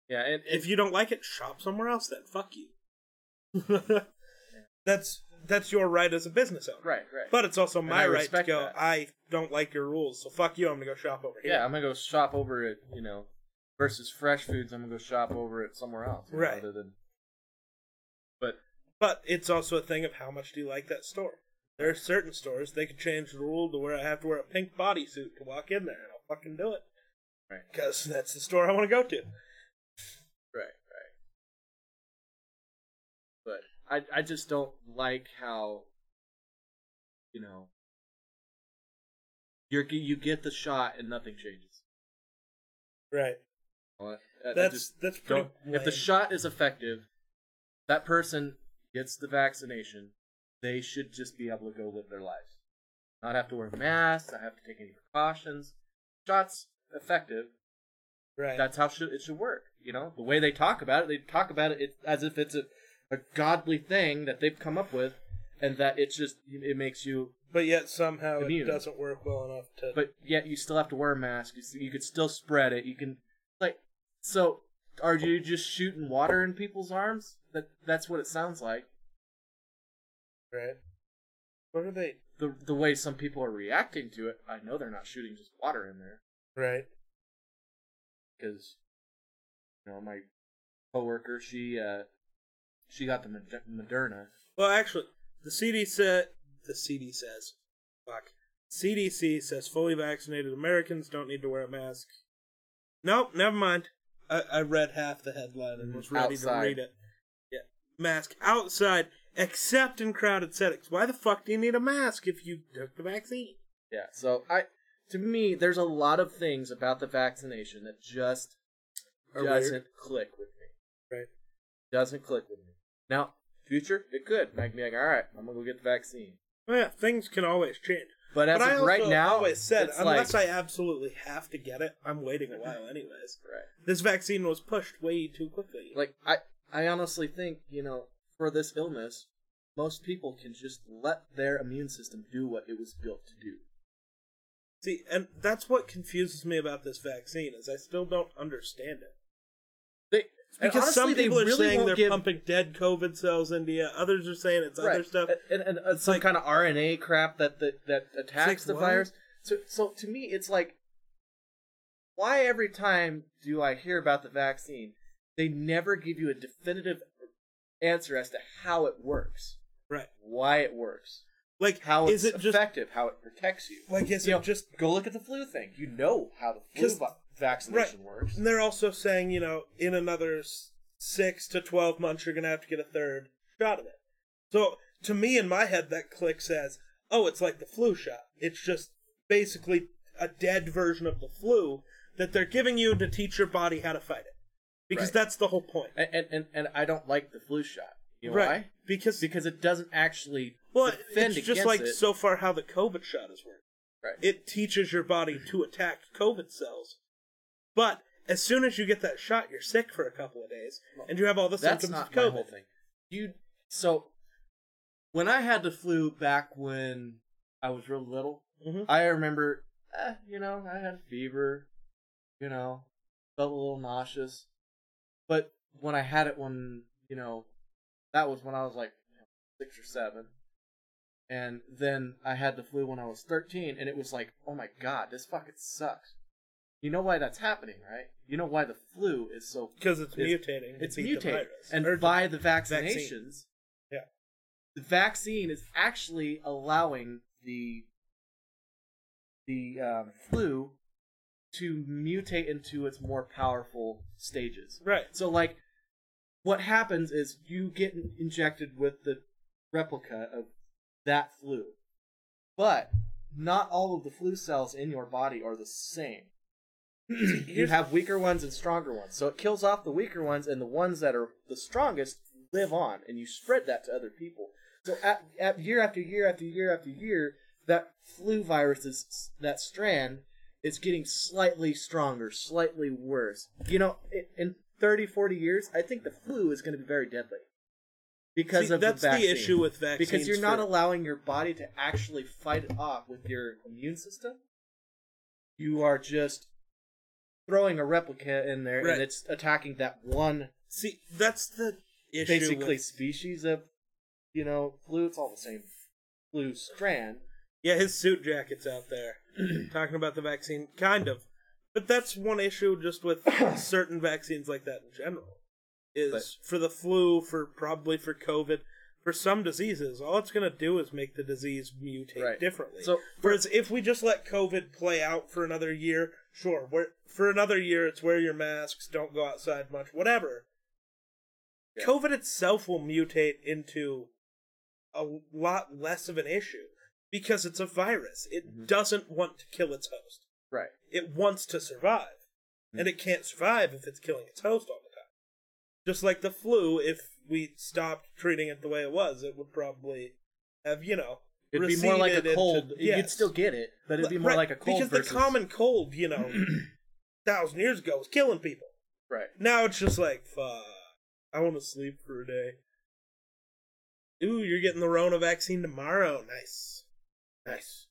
[SPEAKER 2] Yeah, and
[SPEAKER 1] If you don't like it, shop somewhere else. Then fuck you. *laughs* that's that's your right as a business owner.
[SPEAKER 2] right, right.
[SPEAKER 1] But it's also my right to go.
[SPEAKER 2] that.
[SPEAKER 1] I don't like your rules, so fuck you. I'm gonna go shop over here.
[SPEAKER 2] yeah, I'm gonna go shop over at you know, versus fresh foods. I'm gonna go shop over at somewhere else. you know,
[SPEAKER 1] Right.
[SPEAKER 2] Other than, but
[SPEAKER 1] But it's also a thing of how much do you like that store. There are certain stores they could change the rule to where I have to wear a pink bodysuit to walk in there, and I'll fucking do it
[SPEAKER 2] right,
[SPEAKER 1] because that's the store I want to go to.
[SPEAKER 2] right, right. But I I just don't like how, you know, you you get the shot and nothing changes.
[SPEAKER 1] Right.
[SPEAKER 2] Well, I- I
[SPEAKER 1] That's
[SPEAKER 2] just
[SPEAKER 1] that's pretty.
[SPEAKER 2] if the shot is effective, that person gets the vaccination. They should just be able to go live their lives, not have to wear masks, not have to take any precautions. Shots effective.
[SPEAKER 1] right.
[SPEAKER 2] That's how should, it should work. You know, the way they talk about it, they talk about it, as if it's a, a godly thing that they've come up with, and that it's just it makes you.
[SPEAKER 1] but yet somehow
[SPEAKER 2] Immune.
[SPEAKER 1] it doesn't work well enough to.
[SPEAKER 2] But yet you still have to wear a mask. You, you could still spread it. You can so. Are you just shooting water in people's arms? That that's what it sounds like.
[SPEAKER 1] right. What are they?
[SPEAKER 2] The the way some people are reacting to it, I know they're not shooting just water in there
[SPEAKER 1] Right.
[SPEAKER 2] because you know my coworker she uh she got the Moderna.
[SPEAKER 1] Well, actually, the CD said the CD says, fuck. CDC says fully vaccinated Americans don't need to wear a mask. Nope, never mind. I, I read half the headline and was ready
[SPEAKER 2] Outside.
[SPEAKER 1] to read it. Yeah, mask outside, except in crowded settings. Why the fuck do you need a mask if you took the vaccine?
[SPEAKER 2] Yeah. So I to me, there's a lot of things about the vaccination that just
[SPEAKER 1] Are
[SPEAKER 2] doesn't
[SPEAKER 1] weird.
[SPEAKER 2] click with me.
[SPEAKER 1] Right.
[SPEAKER 2] Doesn't click with me. Now, future, it could. Can be like, all right, I'm gonna go get the vaccine.
[SPEAKER 1] Well, yeah, things can always change.
[SPEAKER 2] But as
[SPEAKER 1] but
[SPEAKER 2] of
[SPEAKER 1] also
[SPEAKER 2] right now,
[SPEAKER 1] always said, unless
[SPEAKER 2] like,
[SPEAKER 1] I absolutely have to get it, I'm waiting a while anyways.
[SPEAKER 2] right.
[SPEAKER 1] This vaccine was pushed way too quickly.
[SPEAKER 2] Like I, I honestly think you know, for this illness, most people can just let their immune system do what it was built to do.
[SPEAKER 1] See, and that's what confuses me about this vaccine is I still don't understand it.
[SPEAKER 2] They and
[SPEAKER 1] Because some people are
[SPEAKER 2] really
[SPEAKER 1] saying they're
[SPEAKER 2] give,
[SPEAKER 1] pumping dead COVID cells into you. Others are saying it's other stuff.
[SPEAKER 2] and, and, and uh, some
[SPEAKER 1] like-
[SPEAKER 2] kind of RNA crap that that, that attacks
[SPEAKER 1] like,
[SPEAKER 2] the
[SPEAKER 1] what?
[SPEAKER 2] virus. So so to me, it's like, why every time do I hear about the vaccine, they never give you a definitive answer as to how it works,
[SPEAKER 1] Right.
[SPEAKER 2] why it works,
[SPEAKER 1] Like,
[SPEAKER 2] how it's
[SPEAKER 1] is it just
[SPEAKER 2] effective, how it protects you.
[SPEAKER 1] like is
[SPEAKER 2] You
[SPEAKER 1] it
[SPEAKER 2] know,
[SPEAKER 1] just
[SPEAKER 2] Go look at the flu thing. You know how the flu vaccination works.
[SPEAKER 1] And they're also saying, you know, in another six to 12 months, you're going to have to get a third shot of it. So, to me, in my head, that clicks as, oh, it's like the flu shot. It's just basically a dead version of the flu that they're giving you to teach your body how to fight it. Because
[SPEAKER 2] Right.
[SPEAKER 1] that's the whole point.
[SPEAKER 2] And, and and I don't like the flu shot. You know
[SPEAKER 1] right.
[SPEAKER 2] why?
[SPEAKER 1] Because,
[SPEAKER 2] Because it doesn't actually
[SPEAKER 1] well, it's just like
[SPEAKER 2] it.
[SPEAKER 1] so far how the COVID shot has worked.
[SPEAKER 2] Right.
[SPEAKER 1] It teaches your body to attack COVID cells. But as soon as you get that shot, you're sick for a couple of days, and you have all the
[SPEAKER 2] That's
[SPEAKER 1] symptoms
[SPEAKER 2] not
[SPEAKER 1] of
[SPEAKER 2] my
[SPEAKER 1] COVID.
[SPEAKER 2] whole thing. You so when I had the flu back when I was real little,
[SPEAKER 1] Mhm.
[SPEAKER 2] I remember, eh, you know, I had a fever, you know, felt a little nauseous, but when I had it when you know, that was when I was like six or seven. And then I had the flu when I was 13, and it was like, oh my god, this fucking sucks. You know why that's happening, right? You know why the flu is so
[SPEAKER 1] Because it's,
[SPEAKER 2] It's-
[SPEAKER 1] mutating.
[SPEAKER 2] it's
[SPEAKER 1] beat the
[SPEAKER 2] mutated,
[SPEAKER 1] virus.
[SPEAKER 2] and
[SPEAKER 1] Or
[SPEAKER 2] by the
[SPEAKER 1] vaccine.
[SPEAKER 2] vaccinations,
[SPEAKER 1] Yeah.
[SPEAKER 2] the vaccine is actually allowing the the um, flu to mutate into its more powerful stages.
[SPEAKER 1] right.
[SPEAKER 2] So, like, what happens is you get injected with the replica of that flu, but not all of the flu cells in your body are the same. *clears throat* you have weaker ones and stronger ones. So it kills off the weaker ones, and the ones that are the strongest live on, and you spread that to other people. So at, at year after year after year after year, that flu virus is that strand is getting slightly stronger, slightly worse. You know, in, in 30, 40 years, I think the flu is going to be very deadly because
[SPEAKER 1] See,
[SPEAKER 2] of
[SPEAKER 1] that's
[SPEAKER 2] the
[SPEAKER 1] the, issue with vaccines.
[SPEAKER 2] because you're not
[SPEAKER 1] for-
[SPEAKER 2] allowing your body to actually fight it off with your immune system. You are just throwing a replica in there,
[SPEAKER 1] Right.
[SPEAKER 2] and it's attacking that one
[SPEAKER 1] See, that's the issue.
[SPEAKER 2] basically
[SPEAKER 1] with-
[SPEAKER 2] species of, you know, flu. It's all the same flu strand.
[SPEAKER 1] yeah, his suit jacket's out there *clears throat* talking about the vaccine, kind of. But that's one issue just with *coughs* certain vaccines like that in general. Is
[SPEAKER 2] But-
[SPEAKER 1] for the flu, for probably for COVID, for some diseases, all it's going to do is make the disease mutate
[SPEAKER 2] Right.
[SPEAKER 1] differently.
[SPEAKER 2] So-
[SPEAKER 1] whereas if we just let COVID play out for another year, sure, we for another year it's wear your masks, don't go outside much, whatever.
[SPEAKER 2] Yeah.
[SPEAKER 1] COVID itself will mutate into a lot less of an issue because it's a virus. It
[SPEAKER 2] Mhm.
[SPEAKER 1] doesn't want to kill its host.
[SPEAKER 2] Right.
[SPEAKER 1] It wants to survive. And it can't survive if it's killing its host all the time. Just like the flu, if we stopped treating it the way it was, it would probably have, you know,
[SPEAKER 2] It'd be more like a
[SPEAKER 1] into-
[SPEAKER 2] cold. You'd still get it, but it'd be more
[SPEAKER 1] Right,
[SPEAKER 2] like a cold
[SPEAKER 1] because
[SPEAKER 2] versus
[SPEAKER 1] the common cold, you know, *clears throat* thousand years ago was killing people.
[SPEAKER 2] right.
[SPEAKER 1] Now it's just like, fuck, I want to sleep for a day. Ooh, you're getting the Rona vaccine tomorrow. Nice, nice.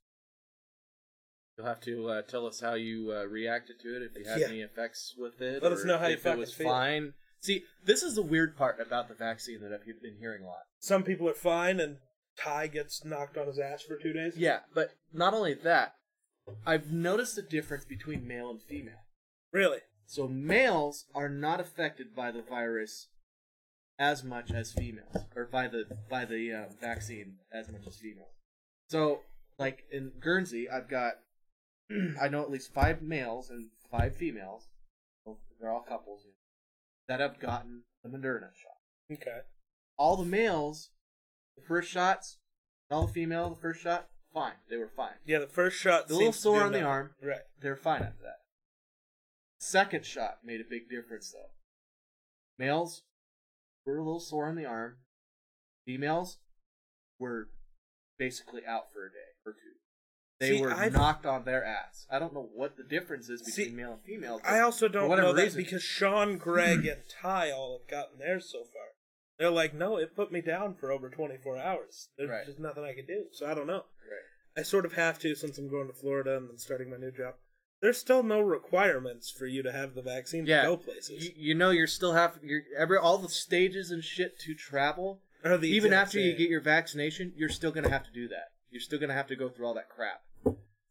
[SPEAKER 2] You'll have to uh, tell us how you uh, reacted to it, if you had
[SPEAKER 1] Yeah.
[SPEAKER 2] any effects with it.
[SPEAKER 1] Let us know how you
[SPEAKER 2] if it was
[SPEAKER 1] feel.
[SPEAKER 2] fine. See, this is the weird part about the vaccine that I've been hearing a lot.
[SPEAKER 1] Some people are fine, and Ty gets knocked on his ass for two days.
[SPEAKER 2] Yeah, but not only that, I've noticed a difference between male and female.
[SPEAKER 1] really.
[SPEAKER 2] So males are not affected by the virus as much as females, or by the by the uh, vaccine as much as females. So, like in Guernsey, I've got *clears throat* I know at least five males and five females. They're all couples that have gotten the Moderna shot.
[SPEAKER 1] Okay.
[SPEAKER 2] All the males, the first shots, all the female, the first shot, fine. They were fine.
[SPEAKER 1] Yeah, the first shot.
[SPEAKER 2] The little sore on the arm,
[SPEAKER 1] Right.
[SPEAKER 2] they were fine after that. Second shot made a big difference though. Males were a little sore on the arm. Females were basically out for a day or two. They
[SPEAKER 1] See,
[SPEAKER 2] were
[SPEAKER 1] I've-
[SPEAKER 2] knocked on their ass. I don't know what the difference is between
[SPEAKER 1] See,
[SPEAKER 2] male and female.
[SPEAKER 1] I also don't know that
[SPEAKER 2] reason-
[SPEAKER 1] because Sean, Greg, *clears throat* and Ty all have gotten theirs so far. They're like, no, it put me down for over 24 hours. There's
[SPEAKER 2] Right.
[SPEAKER 1] just nothing I can do. So I don't know.
[SPEAKER 2] Right.
[SPEAKER 1] I sort of have to since I'm going to Florida and then starting my new job. There's still no requirements for you to have the vaccine
[SPEAKER 2] Yeah,
[SPEAKER 1] to go places.
[SPEAKER 2] You, you know, you're still have you're every all the stages and shit to travel. Even after you get your vaccination, you're still gonna have to do that. You're still gonna have to go through all that crap.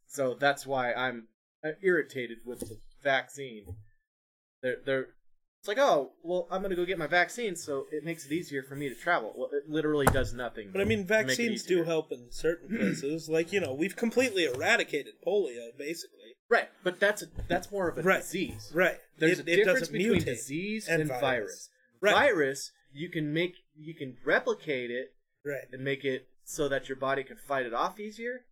[SPEAKER 2] So that's why I'm uh, irritated with the vaccine. They're they're It's like, oh, well, I'm gonna go get my vaccine, so it makes it easier for me to travel. Well, it literally does nothing.
[SPEAKER 1] But I mean,
[SPEAKER 2] to it
[SPEAKER 1] vaccines do help in certain *clears throat* places. like, you know, we've completely eradicated polio, basically.
[SPEAKER 2] Right, but that's a, that's more of a
[SPEAKER 1] Right.
[SPEAKER 2] disease.
[SPEAKER 1] Right.
[SPEAKER 2] There's
[SPEAKER 1] it,
[SPEAKER 2] a
[SPEAKER 1] it
[SPEAKER 2] difference
[SPEAKER 1] doesn't
[SPEAKER 2] between disease
[SPEAKER 1] and
[SPEAKER 2] and,
[SPEAKER 1] virus.
[SPEAKER 2] virus.
[SPEAKER 1] Right.
[SPEAKER 2] Virus, you can make you can replicate it
[SPEAKER 1] Right.
[SPEAKER 2] and make it so that your body can fight it off easier,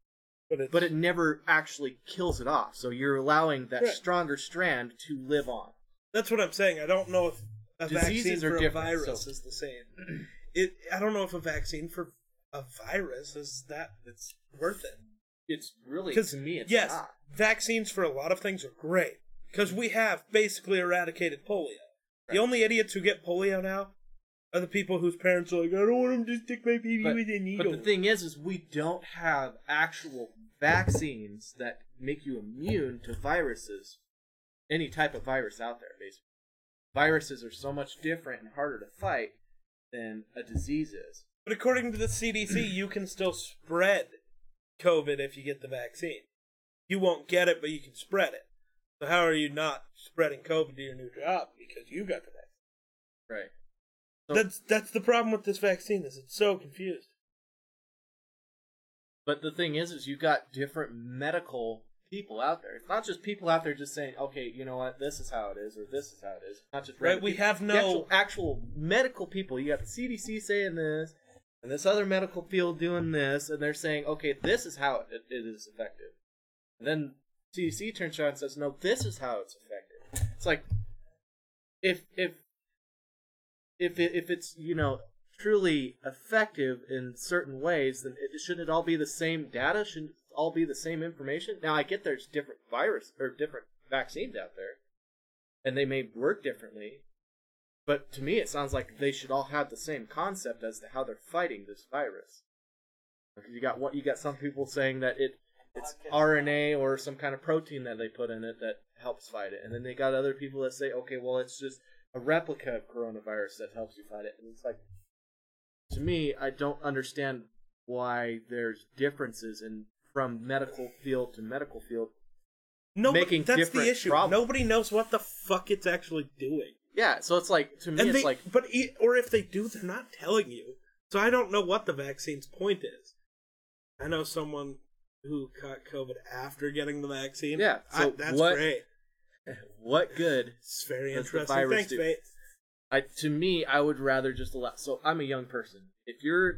[SPEAKER 1] But, it's,
[SPEAKER 2] but it never actually kills it off. So you're allowing that
[SPEAKER 1] Right.
[SPEAKER 2] stronger strand to live on.
[SPEAKER 1] That's what I'm saying. I don't know if a
[SPEAKER 2] Diseases
[SPEAKER 1] vaccine
[SPEAKER 2] are
[SPEAKER 1] for a virus
[SPEAKER 2] so-
[SPEAKER 1] is the same. It. I don't know if a vaccine for a virus is that it's worth it.
[SPEAKER 2] It's really
[SPEAKER 1] Because
[SPEAKER 2] to me, it's
[SPEAKER 1] yes,
[SPEAKER 2] not.
[SPEAKER 1] vaccines for a lot of things are great because we have basically eradicated polio. The only idiots who get polio now are the people whose parents are like, I don't want them to stick my baby
[SPEAKER 2] But,
[SPEAKER 1] with a needle.
[SPEAKER 2] but the thing is, is we don't have actual vaccines that make you immune to viruses, any type of virus out there. Basically, viruses are so much different and harder to fight than a disease is.
[SPEAKER 1] But according to the CDC, you can still spread COVID if you get the vaccine. You won't get it, but you can spread it. So how are you not spreading COVID to your new job because you got the vaccine?
[SPEAKER 2] Right. So-
[SPEAKER 1] That's that's the problem with this vaccine is it's so confused.
[SPEAKER 2] But the thing is, is you got different medical people out there. It's not just people out there just saying, okay, you know what, this is how it is, or this is how it is. Not just
[SPEAKER 1] Right, we
[SPEAKER 2] people.
[SPEAKER 1] have no-
[SPEAKER 2] actual, actual medical people. You got the CDC saying this, and this other medical field doing this, and they're saying, okay, this is how it, it is effective. And then CDC turns around and says, no, this is how it's effective. It's like, if if if it, if it's you know truly effective in certain ways, then it, shouldn't it all be the same data? Shouldn't all be the same information? Now I get there's different virus or different vaccines out there, and they may work differently, but to me it sounds like they should all have the same concept as to how they're fighting this virus. Because you got what you got some people saying that it it's RNA or some kind of protein that they put in it that helps fight it, and then they got other people that say, okay, well it's just a replica of coronavirus that helps you fight it, and it's like to me, I don't understand why there's differences in from medical field to medical field.
[SPEAKER 1] No,
[SPEAKER 2] Making
[SPEAKER 1] that's the issue.
[SPEAKER 2] problems.
[SPEAKER 1] Nobody knows what the fuck it's actually doing.
[SPEAKER 2] Yeah, so it's like to me,
[SPEAKER 1] and
[SPEAKER 2] it's
[SPEAKER 1] they,
[SPEAKER 2] like
[SPEAKER 1] but e- or if they do, they're not telling you. So I don't know what the vaccine's point is. I know someone who caught COVID after getting the vaccine.
[SPEAKER 2] Yeah,
[SPEAKER 1] I- that's
[SPEAKER 2] what-
[SPEAKER 1] great. *laughs*
[SPEAKER 2] what good?
[SPEAKER 1] It's very interesting. Thanks,
[SPEAKER 2] do?
[SPEAKER 1] mate.
[SPEAKER 2] I to me, I would rather just allow. So I'm a young person. If you're,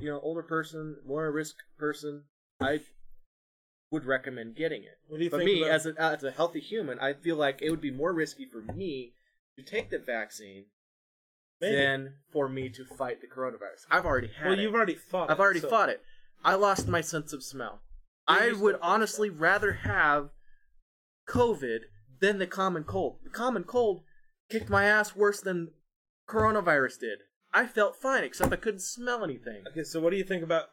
[SPEAKER 2] you know, older person, more a risk person, I would recommend getting it.
[SPEAKER 1] What do you
[SPEAKER 2] but
[SPEAKER 1] think
[SPEAKER 2] me,
[SPEAKER 1] about-
[SPEAKER 2] as a as a healthy human, I feel like it would be more risky for me to take the vaccine
[SPEAKER 1] Maybe.
[SPEAKER 2] than for me to fight the coronavirus. I've already had
[SPEAKER 1] well,
[SPEAKER 2] it.
[SPEAKER 1] you've already fought.
[SPEAKER 2] I've
[SPEAKER 1] it,
[SPEAKER 2] already
[SPEAKER 1] so-
[SPEAKER 2] fought it. I lost my sense of smell.
[SPEAKER 1] Yeah,
[SPEAKER 2] I
[SPEAKER 1] you
[SPEAKER 2] would
[SPEAKER 1] still-
[SPEAKER 2] honestly rather have COVID than the common cold. The common cold kicked my ass worse than coronavirus did. I felt fine, except I couldn't smell anything.
[SPEAKER 1] Okay, so what do you think about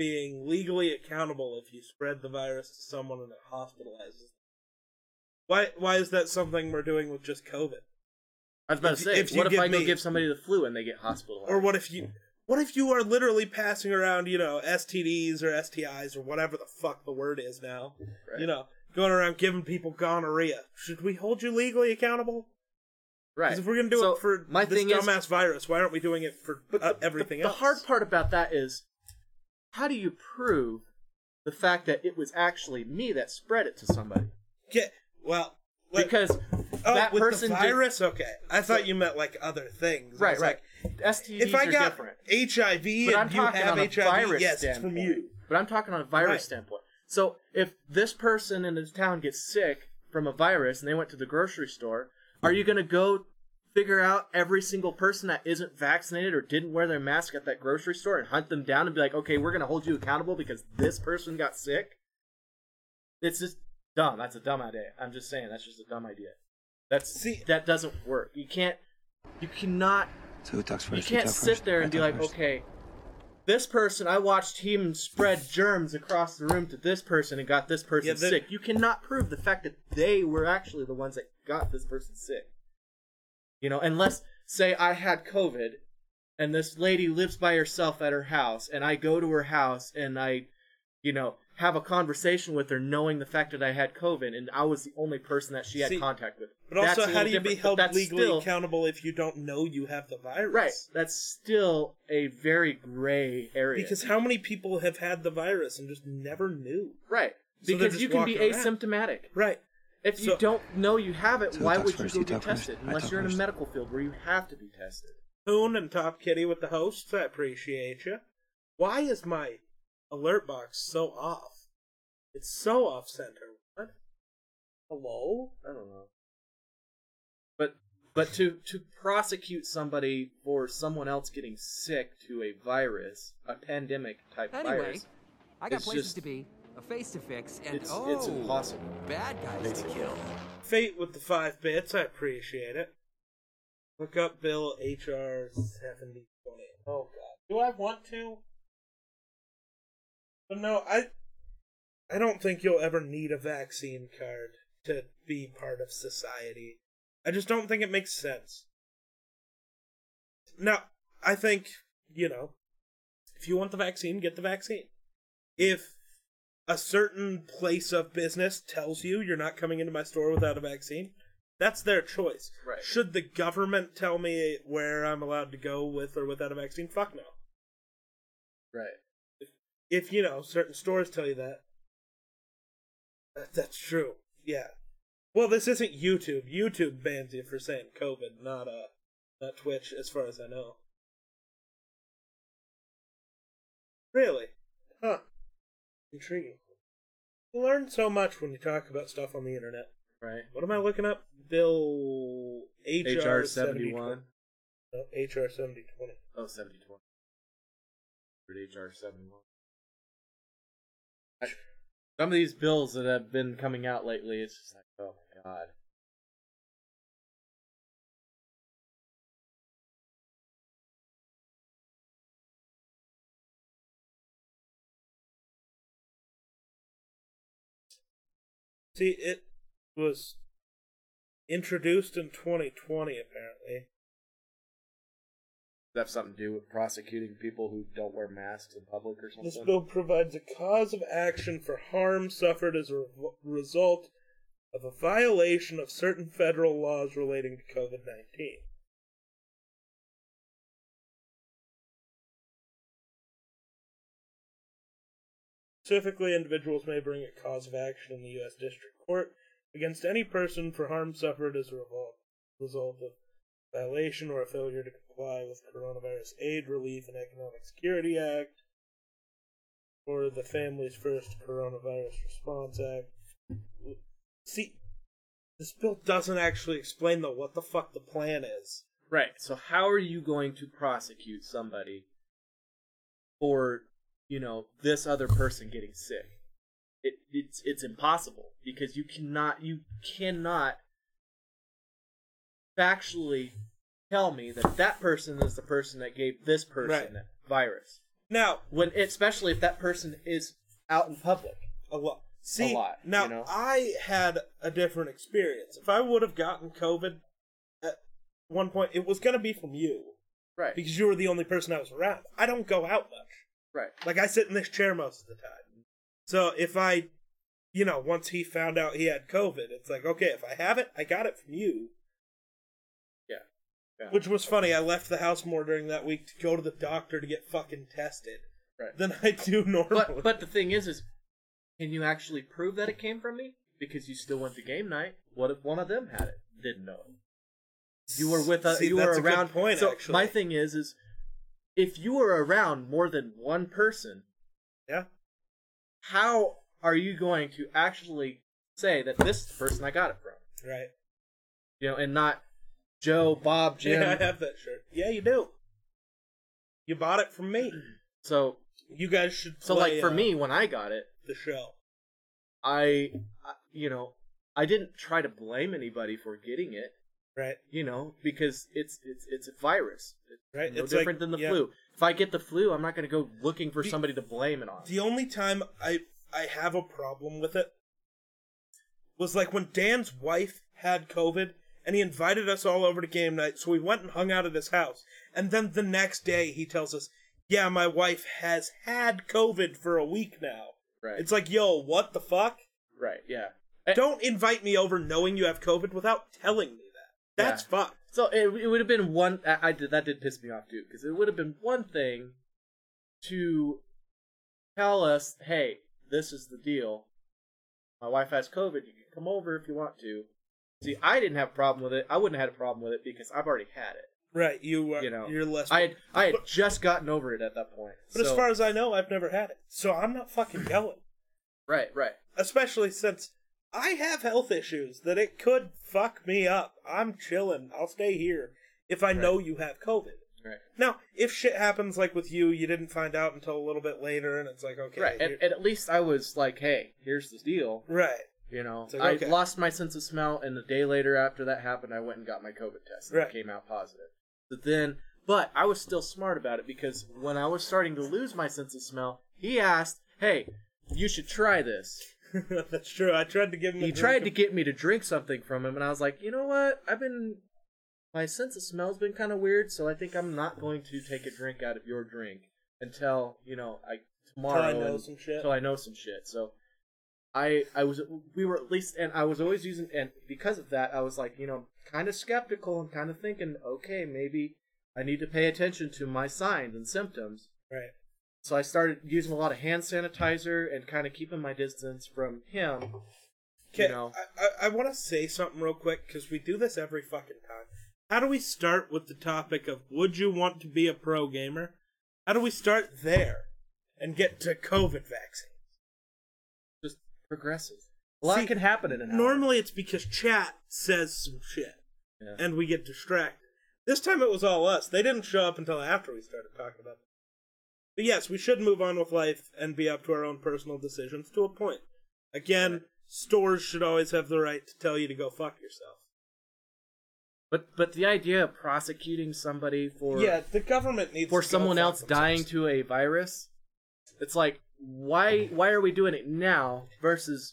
[SPEAKER 1] being legally accountable if you spread the virus to someone and it hospitalizes? them? Why? Why is that something we're doing with just COVID?
[SPEAKER 2] I was about
[SPEAKER 1] If
[SPEAKER 2] to say,
[SPEAKER 1] if
[SPEAKER 2] what if I go give somebody the flu and they get hospitalized?
[SPEAKER 1] Or what if you? What if you are literally passing around, you know, STDs or STIs or whatever the fuck the word is now?
[SPEAKER 2] Right.
[SPEAKER 1] You know, going around giving people gonorrhea. Should we hold you legally accountable?
[SPEAKER 2] right?
[SPEAKER 1] Because if we're gonna do
[SPEAKER 2] So,
[SPEAKER 1] it for
[SPEAKER 2] my
[SPEAKER 1] this
[SPEAKER 2] thing is,
[SPEAKER 1] dumbass virus, why aren't we doing it for
[SPEAKER 2] But
[SPEAKER 1] uh,
[SPEAKER 2] the,
[SPEAKER 1] everything
[SPEAKER 2] the,
[SPEAKER 1] else?
[SPEAKER 2] The hard part about that is, how do you prove the fact that it was actually me that spread it to somebody?
[SPEAKER 1] Get well. let-
[SPEAKER 2] Because
[SPEAKER 1] oh,
[SPEAKER 2] that
[SPEAKER 1] with
[SPEAKER 2] person
[SPEAKER 1] the
[SPEAKER 2] did-
[SPEAKER 1] virus. okay, I thought you meant like other things.
[SPEAKER 2] Right, right.
[SPEAKER 1] like,
[SPEAKER 2] STDs
[SPEAKER 1] if I
[SPEAKER 2] are
[SPEAKER 1] got
[SPEAKER 2] different.
[SPEAKER 1] HIV
[SPEAKER 2] But I'm
[SPEAKER 1] you
[SPEAKER 2] talking
[SPEAKER 1] have
[SPEAKER 2] on a
[SPEAKER 1] HIV,
[SPEAKER 2] virus
[SPEAKER 1] yes,
[SPEAKER 2] standpoint.
[SPEAKER 1] from you.
[SPEAKER 2] But I'm talking on a virus
[SPEAKER 1] Right.
[SPEAKER 2] standpoint. So if this person in this town gets sick from a virus and they went to the grocery store, are you going to go figure out every single person that isn't vaccinated or didn't wear their mask at that grocery store and hunt them down and be like, okay, we're going to hold you accountable because this person got sick? It's just dumb. That's a dumb idea. I'm just saying that's just a dumb idea. That's
[SPEAKER 1] See-
[SPEAKER 2] that doesn't work. You can't. You cannot
[SPEAKER 4] So who talks first?
[SPEAKER 2] you can't sit
[SPEAKER 4] first?
[SPEAKER 2] there
[SPEAKER 4] I
[SPEAKER 2] and be like,
[SPEAKER 4] first.
[SPEAKER 2] okay, this person, I watched him spread germs across the room to this person and got this person
[SPEAKER 1] Yeah,
[SPEAKER 2] sick. You cannot prove the fact that they were actually the ones that got this person sick. You know, unless, say, I had COVID and this lady lives by herself at her house and I go to her house and I, you know, have a conversation with her knowing the fact that I had COVID and I was the only person that she had
[SPEAKER 1] See,
[SPEAKER 2] contact with.
[SPEAKER 1] But also,
[SPEAKER 2] That's a
[SPEAKER 1] how do you be held legally
[SPEAKER 2] still-
[SPEAKER 1] accountable if you don't know you have the virus?
[SPEAKER 2] Right. That's still a very gray area.
[SPEAKER 1] Because how many people have had the virus and just never knew?
[SPEAKER 2] right.
[SPEAKER 1] So
[SPEAKER 2] Because you can be
[SPEAKER 1] around.
[SPEAKER 2] asymptomatic.
[SPEAKER 1] Right.
[SPEAKER 2] If you
[SPEAKER 1] So-
[SPEAKER 2] don't know you have it,
[SPEAKER 4] So
[SPEAKER 2] why would you
[SPEAKER 4] you
[SPEAKER 2] go get
[SPEAKER 4] talk first,
[SPEAKER 2] Unless you're in a
[SPEAKER 4] first.
[SPEAKER 2] medical field where you have to be tested.
[SPEAKER 1] Poon and Top Kitty with the hosts. I appreciate you. Why is my alert box so off? It's so off center. What? Hello?
[SPEAKER 2] I don't know. But but to to prosecute somebody for someone else getting sick to a virus, a pandemic type
[SPEAKER 5] Anyway,
[SPEAKER 2] virus,
[SPEAKER 5] I got places
[SPEAKER 2] just-
[SPEAKER 5] to be, a face to fix, and
[SPEAKER 2] it's
[SPEAKER 5] oh,
[SPEAKER 2] it's impossible.
[SPEAKER 5] bad guys
[SPEAKER 2] Basically.
[SPEAKER 5] to kill.
[SPEAKER 1] Fate with the five bits. I appreciate it. Look up Bill HR seventy twenty. Oh God, do I want to? But no, I. I don't think you'll ever need a vaccine card to be part of society. I just don't think it makes sense. Now, I think you know, if you want the vaccine, get the vaccine. If a certain place of business tells you you're not coming into my store without a vaccine, that's their choice.
[SPEAKER 2] Right.
[SPEAKER 1] Should the government tell me where I'm allowed to go with or without a vaccine? Fuck no.
[SPEAKER 2] Right.
[SPEAKER 1] If, you know, certain stores tell you that, that that's true. Yeah. Well, this isn't YouTube. YouTube bans you for saying COVID, not uh, not Twitch, as far as I know. Really? Huh. Intriguing. You learn so much when you talk about stuff on the internet.
[SPEAKER 2] Right.
[SPEAKER 1] What am I looking up? Bill HR,
[SPEAKER 2] seventy one.
[SPEAKER 1] No, HR seventy twenty.
[SPEAKER 2] Oh, 70 20. HR 71. Some of these bills that have been coming out lately, it's just like, oh my god.
[SPEAKER 1] See, it was introduced in 2020, apparently.
[SPEAKER 2] Does that have something to do with prosecuting people who don't wear masks in public or something?
[SPEAKER 1] This bill provides a cause of action for harm suffered as a re- result of a violation of certain federal laws relating to COVID 19. Specifically, individuals may bring a cause of action in the U.S. District Court against any person for harm suffered as a result of violation or a failure to comply with Coronavirus Aid, Relief, and Economic Security Act, or the Families First Coronavirus Response Act. See, this bill doesn't actually explain though what the fuck the plan is.
[SPEAKER 2] Right. So how are you going to prosecute somebody for, you know, this other person getting sick? It it's it's impossible because you cannot you cannot factually tell me that that person is the person that gave this person
[SPEAKER 1] Right.
[SPEAKER 2] that virus.
[SPEAKER 1] Now,
[SPEAKER 2] When especially if that person is out in public.
[SPEAKER 1] a lot. See,
[SPEAKER 2] lot,
[SPEAKER 1] now
[SPEAKER 2] you know?
[SPEAKER 1] I had a different experience. If I would have gotten COVID at one point, it was going to be from you
[SPEAKER 2] Right.
[SPEAKER 1] because you were the only person I was around. I don't go out much.
[SPEAKER 2] Right.
[SPEAKER 1] Like I sit in this chair most of the time. So if I, you know, once he found out he had COVID, it's like, okay, if I have it, I got it from you.
[SPEAKER 2] Yeah. Yeah.
[SPEAKER 1] Which was funny. I left the house more during that week to go to the doctor to get fucking tested
[SPEAKER 2] Right.
[SPEAKER 1] than I do normally.
[SPEAKER 2] But but the thing is, is can you actually prove that it came from me? Because you still went to game night. What if one of them had it? Didn't know it. You were with us.
[SPEAKER 1] See,
[SPEAKER 2] you were
[SPEAKER 1] a
[SPEAKER 2] around.
[SPEAKER 1] point,
[SPEAKER 2] so
[SPEAKER 1] actually.
[SPEAKER 2] my thing is, is if you are around more than one person,
[SPEAKER 1] yeah.
[SPEAKER 2] how are you going to actually say that this is the person I got it from?
[SPEAKER 1] Right.
[SPEAKER 2] You know, and not Joe, Bob, Jim. *laughs*
[SPEAKER 1] Yeah, I have that shirt. Yeah, you do. You bought it from me. *clears throat*
[SPEAKER 2] So
[SPEAKER 1] You guys should.
[SPEAKER 2] so
[SPEAKER 1] play,
[SPEAKER 2] like for
[SPEAKER 1] uh,
[SPEAKER 2] me, when I got it,
[SPEAKER 1] the show.
[SPEAKER 2] I, I you know, I didn't try to blame anybody for getting it.
[SPEAKER 1] Right.
[SPEAKER 2] you know, because it's it's it's a virus. It's
[SPEAKER 1] Right,
[SPEAKER 2] no
[SPEAKER 1] it's
[SPEAKER 2] different
[SPEAKER 1] like-
[SPEAKER 2] than the
[SPEAKER 1] yeah.
[SPEAKER 2] flu. If I get the flu, I'm not going to go looking for
[SPEAKER 1] The-
[SPEAKER 2] somebody to blame it on.
[SPEAKER 1] The only time I I have a problem with it was like when Dan's wife had COVID and he invited us all over to game night, so we went and hung out at his house. And then the next day he tells us, "Yeah, my wife has had COVID for a week now."
[SPEAKER 2] Right.
[SPEAKER 1] It's like, yo, what the fuck?
[SPEAKER 2] right. Yeah.
[SPEAKER 1] Don't invite me over knowing you have COVID without telling me. That's
[SPEAKER 2] Yeah.
[SPEAKER 1] fucked.
[SPEAKER 2] So it, it would have been one. I, I did that did piss me off too because it would have been one thing to tell us, "Hey, this is the deal. My wife has COVID. You can come over if you want to." See, I didn't have a problem with it. I wouldn't have had a problem with it because I've already had it.
[SPEAKER 1] Right, you are.
[SPEAKER 2] You know,
[SPEAKER 1] you're less.
[SPEAKER 2] I had I had
[SPEAKER 1] But-
[SPEAKER 2] just gotten over it at that point.
[SPEAKER 1] but as far as I know, I've never had it, so I'm not fucking going.
[SPEAKER 2] right, right,
[SPEAKER 1] Especially since I have health issues that it could fuck me up. I'm chilling. I'll stay here if I know you have COVID.
[SPEAKER 2] right,
[SPEAKER 1] Now, if shit happens like with you, you didn't find out until a little bit later, and it's like, okay,
[SPEAKER 2] right. And, and at least I was like, "Hey, here's the deal."
[SPEAKER 1] right,
[SPEAKER 2] You know,
[SPEAKER 1] like,
[SPEAKER 2] I
[SPEAKER 1] okay.
[SPEAKER 2] lost my sense of smell, and a day later after that happened, I went and got my COVID test, and
[SPEAKER 1] Right.
[SPEAKER 2] it came out positive. But then, but I was still smart about it because when I was starting to lose my sense of smell, he asked, "Hey, you should try this." *laughs*
[SPEAKER 1] that's true. I tried to give him. a
[SPEAKER 2] He tried to get me to drink something from him, and I was like, "You know what? I've been my sense of smell's been kind of weird, so I think I'm not going to take a drink out of your drink until you know I tomorrow
[SPEAKER 1] Till I know
[SPEAKER 2] and-
[SPEAKER 1] some shit.
[SPEAKER 2] till I know some shit." So I I was we were at least and I was always using and because of that I was like you know kind of skeptical and kind of thinking okay maybe I need to pay attention to my signs and symptoms.
[SPEAKER 1] Right.
[SPEAKER 2] So I started using a lot of hand sanitizer and kind of keeping my distance from him.
[SPEAKER 1] Okay,
[SPEAKER 2] You know.
[SPEAKER 1] I, I, I want to say something real quick because we do this every fucking time. How do we start with the topic of would you want to be a pro gamer? How do we start there and get to COVID vaccines?
[SPEAKER 2] Just progresses. A lot
[SPEAKER 1] See,
[SPEAKER 2] can happen in an hour.
[SPEAKER 1] Normally it's because chat says some shit
[SPEAKER 2] Yeah.
[SPEAKER 1] and we get distracted. This time it was all us. They didn't show up until after we started talking about it. But yes, we should move on with life and be up to our own personal decisions to a point. Again, stores should always have the right to tell you to go fuck yourself.
[SPEAKER 2] But but the idea of prosecuting somebody for
[SPEAKER 1] yeah, the government needs
[SPEAKER 2] for someone else dying to a virus, it's like why why are we doing it now versus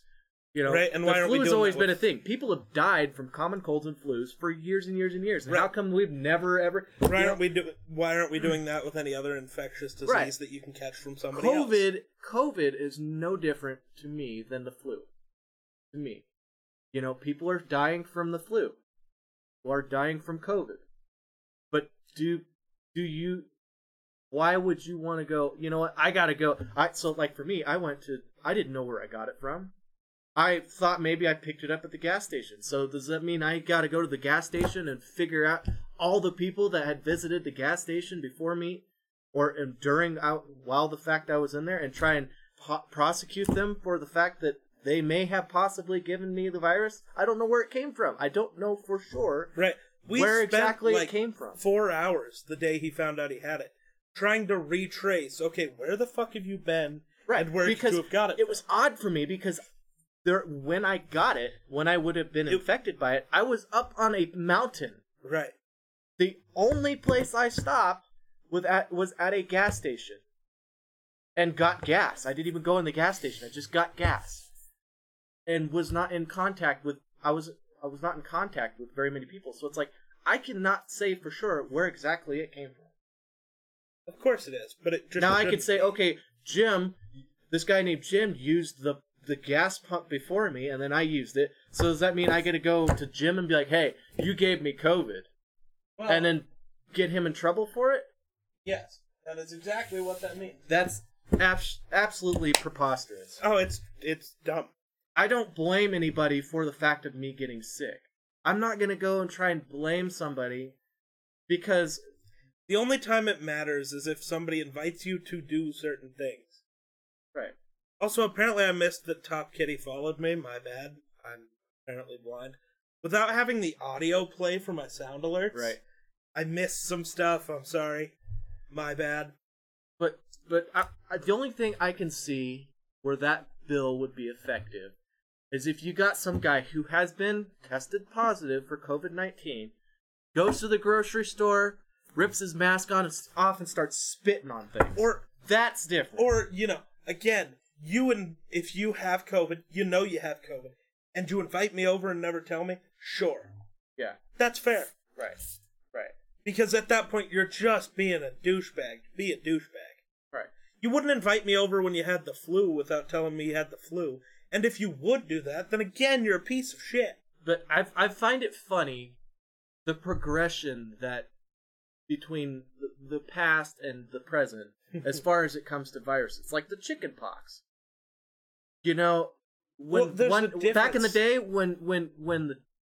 [SPEAKER 2] you know
[SPEAKER 1] Right, and
[SPEAKER 2] the
[SPEAKER 1] why
[SPEAKER 2] flu's
[SPEAKER 1] doing
[SPEAKER 2] always been a thing. People have died from common colds and flus for years and years and years. And
[SPEAKER 1] Right.
[SPEAKER 2] How come we've never ever
[SPEAKER 1] Why aren't we do? Why aren't we doing that with any other infectious disease
[SPEAKER 2] Right.
[SPEAKER 1] that you can catch from somebody else?
[SPEAKER 2] COVID COVID is no different to me than the flu. To me. You know, people are dying from the flu. People are dying from COVID. But do do you why would you want to go, you know what, I gotta go I so like for me, I went to I didn't know where I got it from. I thought maybe I picked it up at the gas station. So does that mean I gotta go to the gas station and figure out all the people that had visited the gas station before me or during out while the fact I was in there and try and po- prosecute them for the fact that they may have possibly given me the virus. I don't know where it came from. I don't know for sure
[SPEAKER 1] Right. We
[SPEAKER 2] where
[SPEAKER 1] spent,
[SPEAKER 2] exactly
[SPEAKER 1] like,
[SPEAKER 2] it came from.
[SPEAKER 1] Four hours the day he found out he had it, trying to retrace. Okay, where the fuck have you been?
[SPEAKER 2] Right,
[SPEAKER 1] And where
[SPEAKER 2] because
[SPEAKER 1] you have got it?
[SPEAKER 2] It was odd for me because there when I got it, when I would have been
[SPEAKER 1] It-
[SPEAKER 2] infected by it, I was up on a mountain.
[SPEAKER 1] right.
[SPEAKER 2] The only place I stopped was at was at a gas station. And got gas. I didn't even go in the gas station. I just got gas. And was not in contact with I was I was not in contact with very many people. So it's like I cannot say for sure where exactly it came from.
[SPEAKER 1] Of course it is, but it just
[SPEAKER 2] now I could say, okay, Jim, this guy named Jim used the the gas pump before me, and then I used it. So does that mean I get to go to Jim and be like, hey, you gave me COVID,
[SPEAKER 1] Well,
[SPEAKER 2] and then get him in trouble for it?
[SPEAKER 1] yes, that is exactly what that means.
[SPEAKER 2] That's abs- absolutely preposterous.
[SPEAKER 1] Oh, it's it's dumb.
[SPEAKER 2] I don't blame anybody for the fact of me getting sick. I'm not gonna go and try and blame somebody because
[SPEAKER 1] The only time it matters is if somebody invites you to do certain things. Also, apparently, I missed that Top Kitty followed me. My bad. I'm apparently blind. Without having the audio play for my sound alerts,
[SPEAKER 2] Right.
[SPEAKER 1] I missed some stuff. I'm sorry. My bad.
[SPEAKER 2] But but I, I, the only thing I can see where that bill would be effective is if you got some guy who has been tested positive for COVID nineteen, goes to the grocery store, rips his mask on and off, and starts spitting on things.
[SPEAKER 1] Or,
[SPEAKER 2] that's different.
[SPEAKER 1] or you know, again, you and if you have COVID, you know you have COVID, and you invite me over and never tell me. Sure,
[SPEAKER 2] yeah,
[SPEAKER 1] that's fair.
[SPEAKER 2] right, right,
[SPEAKER 1] Because at that point, you're just being a douchebag. Be a douchebag.
[SPEAKER 2] right.
[SPEAKER 1] You wouldn't invite me over when you had the flu without telling me you had the flu. And if you would do that, then again, you're a piece of shit.
[SPEAKER 2] But I I find it funny the progression that between the, the past and the present *laughs* as far as it comes to viruses, like the chicken pox. You know, when
[SPEAKER 1] Well,
[SPEAKER 2] one back in the day when when when the,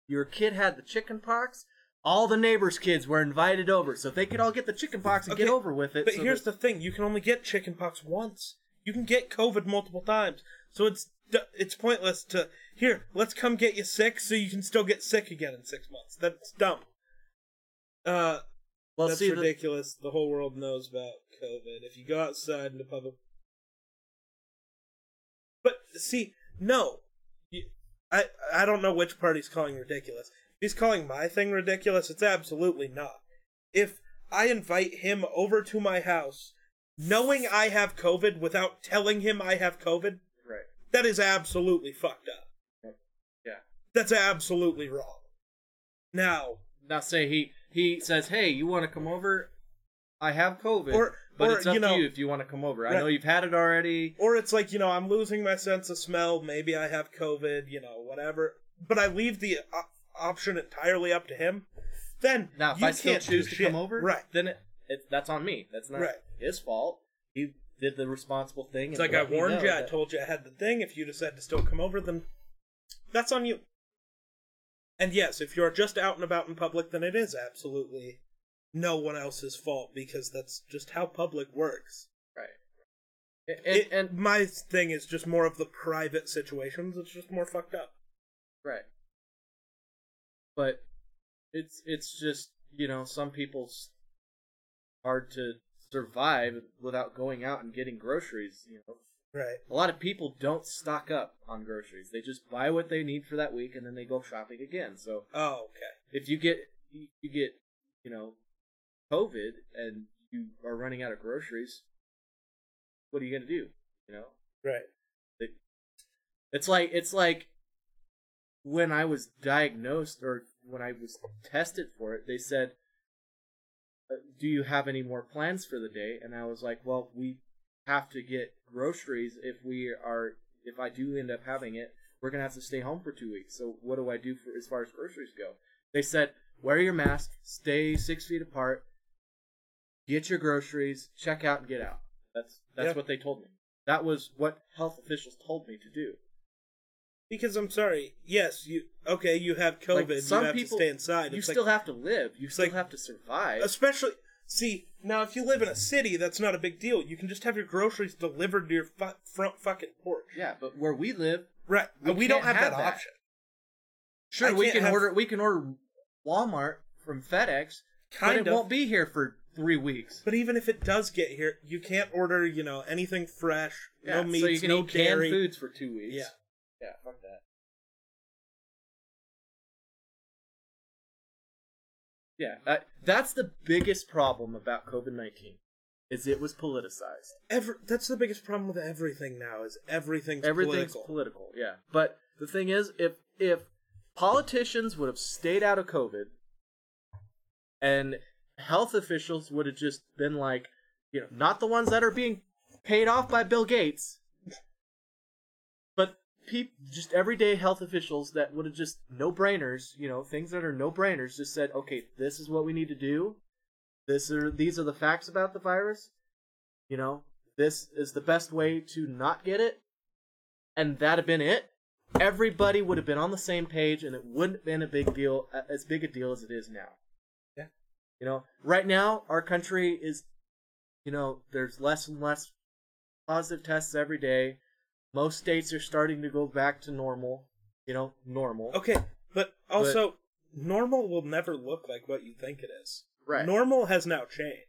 [SPEAKER 2] your kid had the chicken pox, all the neighbors' kids were invited over so they could all get the chicken pox and get over with it.
[SPEAKER 1] But
[SPEAKER 2] so
[SPEAKER 1] here's
[SPEAKER 2] that-
[SPEAKER 1] the thing: you can only get chickenpox once. You can get COVID multiple times, so it's it's pointless to here. Let's come get you sick, so you can still get sick again in six months. That's dumb. Uh,
[SPEAKER 2] well,
[SPEAKER 1] that's
[SPEAKER 2] see,
[SPEAKER 1] ridiculous. The whole world knows about COVID. If you go outside into public, see, no, I I don't know which part he's calling ridiculous. If he's calling my thing ridiculous, it's absolutely not. If I invite him over to my house, knowing I have COVID without telling him I have COVID,
[SPEAKER 2] right.
[SPEAKER 1] that is absolutely fucked up.
[SPEAKER 2] Yeah.
[SPEAKER 1] That's absolutely wrong. Now,
[SPEAKER 2] Now say he he says, "Hey, you want to come over? I have COVID,
[SPEAKER 1] Or-
[SPEAKER 2] but
[SPEAKER 1] or,
[SPEAKER 2] it's up
[SPEAKER 1] you know-
[SPEAKER 2] to you if you want to come over. I know you've had it already.
[SPEAKER 1] Or it's like, you know, I'm losing my sense of smell. Maybe I have COVID, you know, whatever. But I leave the op- option entirely up to him. Then
[SPEAKER 2] Now, if
[SPEAKER 1] you
[SPEAKER 2] I still choose to
[SPEAKER 1] shit.
[SPEAKER 2] come over,
[SPEAKER 1] right?
[SPEAKER 2] then it, it that's on me. That's not
[SPEAKER 1] Right.
[SPEAKER 2] his fault. He did the responsible thing.
[SPEAKER 1] It's like I warned you. I told you I had the thing. If you decide to still come over, then that's on you. And yes, if you're just out and about in public, then it is absolutely no one else's fault because that's just how public works.
[SPEAKER 2] right. And,
[SPEAKER 1] It-
[SPEAKER 2] and
[SPEAKER 1] my thing is just more of the private situations. It's just more fucked up.
[SPEAKER 2] right, but it's it's just you know some people's hard to survive without going out and getting groceries. You know,
[SPEAKER 1] Right.
[SPEAKER 2] a lot of people don't stock up on groceries. They just buy what they need for that week and then they go shopping again. So
[SPEAKER 1] Oh, okay.
[SPEAKER 2] if you get you get you know COVID and you are running out of groceries, what are you gonna do? You know,
[SPEAKER 1] Right.
[SPEAKER 2] it, it's like it's like when I was diagnosed or when I was tested for it, they said, uh, "Do you have any more plans for the day?" And I was like, "Well, we have to get groceries if we are if I do end up having it, we're gonna have to stay home for two weeks. So what do I do for as far as groceries go?" They said, "Wear your mask, stay six feet apart, get your groceries, check out, and get out." That's that's
[SPEAKER 1] Yeah.
[SPEAKER 2] what they told me. That was what health officials told me to do.
[SPEAKER 1] Because I'm sorry. Yes, you okay? You have COVID.
[SPEAKER 2] Like, some
[SPEAKER 1] you have
[SPEAKER 2] people,
[SPEAKER 1] to stay inside.
[SPEAKER 2] You
[SPEAKER 1] It's
[SPEAKER 2] still
[SPEAKER 1] like,
[SPEAKER 2] have to live. You still
[SPEAKER 1] like-
[SPEAKER 2] have to survive.
[SPEAKER 1] especially see now if you live in a city, that's not a big deal. You can just have your groceries delivered to your fu- front fucking porch.
[SPEAKER 2] yeah, but where we live,
[SPEAKER 1] Right.
[SPEAKER 2] We
[SPEAKER 1] We, don't have,
[SPEAKER 2] have
[SPEAKER 1] that,
[SPEAKER 2] that.
[SPEAKER 1] option.
[SPEAKER 2] sure
[SPEAKER 1] I
[SPEAKER 2] we can
[SPEAKER 1] have-
[SPEAKER 2] order. We can order Walmart from FedEx,
[SPEAKER 1] Kind
[SPEAKER 2] but it
[SPEAKER 1] of.
[SPEAKER 2] won't be here for three weeks.
[SPEAKER 1] But even if it does get here, you can't order, you know, anything fresh,
[SPEAKER 2] Yeah,
[SPEAKER 1] no meats,
[SPEAKER 2] so you can
[SPEAKER 1] no
[SPEAKER 2] eat canned foods for two weeks.
[SPEAKER 1] Yeah.
[SPEAKER 2] yeah, fuck that. Yeah, that, that's the biggest problem about COVID nineteen, is it was politicized.
[SPEAKER 1] Every, that's the biggest problem with everything now is everything's,
[SPEAKER 2] Everything's
[SPEAKER 1] political.
[SPEAKER 2] political, yeah. But the thing is, if if politicians would have stayed out of COVID, and health officials would have just been like, you know, not the ones that are being paid off by Bill Gates, but peop- just everyday health officials that would have just no brainers, you know, things that are no brainers, just said, okay, this is what we need to do. This are these are the facts about the virus. You know, this is the best way to not get it, and that'd have been it. Everybody would have been on the same page, and it wouldn't have been a big deal, as big a deal as it is now. You know, right now our country is, you know, there's less and less positive tests every day. Most states are starting to go back to normal. You know, normal.
[SPEAKER 1] Okay, but also, normal will never look like what you think it is.
[SPEAKER 2] Right.
[SPEAKER 1] Normal has now changed.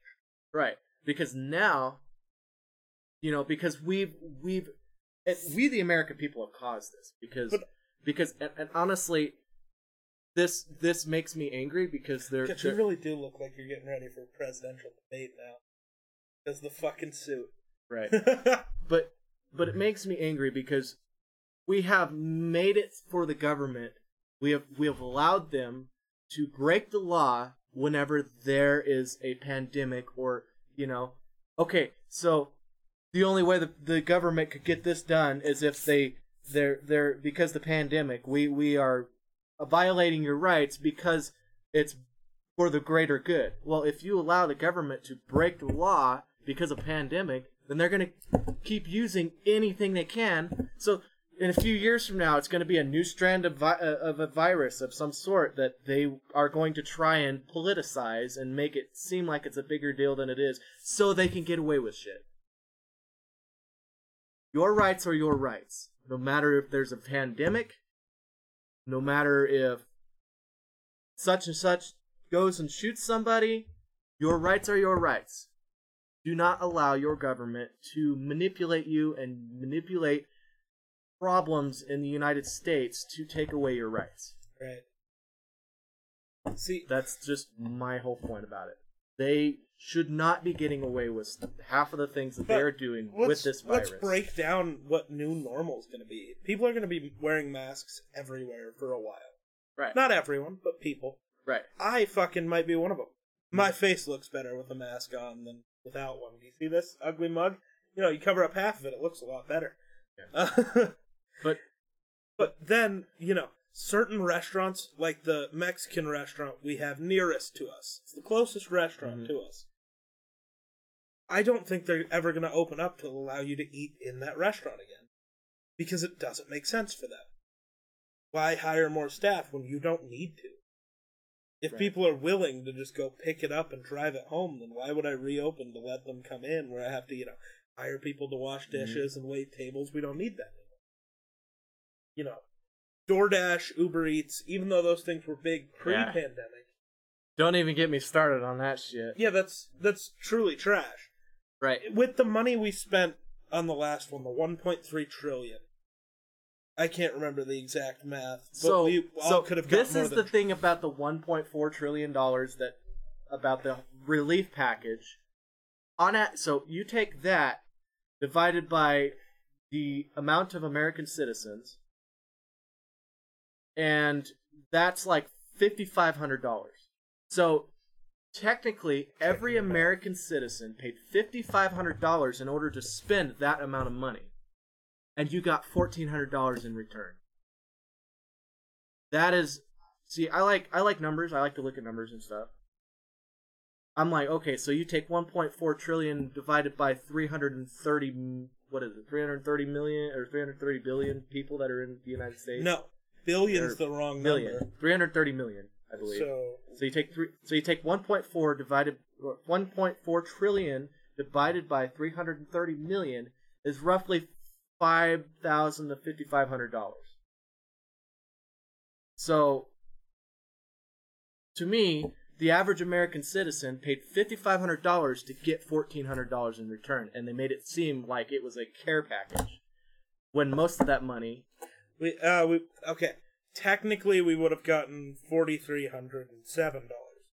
[SPEAKER 2] Right. Because now, you know, because we've we've we the American people have caused this because
[SPEAKER 1] But-
[SPEAKER 2] because and, and honestly, this this makes me angry because they're,
[SPEAKER 1] you really do look like you're getting ready for a presidential debate now. Because the fucking suit.
[SPEAKER 2] right. *laughs* but but it makes me angry because we have made it for the government. We have we have allowed them to break the law whenever there is a pandemic or you know. Okay, so the only way the, the government could get this done is if they they're they're because the pandemic we we are violating your rights because it's for the greater good. Well, if you allow the government to break the law because of pandemic, then they're going to keep using anything they can. So in a few years from now, it's going to be a new strand of, vi- uh, of a virus of some sort that they are going to try and politicize and make it seem like it's a bigger deal than it is, so they can get away with shit. Your rights are your rights, no matter if there's a pandemic, no matter if such and such goes and shoots somebody. Your rights are your rights. Do not allow your government to manipulate you and manipulate problems in the United States to take away your rights.
[SPEAKER 1] Right. See,
[SPEAKER 2] That's just my whole point about it. They should not be getting away with half of the things that
[SPEAKER 1] But
[SPEAKER 2] they're doing with this virus.
[SPEAKER 1] let's break down what new normal is going to be. People are going to be wearing masks everywhere for a while.
[SPEAKER 2] Right.
[SPEAKER 1] Not everyone, but people.
[SPEAKER 2] right.
[SPEAKER 1] I fucking might be one of them. My face looks better with a mask on than without one. Do you see this ugly mug? You know, you cover up half of it, it looks a lot better. *laughs*
[SPEAKER 2] But
[SPEAKER 1] but then, you know, certain restaurants, like the Mexican restaurant we have nearest to us, it's the closest restaurant
[SPEAKER 2] Mhm.
[SPEAKER 1] to us. I don't think they're ever going to open up to allow you to eat in that restaurant again. Because it doesn't make sense for them. Why hire more staff when you don't need to? If
[SPEAKER 2] Right.
[SPEAKER 1] people are willing to just go pick it up and drive it home, then why would I reopen to let them come in where I have to, you know, hire people to wash
[SPEAKER 2] Mm-hmm.
[SPEAKER 1] dishes and wait tables? We don't need that anymore. You know, DoorDash, Uber Eats, even though those things were big pre-pandemic,
[SPEAKER 2] don't even get me started on that shit.
[SPEAKER 1] yeah, that's that's truly trash.
[SPEAKER 2] Right.
[SPEAKER 1] With the money we spent on the last one, the 1.3 trillion. I can't remember the exact math, but
[SPEAKER 2] so
[SPEAKER 1] we all
[SPEAKER 2] so
[SPEAKER 1] could have got
[SPEAKER 2] this is the thing about the 1.4 trillion dollars that about the relief package on a, so you take that divided by the amount of American citizens and that's like $5500 so technically every American citizen paid $5500 in order to spend that amount of money. And you got $1400 in return. That is see i like i like numbers. I like to look at numbers and stuff. I'm like okay so you take 1.4 trillion divided by 330 what is it 330 million or 330 billion people that are in the united states?
[SPEAKER 1] No, billion's the wrong
[SPEAKER 2] million
[SPEAKER 1] number.
[SPEAKER 2] 330 million i believe
[SPEAKER 1] So
[SPEAKER 2] so you take three. So you take 1.4 divided 1.4 trillion divided by 330 million is roughly five thousand to fifty five hundred dollars. So, to me, the average American citizen paid fifty five hundred dollars to get fourteen hundred dollars in return, and they made it seem like it was a care package, when most of that money
[SPEAKER 1] we uh we okay. Technically, we would have gotten forty three hundred and seven dollars,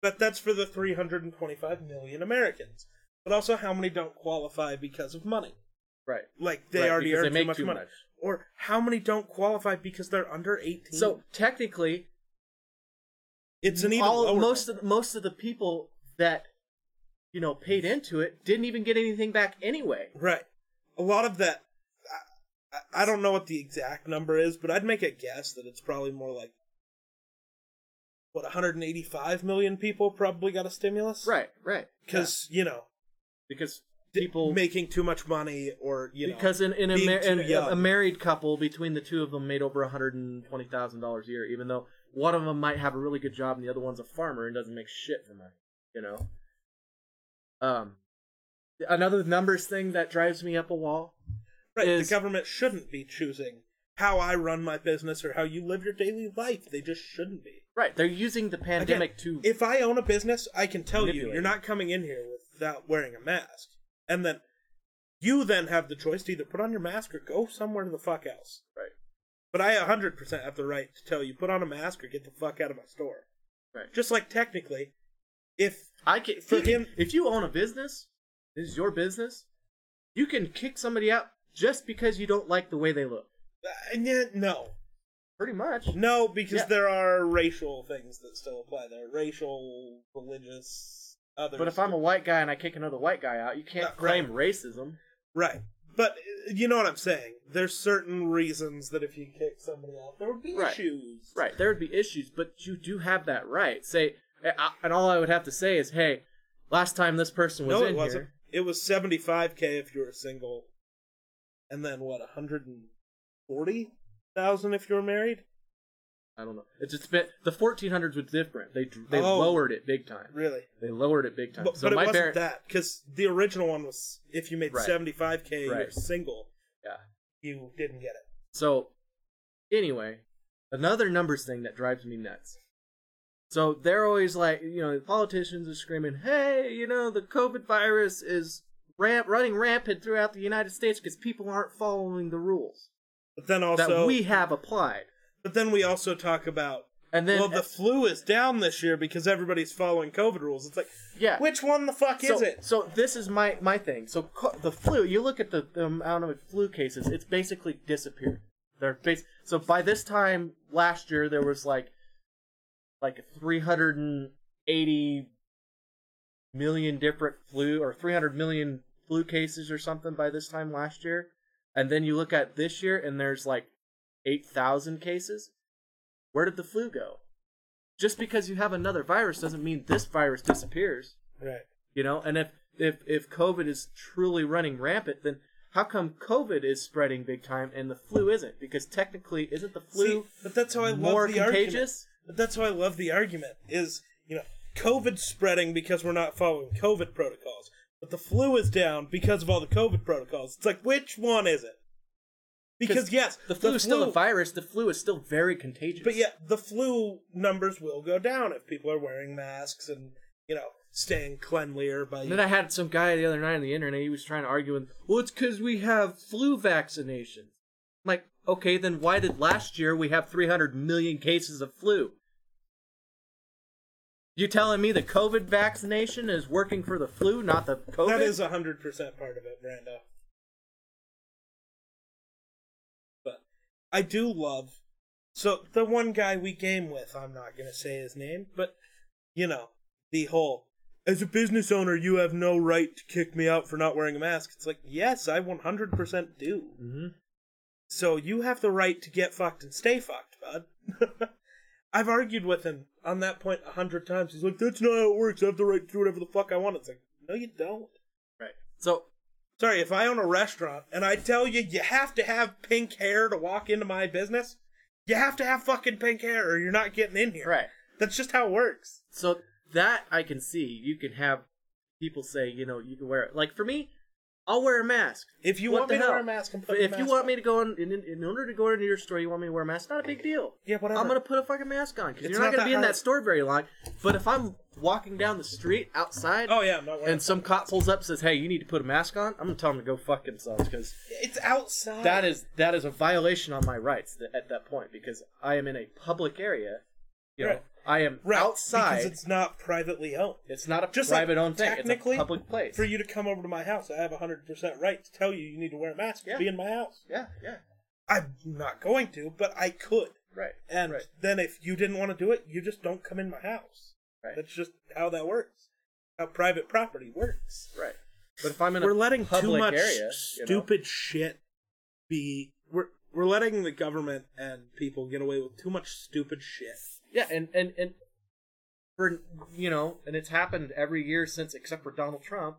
[SPEAKER 1] but that's for the three hundred and twenty five million Americans. But also, how many don't qualify because of money?
[SPEAKER 2] right
[SPEAKER 1] Like they
[SPEAKER 2] Right,
[SPEAKER 1] already earn too much
[SPEAKER 2] too
[SPEAKER 1] money,
[SPEAKER 2] much.
[SPEAKER 1] or how many don't qualify because they're under eighteen?
[SPEAKER 2] So technically,
[SPEAKER 1] it's an even
[SPEAKER 2] all most of most of the people that you know paid into it didn't even get anything back anyway.
[SPEAKER 1] Right. A lot of that. I, don't know what the exact number is, but I'd make a guess that it's probably more like what 185 million people probably got a stimulus.
[SPEAKER 2] Right, right.
[SPEAKER 1] Because you know
[SPEAKER 2] because people
[SPEAKER 1] making too much money, or you know,
[SPEAKER 2] because in, in, a, mar- in a married couple between the two of them made over hundred and twenty thousand dollars a year, even though one of them might have a really good job and the other one's a farmer and doesn't make shit for money. You know. Um, another numbers thing that drives me up a wall.
[SPEAKER 1] Right?
[SPEAKER 2] is-
[SPEAKER 1] the government shouldn't be choosing how I run my business or how you live your daily life. They just shouldn't be.
[SPEAKER 2] Right, they're using the pandemic to
[SPEAKER 1] If I own a business, I can tell you you're not coming in here without wearing a mask. And then you then have the choice to either put on your mask or go somewhere to the fuck else.
[SPEAKER 2] Right.
[SPEAKER 1] But I 100% have the right to tell you put on a mask or get the fuck out of my store.
[SPEAKER 2] Right.
[SPEAKER 1] Just like technically, if
[SPEAKER 2] I can
[SPEAKER 1] For
[SPEAKER 2] him- If you own a business, this is your business. You can kick somebody out just because you don't like the way they look.
[SPEAKER 1] and yet no,
[SPEAKER 2] Pretty much.
[SPEAKER 1] no, because
[SPEAKER 2] Yeah.
[SPEAKER 1] there are racial things that still apply there, racial, religious, other.
[SPEAKER 2] But if I'm a white guy and I kick another white guy out, you can't
[SPEAKER 1] Uh,
[SPEAKER 2] claim
[SPEAKER 1] right.
[SPEAKER 2] racism.
[SPEAKER 1] right, but uh, you know what I'm saying. There's certain reasons that if you kick somebody out, there would be
[SPEAKER 2] Right.
[SPEAKER 1] issues.
[SPEAKER 2] Right, there would be issues, but you do have that right. Say, and all I would have to say is, hey, last time this person was
[SPEAKER 1] No,
[SPEAKER 2] in
[SPEAKER 1] it wasn't.
[SPEAKER 2] here,
[SPEAKER 1] It was 75k if you were single, and then what 140,000 if you were married.
[SPEAKER 2] I don't know. It just been the 1400s was different. They they
[SPEAKER 1] Oh.
[SPEAKER 2] lowered it big time.
[SPEAKER 1] Really,
[SPEAKER 2] They lowered it big time.
[SPEAKER 1] but,
[SPEAKER 2] so
[SPEAKER 1] but it wasn't
[SPEAKER 2] parent,
[SPEAKER 1] that because the original one was if you made
[SPEAKER 2] Right.
[SPEAKER 1] 75k, you're single,
[SPEAKER 2] yeah.
[SPEAKER 1] you didn't get it.
[SPEAKER 2] So, anyway, another numbers thing that drives me nuts. So they're always like, you know, politicians are screaming, "Hey, you know, the COVID virus is ramp running rampant throughout the United States because people aren't following the rules
[SPEAKER 1] But then also,
[SPEAKER 2] that we have applied."
[SPEAKER 1] but then we also talk about
[SPEAKER 2] And then,
[SPEAKER 1] well, the flu is down this year because everybody's following COVID rules. It's like,
[SPEAKER 2] yeah,
[SPEAKER 1] which one the fuck
[SPEAKER 2] so,
[SPEAKER 1] is it?
[SPEAKER 2] So this is my my thing. So co- the flu, you look at the, the amount of flu cases, it's basically disappeared. They're bas- so by this time last year there was like like 380 million different flu or 300 million flu cases or something by this time last year. And then you look at this year and there's like 8,000 cases. Where did the flu go? Just because you have another virus doesn't mean this virus disappears
[SPEAKER 1] Right.
[SPEAKER 2] you know and if if if covid is truly running rampant then how come covid is spreading big time and the flu isn't because technically isn't the flu
[SPEAKER 1] See, but that's how I love
[SPEAKER 2] more
[SPEAKER 1] the argument. But that's why I love the argument is, you know, COVID's spreading because we're not following COVID protocols. But the flu is down because of all the COVID protocols. It's like, which one is it? Because yes,
[SPEAKER 2] the flu is still a virus the flu is still very contagious
[SPEAKER 1] But yeah, the flu numbers will go down if people are wearing masks and, you know, staying cleanlier by
[SPEAKER 2] and then i had some guy the other night on the internet he was trying to argue with well it's because we have flu vaccinations I'm like okay then why did last year we have 300 million cases of flu you telling me the covid vaccination is working for the flu not the covid
[SPEAKER 1] That is a hundred percent part of it, Brando. But I do love so the one guy we game with, I'm not gonna say his name, but you know, the whole as a business owner you have no right to kick me out for not wearing a mask. It's like, yes, I one hundred percent do.
[SPEAKER 2] hmm
[SPEAKER 1] So you have the right to get fucked and stay fucked, bud. *laughs* I've argued with him on that point a hundred times. He's like, That's not how it works, I have the right to do whatever the fuck I want. It's like, No you don't.
[SPEAKER 2] right so
[SPEAKER 1] Sorry, if I own a restaurant and I tell you you have to have pink hair to walk into my business, you have to have fucking pink hair or you're not getting in here.
[SPEAKER 2] right
[SPEAKER 1] That's just how it works.
[SPEAKER 2] So that I can see. You can have people say, you know, you can wear it. Like for me, I'll wear a mask.
[SPEAKER 1] If you
[SPEAKER 2] What
[SPEAKER 1] want me to wear a mask, I'm putting
[SPEAKER 2] if you want
[SPEAKER 1] on.
[SPEAKER 2] me to go in, in, in order to go into your store, you want me to wear a mask. Not a big deal.
[SPEAKER 1] Yeah, whatever.
[SPEAKER 2] I'm gonna put a fucking mask on because you're not,
[SPEAKER 1] not
[SPEAKER 2] gonna be in that store very long. But if I'm walking down the street outside
[SPEAKER 1] Oh yeah,
[SPEAKER 2] and some cop pulls up and says, "Hey, you need to put a mask on," I'm gonna tell him to go fuck themselves because
[SPEAKER 1] It's outside.
[SPEAKER 2] that is that is a violation on my rights th- at that point because I am in a public area. You know,
[SPEAKER 1] Right.
[SPEAKER 2] I am
[SPEAKER 1] right,
[SPEAKER 2] outside.
[SPEAKER 1] because it's not privately owned.
[SPEAKER 2] It's not a
[SPEAKER 1] Just like
[SPEAKER 2] private owned thing. It's a public place.
[SPEAKER 1] For you to come over to my house, I have a hundred percent right to tell you you need to wear a mask
[SPEAKER 2] Yeah.
[SPEAKER 1] to be in my house.
[SPEAKER 2] Yeah, yeah.
[SPEAKER 1] I'm not going to, but I could.
[SPEAKER 2] Right.
[SPEAKER 1] And
[SPEAKER 2] right.
[SPEAKER 1] then if you didn't want to do it, you just don't come in my house.
[SPEAKER 2] Right.
[SPEAKER 1] That's just how that works. How private property works.
[SPEAKER 2] Right. But if I'm in
[SPEAKER 1] we're letting
[SPEAKER 2] public
[SPEAKER 1] too much
[SPEAKER 2] area, you know?
[SPEAKER 1] stupid shit be. We're we're letting the government and people get away with too much stupid shit.
[SPEAKER 2] Yeah, and and and for you know, and it's happened every year since except for Donald Trump.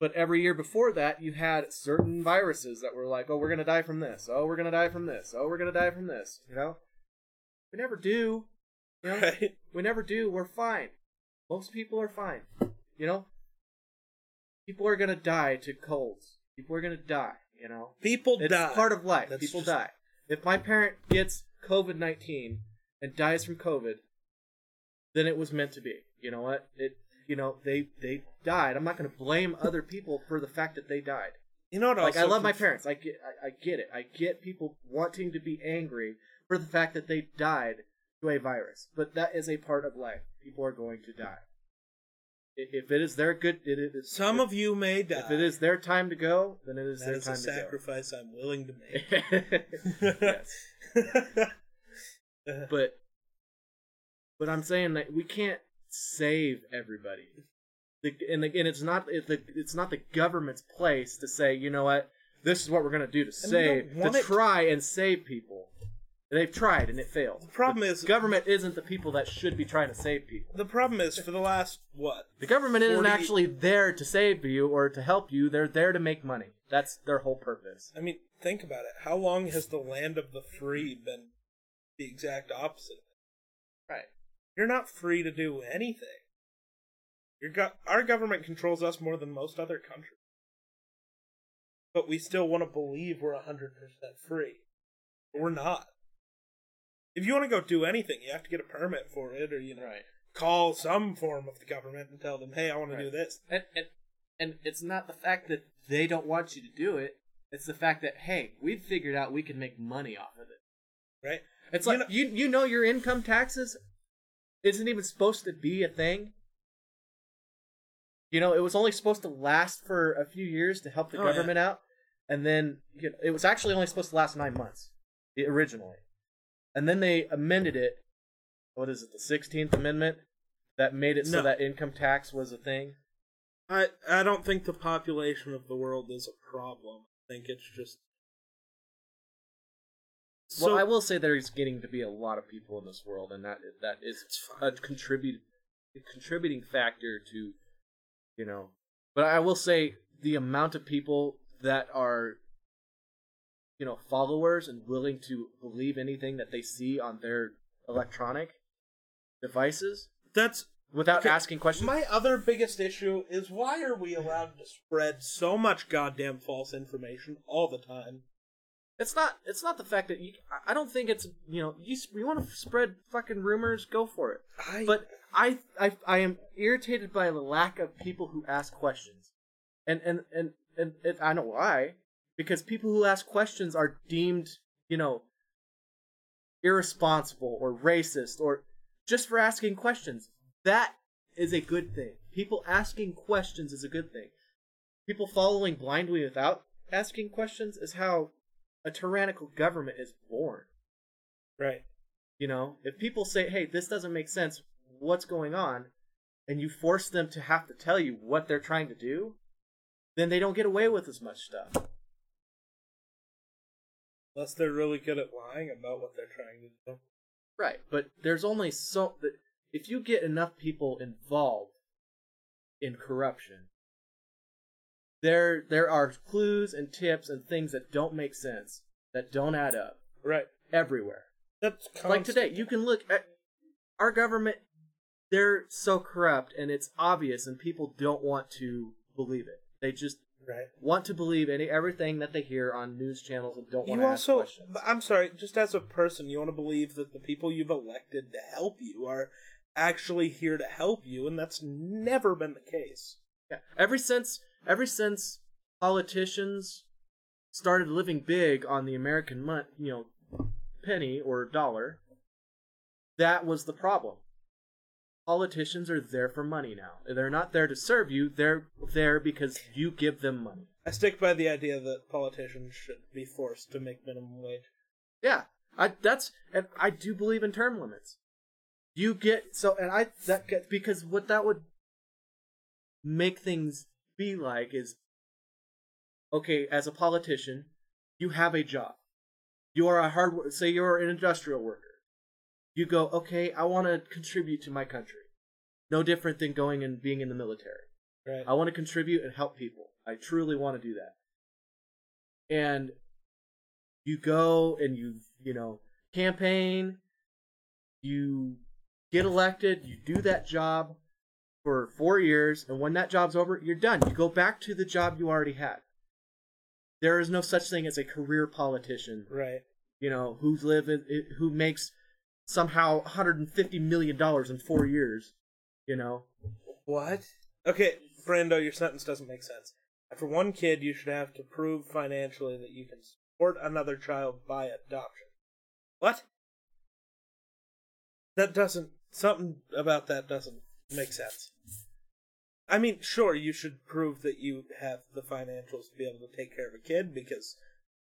[SPEAKER 2] But every year before that, you had certain viruses that were like, "Oh, we're gonna die from this. Oh, we're gonna die from this. Oh, we're gonna die from this." You know, we never do. You know,
[SPEAKER 1] Right?
[SPEAKER 2] we never do. We're fine. Most people are fine. You know, people are gonna die to colds. People are gonna die. You know,
[SPEAKER 1] People
[SPEAKER 2] it's
[SPEAKER 1] die.
[SPEAKER 2] part of life.
[SPEAKER 1] That's
[SPEAKER 2] People
[SPEAKER 1] just-
[SPEAKER 2] die. If my parent gets COVID nineteen and dies from COVID, then it was meant to be. You know what? It you know they they died. I'm not going to blame other people for the fact that they died.
[SPEAKER 1] You know what?
[SPEAKER 2] Like I love my parents. I get I, I get it. I get people wanting to be angry for the fact that they died to a virus, but that is a part of life. People are going to die. If it is their good, it is
[SPEAKER 1] Some
[SPEAKER 2] if,
[SPEAKER 1] of you may die.
[SPEAKER 2] if it is their time to go, then it is
[SPEAKER 1] that
[SPEAKER 2] their
[SPEAKER 1] is a
[SPEAKER 2] time to go.
[SPEAKER 1] sacrifice I'm willing to *laughs* make. *laughs*
[SPEAKER 2] yes. *laughs* *laughs* but but I'm saying that we can't save everybody. The, and again, it's not it's the it's not the government's place to say, you know what, this is what we're gonna do to
[SPEAKER 1] And
[SPEAKER 2] save to
[SPEAKER 1] it-
[SPEAKER 2] try and save people. They've tried and it failed.
[SPEAKER 1] The problem is
[SPEAKER 2] Government isn't the people that should be trying to save people.
[SPEAKER 1] the problem is for the last what
[SPEAKER 2] The government isn't actually there to save you or to help you. They're there to make money. That's their whole purpose.
[SPEAKER 1] I mean, think about it. How long has the land of the free been the exact opposite? of it?
[SPEAKER 2] Right.
[SPEAKER 1] You're not free to do anything. Your go- our government controls us more than most other countries. But we still want to believe we're 100% free. But we're not. If you want to go do anything, you have to get a permit for it or, you know,
[SPEAKER 2] Right.
[SPEAKER 1] call some form of the government and tell them, hey, I want to do this.
[SPEAKER 2] And, and and it's not the fact that they don't want you to do it. It's the fact that hey, we've figured out we can make money off of it.
[SPEAKER 1] Right?
[SPEAKER 2] It's
[SPEAKER 1] You
[SPEAKER 2] like
[SPEAKER 1] know-
[SPEAKER 2] you you know your income taxes isn't even supposed to be a thing. You know, it was only supposed to last for a few years to help the
[SPEAKER 1] Oh, yeah.
[SPEAKER 2] government out, and then you know, it was actually only supposed to last nine months originally, and then they amended it. What is it? The Sixteenth Amendment that made it so that income tax was a thing.
[SPEAKER 1] I I don't think the population of the world is a problem. I think it's just
[SPEAKER 2] well, I will say there's getting to be a lot of people in this world, and that that is a contribute contributing factor to, you know. But I will say the amount of people that are, you know, followers and willing to believe anything that they see on their electronic devices
[SPEAKER 1] that's
[SPEAKER 2] without
[SPEAKER 1] Okay,
[SPEAKER 2] asking questions.
[SPEAKER 1] my other biggest issue is why are we allowed to spread so much goddamn false information all the time?
[SPEAKER 2] It's not. It's not the fact that you. I- don't think it's. You know, you you want to spread fucking rumors, go for it.
[SPEAKER 1] I
[SPEAKER 2] But I, I, I am irritated by the lack of people who ask questions, and and and and it, I know why. Because people who ask questions are deemed, you know, irresponsible or racist or just for asking questions. That is a good thing. People asking questions is a good thing. People following blindly without asking questions is how a tyrannical government is born.
[SPEAKER 1] right.
[SPEAKER 2] You know, if people say, "Hey, this doesn't make sense. What's going on?" and you force them to have to tell you what they're trying to do, then they don't get away with as much stuff.
[SPEAKER 1] Unless they're really good at lying about what they're trying to do.
[SPEAKER 2] Right, but there's only so that if you get enough people involved in corruption, there there are clues and tips and things that don't make sense, that don't add up
[SPEAKER 1] Right.
[SPEAKER 2] everywhere.
[SPEAKER 1] That's
[SPEAKER 2] like today you can look at our government they're so corrupt and it's obvious and people don't want to believe it they just
[SPEAKER 1] Right.
[SPEAKER 2] want to believe any everything that they hear on news channels and don't want
[SPEAKER 1] You
[SPEAKER 2] to ask
[SPEAKER 1] also,
[SPEAKER 2] questions
[SPEAKER 1] but I'm sorry, just as a person, you want to believe that the people you've elected to help you are actually here to help you, and that's never been the case.
[SPEAKER 2] yeah. ever since ever since politicians started living big on the american mon- you know penny or dollar that was the problem politicians are there for money now they're not there to serve you they're there because you give them money
[SPEAKER 1] I stick by the idea that politicians should be forced to make minimum wage.
[SPEAKER 2] Yeah, I that's and I do believe in term limits. You get so and I that get because what that would make things be like is okay as a politician you have a job. You are a hard say you're an industrial worker. You go okay i want to contribute to my country. No different than going and being in the military.
[SPEAKER 1] Right.
[SPEAKER 2] I want to contribute and help people. I truly want to do that. And you go and you, you know, campaign, you get elected, you do that job for four years, and when that job's over, you're done. You go back to the job you already had. There is no such thing as a career politician,
[SPEAKER 1] Right.
[SPEAKER 2] you know, who's live in, who makes somehow 150 million dollars in four years, you know.
[SPEAKER 1] What? Okay, Brando, your sentence doesn't make sense. For one kid, you should have to prove financially that you can support another child by adoption. What? That doesn't. Something about that doesn't make sense. I mean, sure, you should prove that you have the financials to be able to take care of a kid because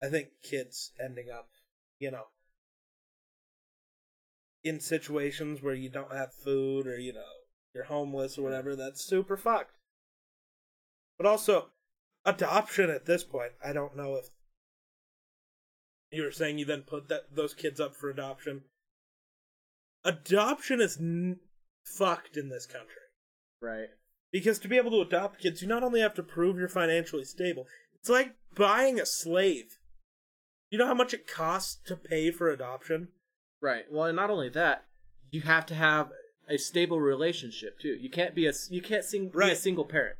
[SPEAKER 1] I think kids ending up, you know, in situations where you don't have food or, you know, you're homeless or whatever, that's super fucked. But also, adoption at this point, I don't know if you were saying you then put that those kids up for adoption. Adoption is fucked in this country.
[SPEAKER 2] Right.
[SPEAKER 1] Because to be able to adopt kids, you not only have to prove you're financially stable, it's like buying a slave. You know how much it costs to pay for adoption?
[SPEAKER 2] Right. Well, and not only that, you have to have a stable relationship too. You can't be a you can't sing, be a single parent.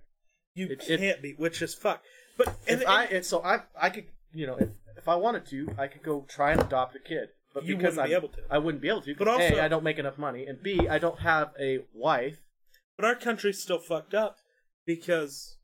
[SPEAKER 1] You
[SPEAKER 2] It- it-
[SPEAKER 1] can't be, which is fuck. But and,
[SPEAKER 2] if I and so I I could you know if, if I wanted to I could go try and adopt a kid, but
[SPEAKER 1] You
[SPEAKER 2] because
[SPEAKER 1] wouldn't be
[SPEAKER 2] I
[SPEAKER 1] able to.
[SPEAKER 2] I wouldn't be able to.
[SPEAKER 1] But also-
[SPEAKER 2] a I don't make enough money, and b I don't have a wife.
[SPEAKER 1] but our country's still fucked up because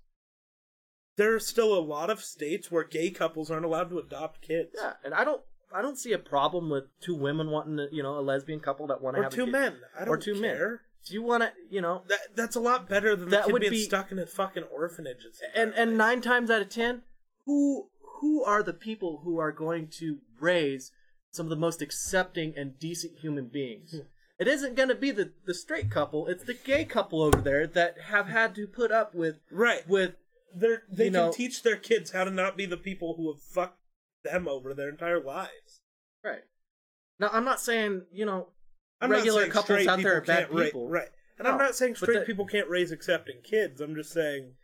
[SPEAKER 1] there are still a lot of states where gay couples aren't allowed to adopt kids.
[SPEAKER 2] Yeah, and I don't I don't see a problem with two women wanting to, you know a lesbian couple that want to
[SPEAKER 1] Or
[SPEAKER 2] have a
[SPEAKER 1] two men. I don't
[SPEAKER 2] or two
[SPEAKER 1] care.
[SPEAKER 2] men. If you want to, you know,
[SPEAKER 1] That that's a lot better than
[SPEAKER 2] That
[SPEAKER 1] the kid
[SPEAKER 2] would
[SPEAKER 1] being
[SPEAKER 2] be-
[SPEAKER 1] stuck in a fucking orphanage.
[SPEAKER 2] and and nine times out of ten, who who are the people who are going to raise some of the most accepting and decent human beings?
[SPEAKER 1] Hmm.
[SPEAKER 2] It isn't going to be the the straight couple. It's the gay couple over there that have had to put up with
[SPEAKER 1] right.
[SPEAKER 2] with
[SPEAKER 1] They're, they
[SPEAKER 2] you
[SPEAKER 1] can
[SPEAKER 2] know-
[SPEAKER 1] teach their kids how to not be the people who have fucked them over their entire lives.
[SPEAKER 2] right. Now I'm not saying you know
[SPEAKER 1] I'm not
[SPEAKER 2] regular
[SPEAKER 1] saying
[SPEAKER 2] couples
[SPEAKER 1] straight
[SPEAKER 2] out there are
[SPEAKER 1] people
[SPEAKER 2] bad
[SPEAKER 1] can't ra-
[SPEAKER 2] people.
[SPEAKER 1] right? And I'm
[SPEAKER 2] No,
[SPEAKER 1] not saying
[SPEAKER 2] but
[SPEAKER 1] straight people can't raise accepting kids. I'm just saying,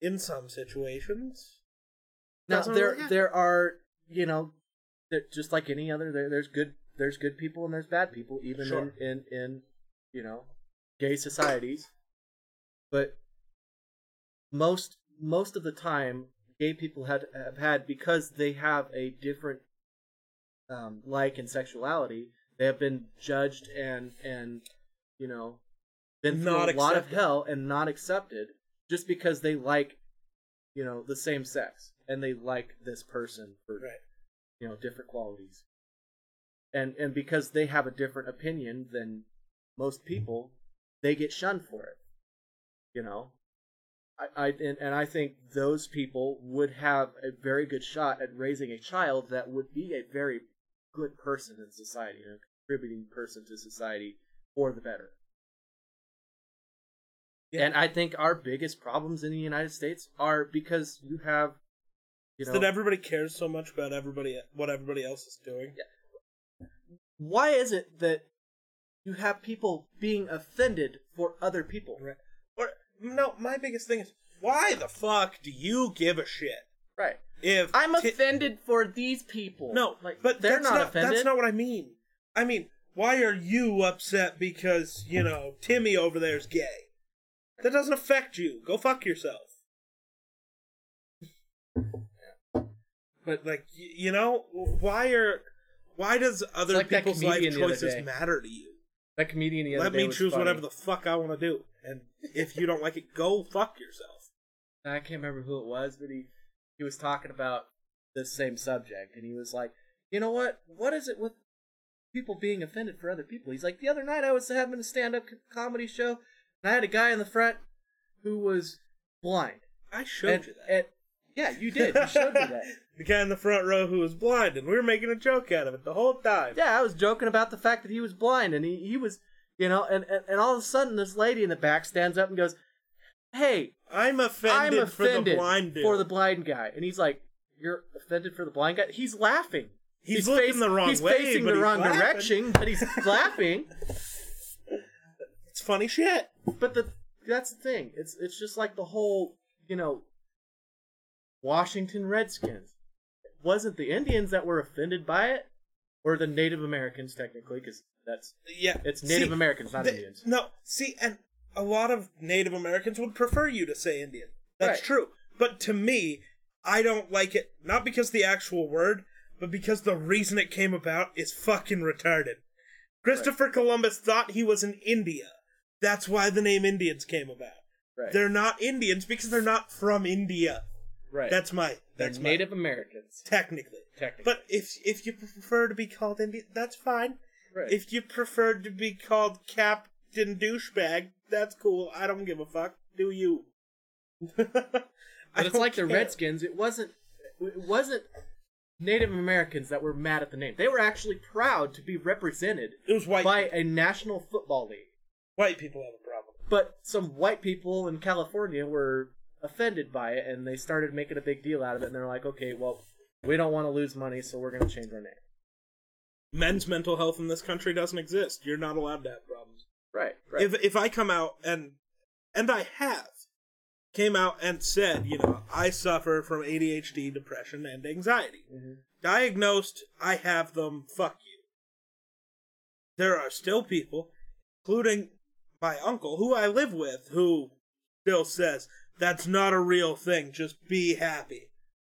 [SPEAKER 1] in some situations,
[SPEAKER 2] Now there there are you know just like any other there, there's good there's good people and there's bad people even
[SPEAKER 1] Sure.
[SPEAKER 2] in, in in you know gay societies but most most of the time gay people had have had because they have a different um, like in sexuality they have been judged and and you know been through
[SPEAKER 1] Not
[SPEAKER 2] a lot of hell and not accepted just because they like you know the same sex and they like this person for
[SPEAKER 1] right?
[SPEAKER 2] You know different qualities. And and because they have a different opinion than most mm-hmm. people they get shunned for it you know? I i and, and i think those people would have a very good shot at raising a child that would be a very good person in society and a contributing person to society for the better.
[SPEAKER 1] Yeah.
[SPEAKER 2] and i think our biggest problems in the united states are because you have you know
[SPEAKER 1] that everybody cares so much about everybody, what everybody else is doing.
[SPEAKER 2] why is it that you have people being offended for other people?
[SPEAKER 1] Right. Or no, my biggest thing is why the fuck do you give a shit
[SPEAKER 2] Right.
[SPEAKER 1] if
[SPEAKER 2] I'm
[SPEAKER 1] ti-
[SPEAKER 2] offended for these people.
[SPEAKER 1] No,
[SPEAKER 2] like,
[SPEAKER 1] but
[SPEAKER 2] they're
[SPEAKER 1] that's
[SPEAKER 2] not, offended.
[SPEAKER 1] That's not what I mean. I mean, why are you upset because you know Timmy over there is gay? That doesn't affect you. Go fuck yourself. But like, you know, why are why does other
[SPEAKER 2] like
[SPEAKER 1] people's life
[SPEAKER 2] comedian the other
[SPEAKER 1] choices matter to you?
[SPEAKER 2] that comedian the other
[SPEAKER 1] Let me choose
[SPEAKER 2] funny.
[SPEAKER 1] whatever the fuck I want to do, and if you don't like it, go fuck yourself.
[SPEAKER 2] I can't remember who it was, but he he was talking about the same subject, and he was like, you know what? What is it with people being offended for other people? He's like, the other night I was having a stand-up comedy show, and I had a guy in the front who was blind.
[SPEAKER 1] I showed
[SPEAKER 2] and,
[SPEAKER 1] you that.
[SPEAKER 2] and- yeah, you did. You showed me that. *laughs*
[SPEAKER 1] the guy in the front row who was blind, and we were making a joke out of it the whole time.
[SPEAKER 2] Yeah, I was joking about the fact that he was blind and he, he was, you know, and, and, and all of a sudden this lady in the back stands up and goes, Hey,
[SPEAKER 1] I'm offended,
[SPEAKER 2] I'm offended
[SPEAKER 1] for the blind dude.
[SPEAKER 2] for the blind guy. And he's like, You're offended for the blind guy? He's laughing.
[SPEAKER 1] He's looking the wrong
[SPEAKER 2] he's
[SPEAKER 1] way,
[SPEAKER 2] facing the
[SPEAKER 1] he's
[SPEAKER 2] wrong
[SPEAKER 1] laughing.
[SPEAKER 2] direction, but he's *laughs* laughing.
[SPEAKER 1] It's funny shit.
[SPEAKER 2] But the that's the thing. It's it's just like the whole, you know, Washington Redskins. Wasn't the Indians that were offended by it, or the Native Americans technically, because that's
[SPEAKER 1] Yeah,
[SPEAKER 2] It's Native
[SPEAKER 1] See,
[SPEAKER 2] Americans, not
[SPEAKER 1] the-
[SPEAKER 2] Indians.
[SPEAKER 1] No, see, and a lot of Native Americans would prefer you to say Indian. That's
[SPEAKER 2] Right.
[SPEAKER 1] true. But to me, I don't like it not because the actual word, but because the reason it came about is fucking retarded. Christopher Columbus thought he was in India. That's why the name Indians came about.
[SPEAKER 2] right.
[SPEAKER 1] They're not Indians because they're not from India.
[SPEAKER 2] Right.
[SPEAKER 1] That's my
[SPEAKER 2] They're
[SPEAKER 1] that's my-
[SPEAKER 2] Native Americans.
[SPEAKER 1] technically.
[SPEAKER 2] Technically.
[SPEAKER 1] But if if you prefer to be called Indian, that's fine.
[SPEAKER 2] Right.
[SPEAKER 1] If you prefer to be called Captain Douchebag, that's cool. I don't give a fuck. Do you? *laughs*
[SPEAKER 2] But it's like the Redskins. It wasn't. It wasn't Native Americans that were mad at the name. They were actually proud to be represented
[SPEAKER 1] It was white.
[SPEAKER 2] by a national football league.
[SPEAKER 1] White people have a problem.
[SPEAKER 2] But some white people in California were offended by it, and they started making a big deal out of it. And they're like, "Okay, well, we don't want to lose money, so we're going to change our name."
[SPEAKER 1] Men's mental health in this country doesn't exist. You're not allowed to have problems.
[SPEAKER 2] Right. Right.
[SPEAKER 1] If if I come out and and I have came out and said, you know, I suffer from ADHD, depression, and anxiety.
[SPEAKER 2] Mhm.
[SPEAKER 1] Diagnosed, I have them. Fuck you. There are still people, including my uncle, who I live with, who still says that's not a real thing. Just be happy,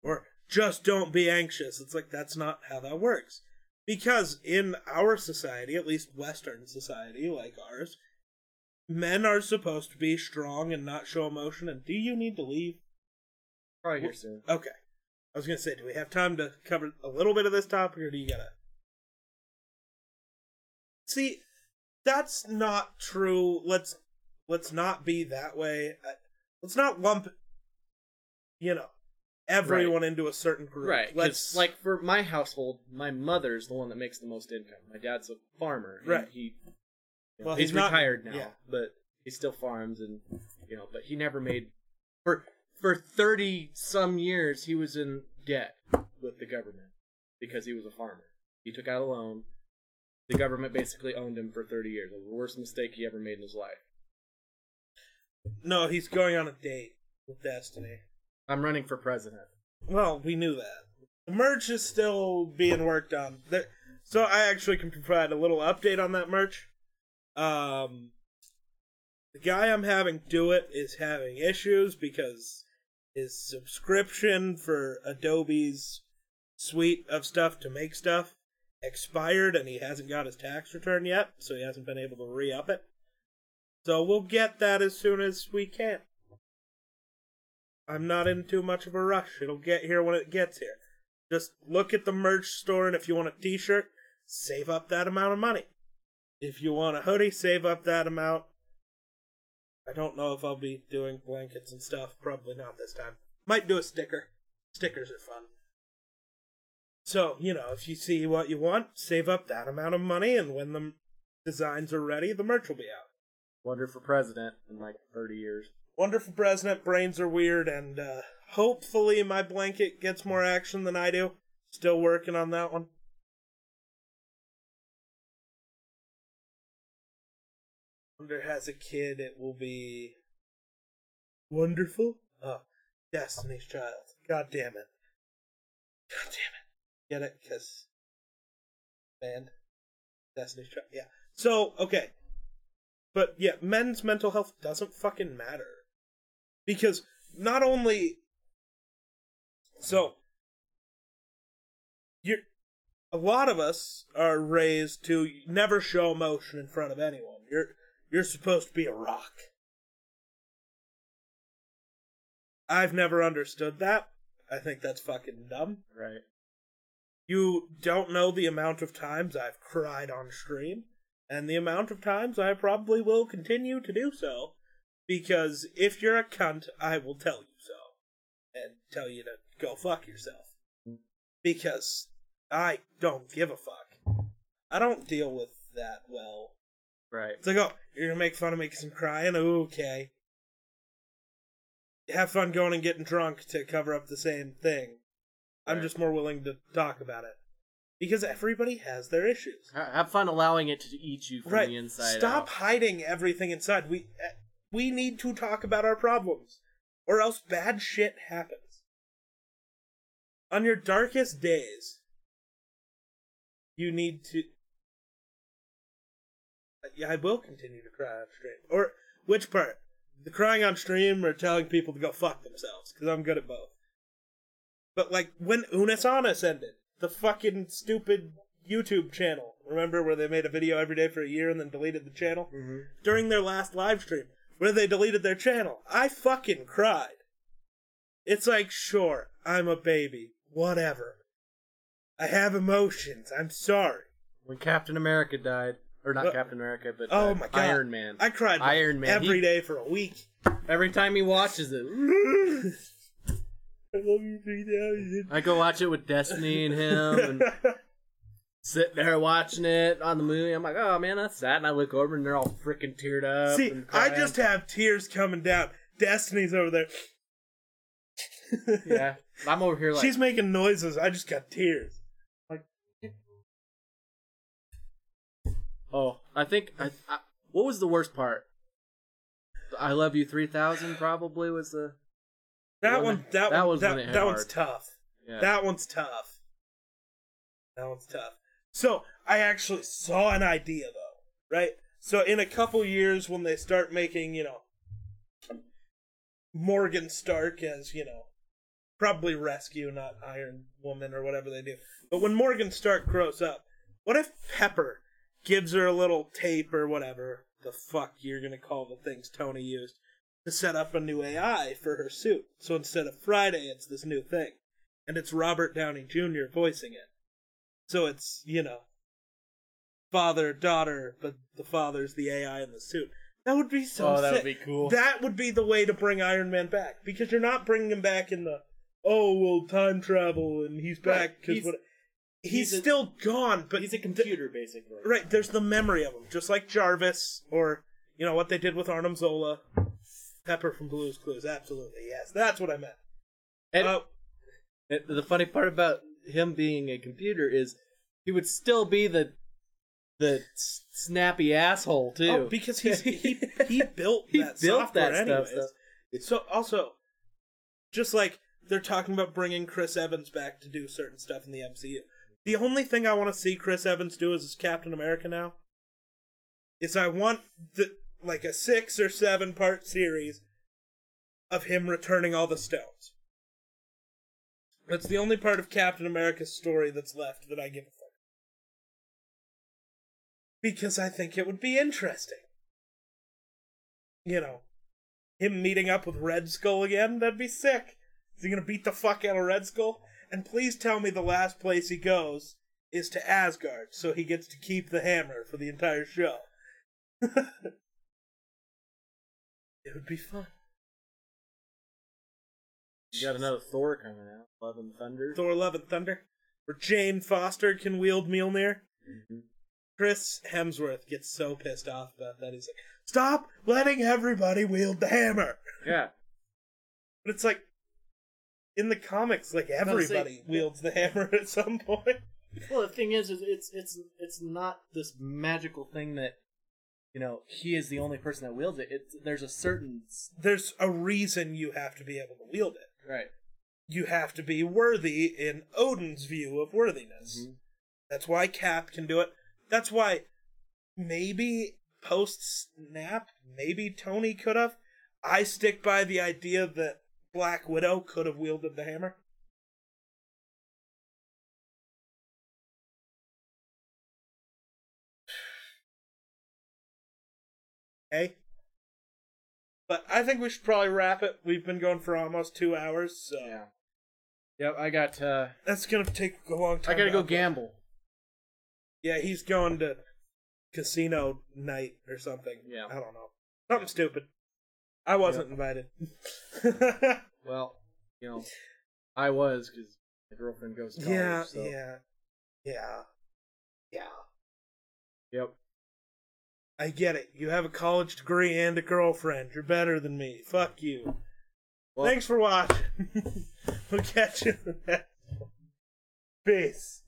[SPEAKER 1] or just don't be anxious. It's like that's not how that works. Because in our society, at least Western society like ours, men are supposed to be strong and not show emotion. And do you need to leave?
[SPEAKER 2] Probably here soon.
[SPEAKER 1] Okay. I was gonna say, do we have time to cover a little bit of this topic, or do you gotta? See, that's not true. Let's let's not be that way. Let's not lump, you know, everyone into a certain group.
[SPEAKER 2] Right.
[SPEAKER 1] Let's
[SPEAKER 2] like for my household, my mother's the one that makes the most income. My dad's a farmer. and
[SPEAKER 1] Right.
[SPEAKER 2] He, you know,
[SPEAKER 1] Well,
[SPEAKER 2] he's,
[SPEAKER 1] he's not-
[SPEAKER 2] retired now,
[SPEAKER 1] yeah.
[SPEAKER 2] but he still farms and you know, but he never made for for thirty some years he was in debt with the government because he was a farmer. He took out a loan. The government basically owned him for thirty years. It was the worst mistake he ever made in his life.
[SPEAKER 1] No. He's going on a date with Destiny.
[SPEAKER 2] I'm running for president.
[SPEAKER 1] Well, we knew that. The merch is still being worked on. There, so I actually can provide a little update on that merch. Um, the guy I'm having do it is having issues because his subscription for Adobe's suite of stuff to make stuff expired and he hasn't got his tax return yet, so he hasn't been able to re up it. So we'll get that as soon as we can. I'm not in too much of a rush. It'll get here when it gets here. Just look at the merch store, and if you want a t shirt, save up that amount of money. If you want a hoodie, save up that amount. I don't know if I'll be doing blankets and stuff. Probably not this time. Might do a sticker. Stickers are fun. So, you know, if you see what you want, save up that amount of money, and when the designs are ready, the merch will be out.
[SPEAKER 2] Wonder for president in like thirty years.
[SPEAKER 1] Wonderful President, brains are weird, and uh, hopefully my blanket gets more action than I do. Still working on that one. Wonder has a kid it will be wonderful. Oh, Destiny's Child. God damn it. God damn it. Get it? Because band. Destiny's Child. Yeah. So okay. But yeah, men's mental health doesn't fucking matter. Because not only so you're a lot of us are raised to never show emotion in front of anyone. You're you're supposed to be a rock. I've never understood that. I think that's fucking dumb.
[SPEAKER 2] Right.
[SPEAKER 1] You don't know the amount of times I've cried on stream, and the amount of times I probably will continue to do so, because if you're a cunt, I will tell you so, and tell you to go fuck yourself. Because I don't give a fuck. I don't deal with that well.
[SPEAKER 2] Right.
[SPEAKER 1] It's like, oh, you're gonna make fun of me because I'm crying? Okay. Have fun going and getting drunk to cover up the same thing. I'm just more willing to talk about it. Because everybody has their issues.
[SPEAKER 2] Have fun allowing it to eat you from
[SPEAKER 1] right.
[SPEAKER 2] the inside
[SPEAKER 1] Stop
[SPEAKER 2] out.
[SPEAKER 1] hiding everything inside. We eh, we need to talk about our problems. Or else bad shit happens. On your darkest days, you need to yeah, I will continue to cry on stream. Or which part? The crying on stream or telling people to go fuck themselves? Because I'm good at both. But like when Unus Annus ended, the fucking stupid YouTube channel. Remember where they made a video every day for a year and then deleted the channel?
[SPEAKER 2] Mhm.
[SPEAKER 1] During their last live stream, where they deleted their channel, I fucking cried. It's like, sure, I'm a baby. Whatever. I have emotions. I'm sorry.
[SPEAKER 2] When Captain America died, or not
[SPEAKER 1] Uh,
[SPEAKER 2] Captain America, but
[SPEAKER 1] oh
[SPEAKER 2] uh,
[SPEAKER 1] my God.
[SPEAKER 2] Iron Man.
[SPEAKER 1] I cried
[SPEAKER 2] Iron Man,
[SPEAKER 1] every
[SPEAKER 2] he-
[SPEAKER 1] day for a week.
[SPEAKER 2] Every time he watches it, *laughs*
[SPEAKER 1] I love you 3000.
[SPEAKER 2] I go watch it with Destiny and him, and *laughs* sitting there watching it on the movie. I'm like, oh man, that's sad. And I look over and they're all freaking teared up.
[SPEAKER 1] See, I just have tears coming down. Destiny's over there.
[SPEAKER 2] yeah. *laughs* I'm over here like
[SPEAKER 1] She's making noises. I just got tears.
[SPEAKER 2] Oh, I think I, I what was the worst part? I love you three thousand probably was the
[SPEAKER 1] That one, that,
[SPEAKER 2] that
[SPEAKER 1] one, that,
[SPEAKER 2] when it hit
[SPEAKER 1] that one's tough.
[SPEAKER 2] yeah.
[SPEAKER 1] That one's tough. That one's tough. So I actually saw an idea though, right? So in a couple years when they start making, you know, Morgan Stark as, you know, probably rescue, not Iron Woman or whatever they do. But when Morgan Stark grows up, what if Pepper gives her a little tape or whatever the fuck you're gonna call the things Tony used to set up a new AI for her suit? So instead of Friday, it's this new thing. And it's Robert Downey Jr. voicing it. So it's, you know, father, daughter, but the father's the AI in the suit. That would be so
[SPEAKER 2] Oh, that would be cool.
[SPEAKER 1] That would be the way to bring Iron Man back because you're not bringing him back in the oh well time travel and he's back because
[SPEAKER 2] He's-
[SPEAKER 1] what he's,
[SPEAKER 2] he's a-
[SPEAKER 1] still gone but
[SPEAKER 2] He's a computer basically.
[SPEAKER 1] right there's the memory of him just like Jarvis or you know what they did with Arnim Zola Pepper from Blue's Clues. Absolutely yes. That's what I meant.
[SPEAKER 2] And
[SPEAKER 1] Uh,
[SPEAKER 2] the funny part about him being a computer is he would still be the the snappy asshole too.
[SPEAKER 1] oh, because he's he he *laughs* built
[SPEAKER 2] He
[SPEAKER 1] that
[SPEAKER 2] built
[SPEAKER 1] software
[SPEAKER 2] that
[SPEAKER 1] anyways.
[SPEAKER 2] stuff,
[SPEAKER 1] So also, just like they're talking about bringing Chris Evans back to do certain stuff in the MCU, the only thing I want to see Chris Evans do as his Captain America now. Is I want the like a six or seven part series of him returning all the stones. That's the only part of Captain America's story that's left that I give a fuck. Because I think it would be interesting. You know, him meeting up with Red Skull again, that'd be sick. Is he gonna beat the fuck out of Red Skull? And please tell me the last place he goes is to Asgard, so he gets to keep the hammer for the entire show. *laughs* it would be fun.
[SPEAKER 2] You got another Thor coming out, Love and Thunder.
[SPEAKER 1] Thor Love and Thunder, where Jane Foster can wield Mjolnir.
[SPEAKER 2] Mhm.
[SPEAKER 1] Chris Hemsworth gets so pissed off about that. He's like, "Stop letting everybody wield the hammer."
[SPEAKER 2] Yeah,
[SPEAKER 1] But it's like, in the comics, like
[SPEAKER 2] gonna say-
[SPEAKER 1] everybody wields the hammer at some point.
[SPEAKER 2] Well, the thing is, is it's it's it's not this magical thing that you know he is the only person that wields it. It's there's a certain
[SPEAKER 1] There's a reason you have to be able to wield it.
[SPEAKER 2] right.
[SPEAKER 1] You have to be worthy in Odin's view of worthiness.
[SPEAKER 2] Mhm.
[SPEAKER 1] That's why Cap can do it. That's why maybe post snap, maybe Tony could have. I stick by the idea that Black Widow could have wielded the hammer. Hey. But I think we should probably wrap it. We've been going for almost two hours, so
[SPEAKER 2] Yeah. Yep, I got. uh
[SPEAKER 1] that's gonna take a long time.
[SPEAKER 2] I gotta go
[SPEAKER 1] upload.
[SPEAKER 2] gamble.
[SPEAKER 1] Yeah, he's going to casino night or something.
[SPEAKER 2] Yeah.
[SPEAKER 1] I don't know. Something stupid. I wasn't invited. *laughs*
[SPEAKER 2] Well, you know, I was because my girlfriend goes to college.
[SPEAKER 1] yeah,
[SPEAKER 2] so.
[SPEAKER 1] yeah, yeah, yeah.
[SPEAKER 2] Yep.
[SPEAKER 1] I get it. You have a college degree and a girlfriend. You're better than me. Fuck you.
[SPEAKER 2] Well-
[SPEAKER 1] Thanks for watching. *laughs* we'll catch you in the next one. Peace.